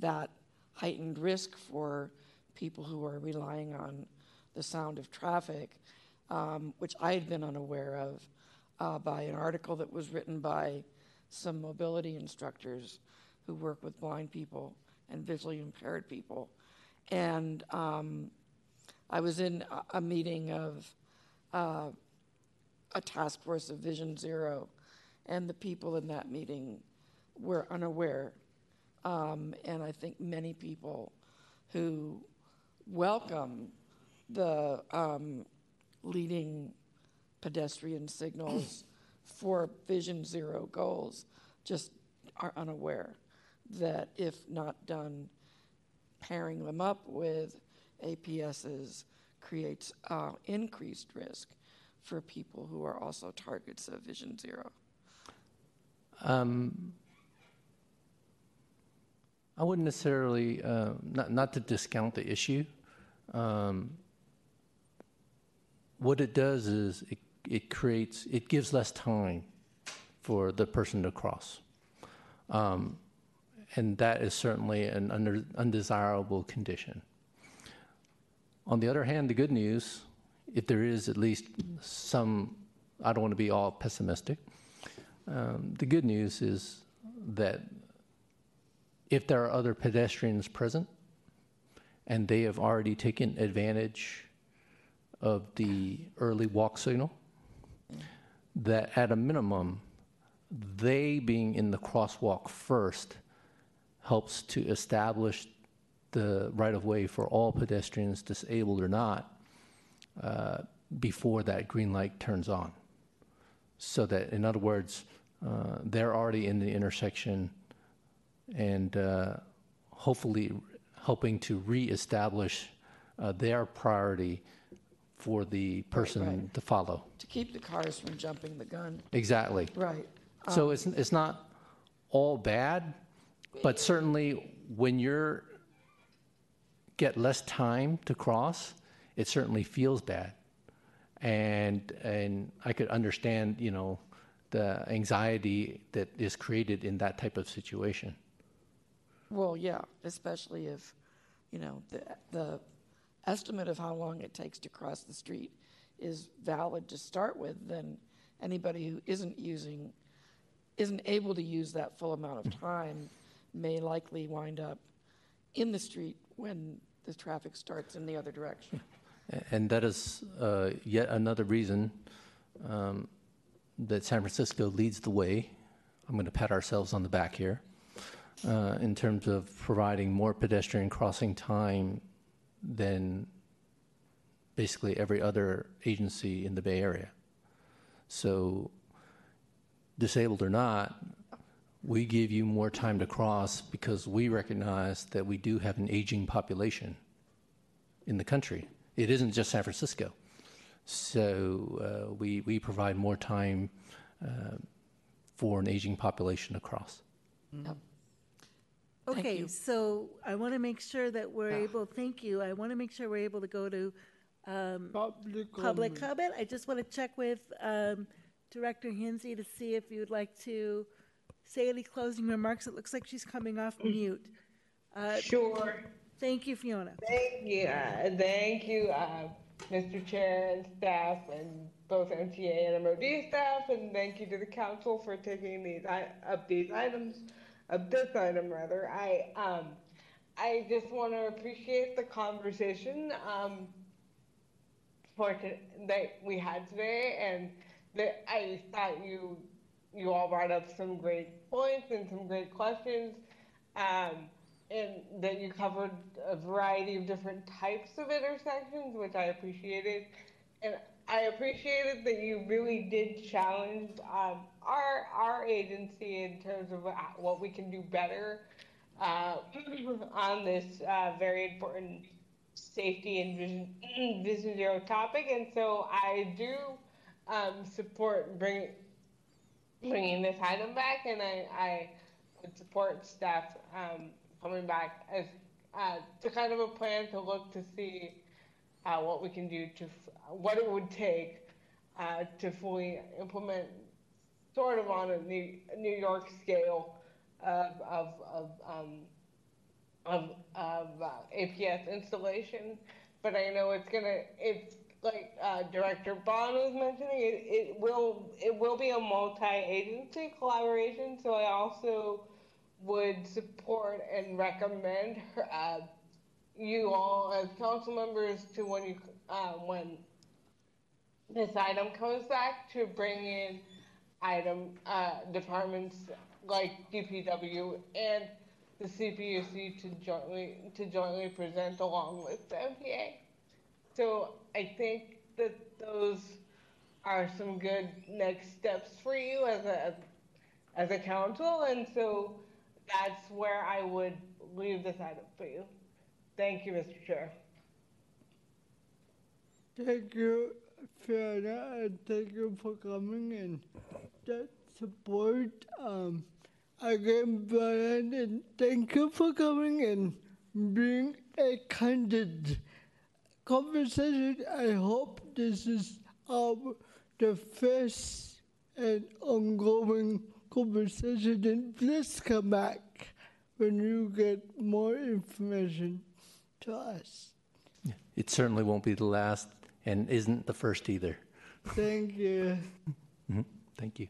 S10: that heightened risk for people who are relying on the sound of traffic, um, which I had been unaware of uh, by an article that was written by some mobility instructors who work with blind people and visually impaired people. And um, I was in a, a meeting of uh, a task force of Vision Zero, and the people in that meeting were unaware. Um, and I think many people who welcome the um, leading pedestrian signals for Vision Zero goals just are unaware that if not done, pairing them up with APSs creates uh, increased risk for people who are also targets of Vision Zero.
S13: Um, I wouldn't necessarily, uh, not, not to discount the issue. Um, what it does is it, it creates, it gives less time for the person to cross. Um, and that is certainly an undesirable condition. On the other hand, the good news, if there is at least some, I don't want to be all pessimistic, um, the good news is that if there are other pedestrians present and they have already taken advantage of the early walk signal, that at a minimum, they being in the crosswalk first helps to establish the right of way for all pedestrians, disabled or not, uh, before that green light turns on. So that, in other words, uh, they're already in the intersection and uh, hopefully helping to reestablish uh, their priority for the person
S10: right.
S13: to follow.
S10: To keep the cars from jumping the gun.
S13: Exactly.
S10: Right.
S13: So it's, it's not all bad, but certainly when you're get less time to cross, it certainly feels bad. And and I could understand, you know, the anxiety that is created in that type of situation.
S10: Well, yeah, especially if, you know, the, the estimate of how long it takes to cross the street is valid to start with, then anybody who isn't using, isn't able to use that full amount of time may likely wind up in the street when the traffic starts in the other direction.
S13: And that is uh, yet another reason um, that San Francisco leads the way. I'm going to pat ourselves on the back here uh, in terms of providing more pedestrian crossing time than basically every other agency in the Bay Area. So, disabled or not, we give you more time to cross because we recognize that we do have an aging population in the country. It isn't just San Francisco. So uh, we, we provide more time uh, for an aging population across.
S10: Yep.
S1: Mm-hmm. Okay, so I want to make sure that we're able, thank you, I want to make sure we're able to go to um,
S2: Public
S1: public
S2: comment.
S1: comment. I just want to check with um, Director Hinze to see if you'd like to say any closing remarks. It looks like she's coming off mute. Uh,
S14: Sure.
S1: Thank you, Fiona.
S14: Thank you, uh, thank you, uh, Mr. Chair and staff and both MTA and MOD staff, and thank you to the council for taking these, i- up these items, of this item rather. I, um, I just want to appreciate the conversation, um, for, to- that we had today, and that I thought you, you all brought up some great points and some great questions. Um, and that you covered a variety of different types of intersections, which I appreciated. And I appreciated that you really did challenge um, our our agency in terms of what we can do better uh, on this uh, very important safety and vision, vision zero topic. And so I do um, support bring, bringing this item back, and I, I would support staff um, coming back as uh, to kind of a plan to look to see uh, what we can do to what it would take uh, to fully implement sort of on a New, New York scale of of of um, of, of uh, APS installation, but I know it's gonna it's like uh, Director Bohn was mentioning it, it will it will be a multi-agency collaboration. So I also would support and recommend uh, you all as council members to when you uh, when this item comes back to bring in item uh, departments like DPW and the CPUC to jointly to jointly present along with the MTA. So I think that those are some good next steps for you as a as a council, and so that's where I would leave this item for you. Thank you, Mr. Chair.
S2: Thank you, Fiona, and thank you for coming in. That support, um, again, Bryant, and thank you for coming and being a candid conversation. I hope this is um, the first and ongoing conversation, and please come back when you get more information to us.
S13: It certainly won't be the last and isn't the first either.
S2: Thank you.
S13: Mhm. Thank you.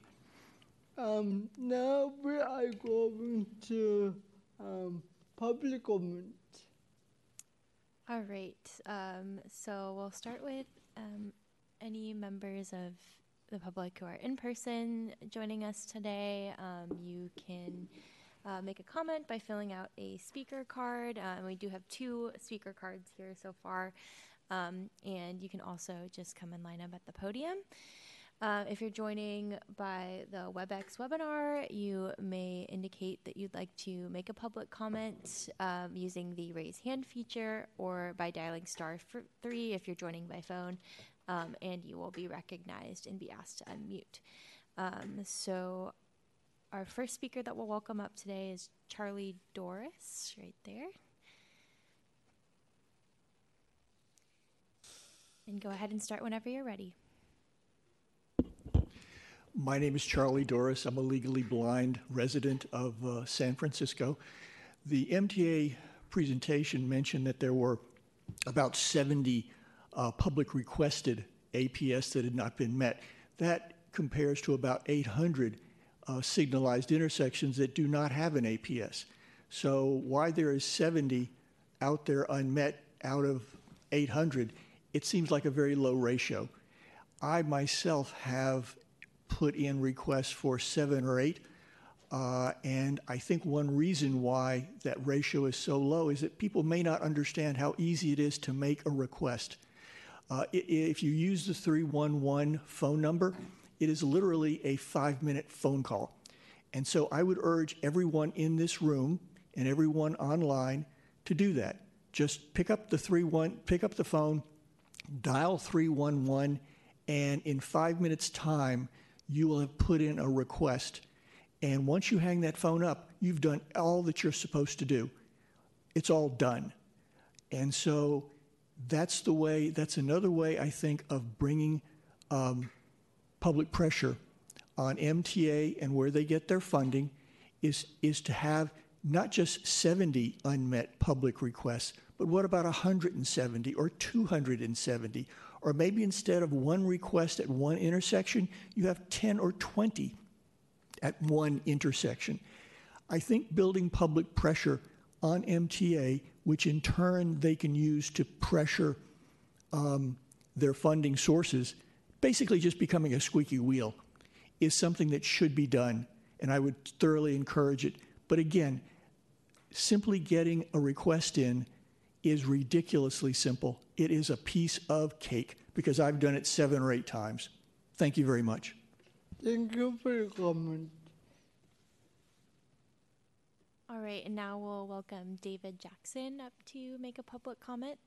S2: Um, now we are going to um, public comment.
S3: All right. Um, so we'll start with um, any members of the public who are in person joining us today. Um, you can uh, make a comment by filling out a speaker card. Uh, we do have two speaker cards here so far. Um, and you can also just come and line up at the podium. Uh, if you're joining by the WebEx webinar, you may indicate that you'd like to make a public comment um, using the raise hand feature or by dialing star three if you're joining by phone, um, and you will be recognized and be asked to unmute. Um, so, our first speaker that we'll welcome up today is Charlie Doris, right there. And go ahead and start whenever you're ready.
S15: My name is Charlie Doris. I'm a legally blind resident of uh, San Francisco. The MTA presentation mentioned that there were about 70 uh, public requested APS that had not been met. That compares to about 800 uh, signalized intersections that do not have an APS. So why there is 70 out there unmet out of 800, it seems like a very low ratio. I myself have put in requests for seven or eight. Uh, and I think one reason why that ratio is so low is that people may not understand how easy it is to make a request. Uh, if you use the 311 phone number, it is literally a five minute phone call. And so I would urge everyone in this room and everyone online to do that. Just pick up the three one, pick up the phone, dial 311, and in five minutes' time, you will have put in a request. And once you hang that phone up, you've done all that you're supposed to do. It's all done. And so that's the way, that's another way, I think, of bringing um, public pressure on MTA and where they get their funding is, is to have not just 70 unmet public requests, but what about 170 or 270? Or maybe instead of one request at one intersection, you have 10 or 20 at one intersection. I think building public pressure on MTA, which in turn they can use to pressure um, their funding sources, basically just becoming a squeaky wheel, is something that should be done, and I would thoroughly encourage it. But again, simply getting a request in is ridiculously simple. It is a piece of cake because I've done it seven or eight times. Thank you very much.
S2: Thank you for your comment.
S3: All right, and now we'll welcome David Jackson up to make a public comment.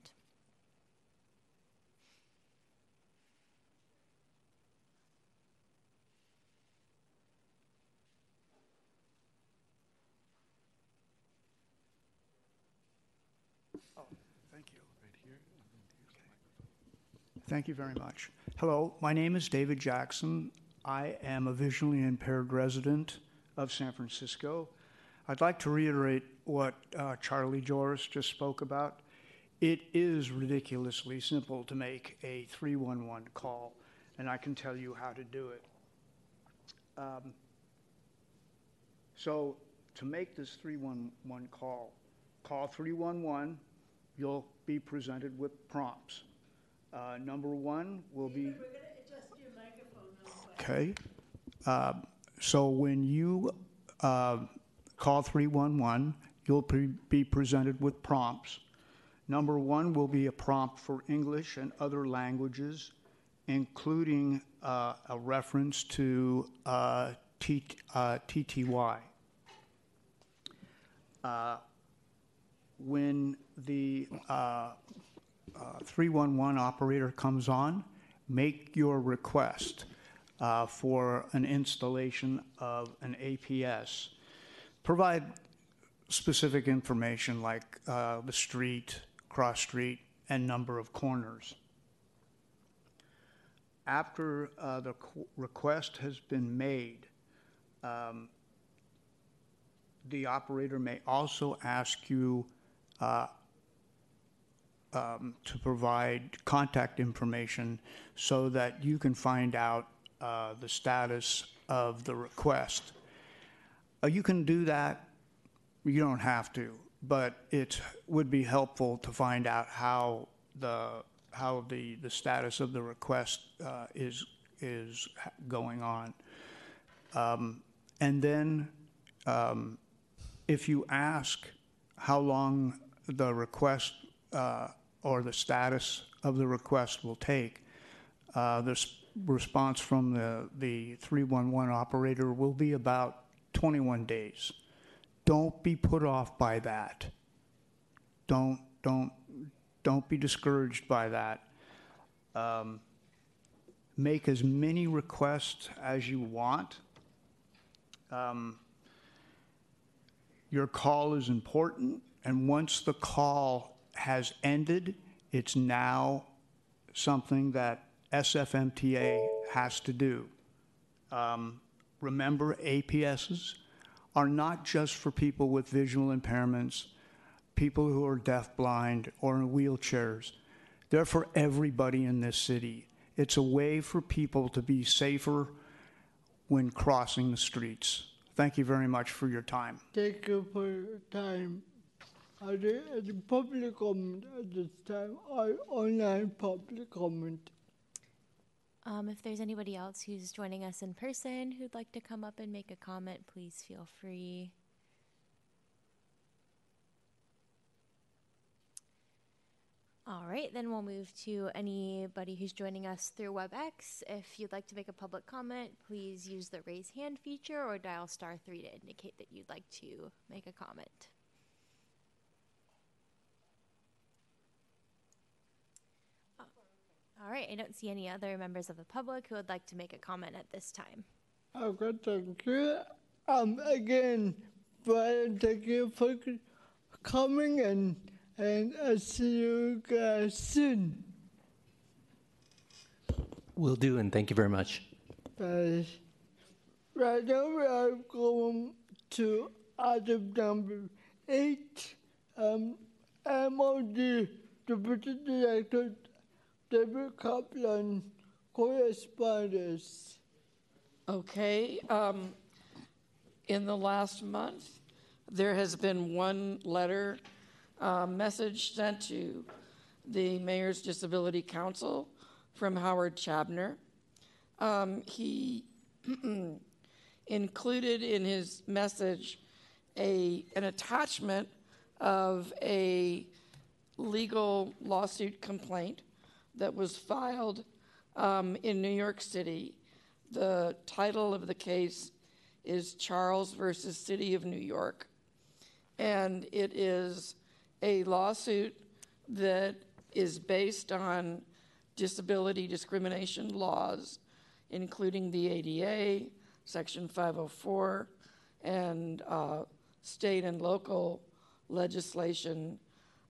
S16: Oh, Thank you very much. Hello, my name is David Jackson. I am a visually impaired resident of San Francisco. I'd like to reiterate what uh, Charlie Joris just spoke about. It is ridiculously simple to make a 311 call, and I can tell you how to do it. Um, so, to make this 311 call, call 311, you'll be presented with prompts. Uh, number one will be. Okay. Uh, so when you uh, call 311, you'll pre- be presented with prompts. Number one will be a prompt for English and other languages, including uh, a reference to uh, T- uh, TTY. when the 311 operator comes on, make your request uh, for an installation of an APS. Provide specific information like uh, the street, cross street, and number of corners. After uh, the request has been made, um, the operator may also ask you uh, um, to provide contact information so that you can find out uh, the status of the request. Uh, you can do that. You don't have to, but it would be helpful to find out how the how the, the status of the request uh, is is going on. Um, and then, um, if you ask how long the request uh, or the status of the request will take. Uh, the response from the, the 311 operator will be about 21 days. Don't be put off by that. Don't, don't, don't be discouraged by that. Um, make as many requests as you want. Um, your call is important, and once the call has ended. It's now something that SFMTA has to do. Um, remember, APSs are not just for people with visual impairments, people who are deaf-blind or in wheelchairs. They're for everybody in this city. It's a way for people to be safer when crossing the streets. Thank you very much for your time.
S2: Thank you for your time. There any public comment at this time or online public comment?
S3: Um, if there's anybody else who's joining us in person who'd like to come up and make a comment, please feel free. All right, then we'll move to anybody who's joining us through WebEx. If you'd like to make a public comment, please use the raise hand feature or dial star three to indicate that you'd like to make a comment. All right, I don't see any other members of the public who would like to make a comment at this time.
S2: Okay, thank you. Um, again, Bryant, thank you for coming and and I'll see you guys soon.
S13: Will do, and thank you very much.
S2: Bye. Right now we are going to item number eight. Um, MOD Deputy Director David Kaplan correspondence.
S10: Okay. Um, in the last month, there has been one letter uh, message sent to the Mayor's Disability Council from Howard Chabner. Um, he included in his message a, an attachment of a legal lawsuit complaint that was filed um, in New York City. The title of the case is Charles versus City of New York. And it is a lawsuit that is based on disability discrimination laws, including the ADA, Section 504, and uh, state and local legislation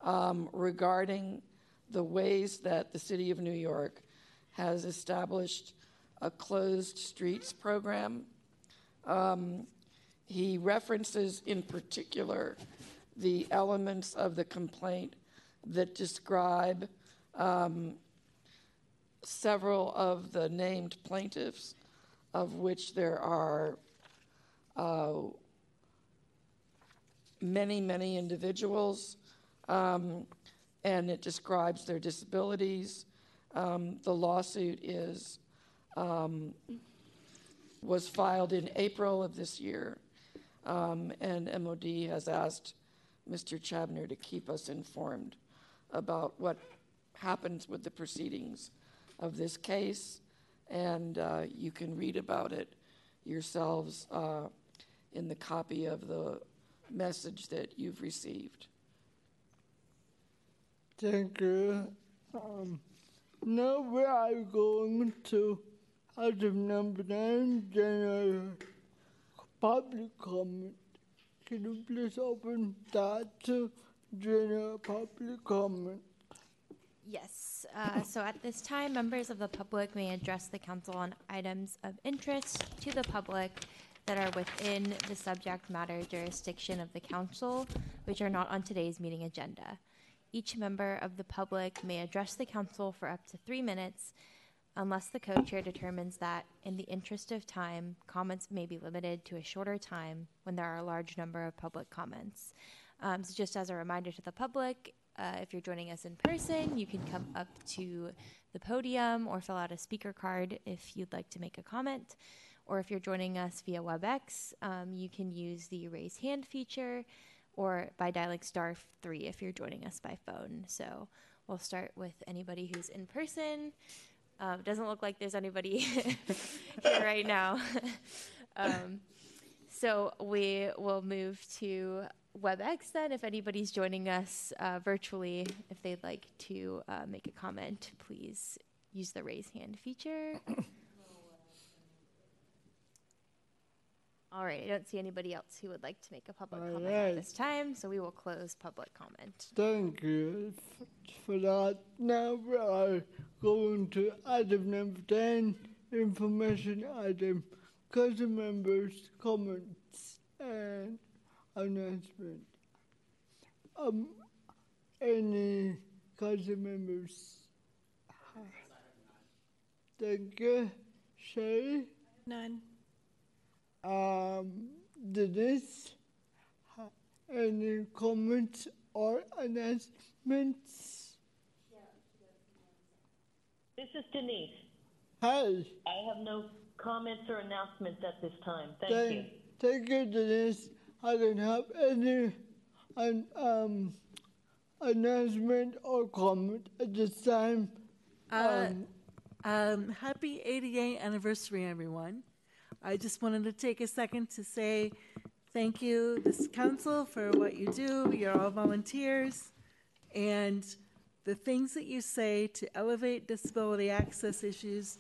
S10: um, regarding the ways that the City of New York has established a closed streets program. Um, he references in particular the elements of the complaint that describe um, several of the named plaintiffs, of which there are uh, many, many individuals, um, and it describes their disabilities. Um, the lawsuit is um, was filed in April of this year, um, and MOD has asked Mr. Chabner to keep us informed about what happens with the proceedings of this case, and uh, you can read about it yourselves uh, in the copy of the message that you've received.
S2: Thank you. Um, now we are going to item number nine, general public comment. Can you please open that to general public comment?
S3: Yes. Uh, so at this time, members of the public may address the council on items of interest to the public that are within the subject matter jurisdiction of the council, which are not on today's meeting agenda. Each member of the public may address the council for up to three minutes unless the co-chair determines that, in the interest of time, comments may be limited to a shorter time when there are a large number of public comments. Um, so just as a reminder to the public, uh, if you're joining us in person, you can come up to the podium or fill out a speaker card if you'd like to make a comment. Or if you're joining us via WebEx, um, you can use the raise hand feature or by dialing star three if you're joining us by phone. So we'll start with anybody who's in person. Um, doesn't look like there's anybody here right now. um, so we will move to WebEx then. If anybody's joining us uh, virtually, if they'd like to uh, make a comment, please use the raise hand feature. All right, I don't see anybody else who would like to make a public
S2: All
S3: comment at this time, so we will close public comment.
S2: Thank you for that. Now we are going to item number 10, information item, council members' comments and announcement. Um, any council members? Thank you. Sheri?
S9: None.
S2: Um, Denise? Ha- Any comments or announcements?
S11: This is Denise.
S2: Hi.
S11: I have no comments or announcements at this time. Thank you.
S2: Thank you, Denise. I don't have any um, um, announcement or comment at this time?
S4: Uh,
S2: Um,
S4: um, happy 88th anniversary, everyone. I just wanted to take a second to say thank you, this council, for what you do. You're all volunteers. And the things that you say to elevate disability access issues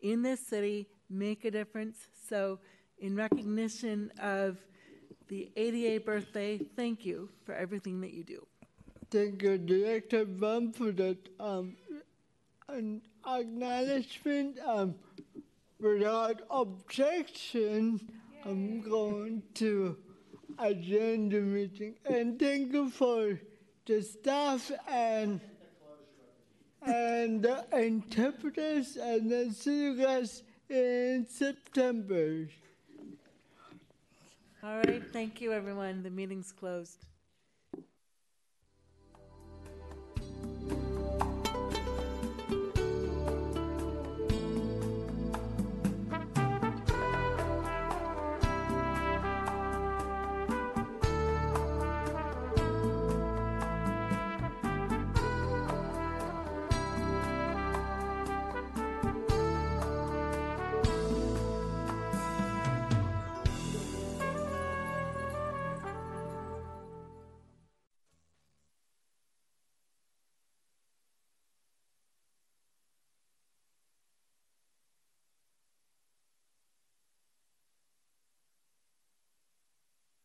S4: in this city make a difference. So, in recognition of the 88th birthday, thank you for everything that you do.
S2: Thank you, Director Bohn, for that um, acknowledgement. Um, without objection, I'm going to adjourn the meeting. And thank you for the staff and and the interpreters. And then see you guys in September.
S4: All right, thank you, everyone. The meeting's closed.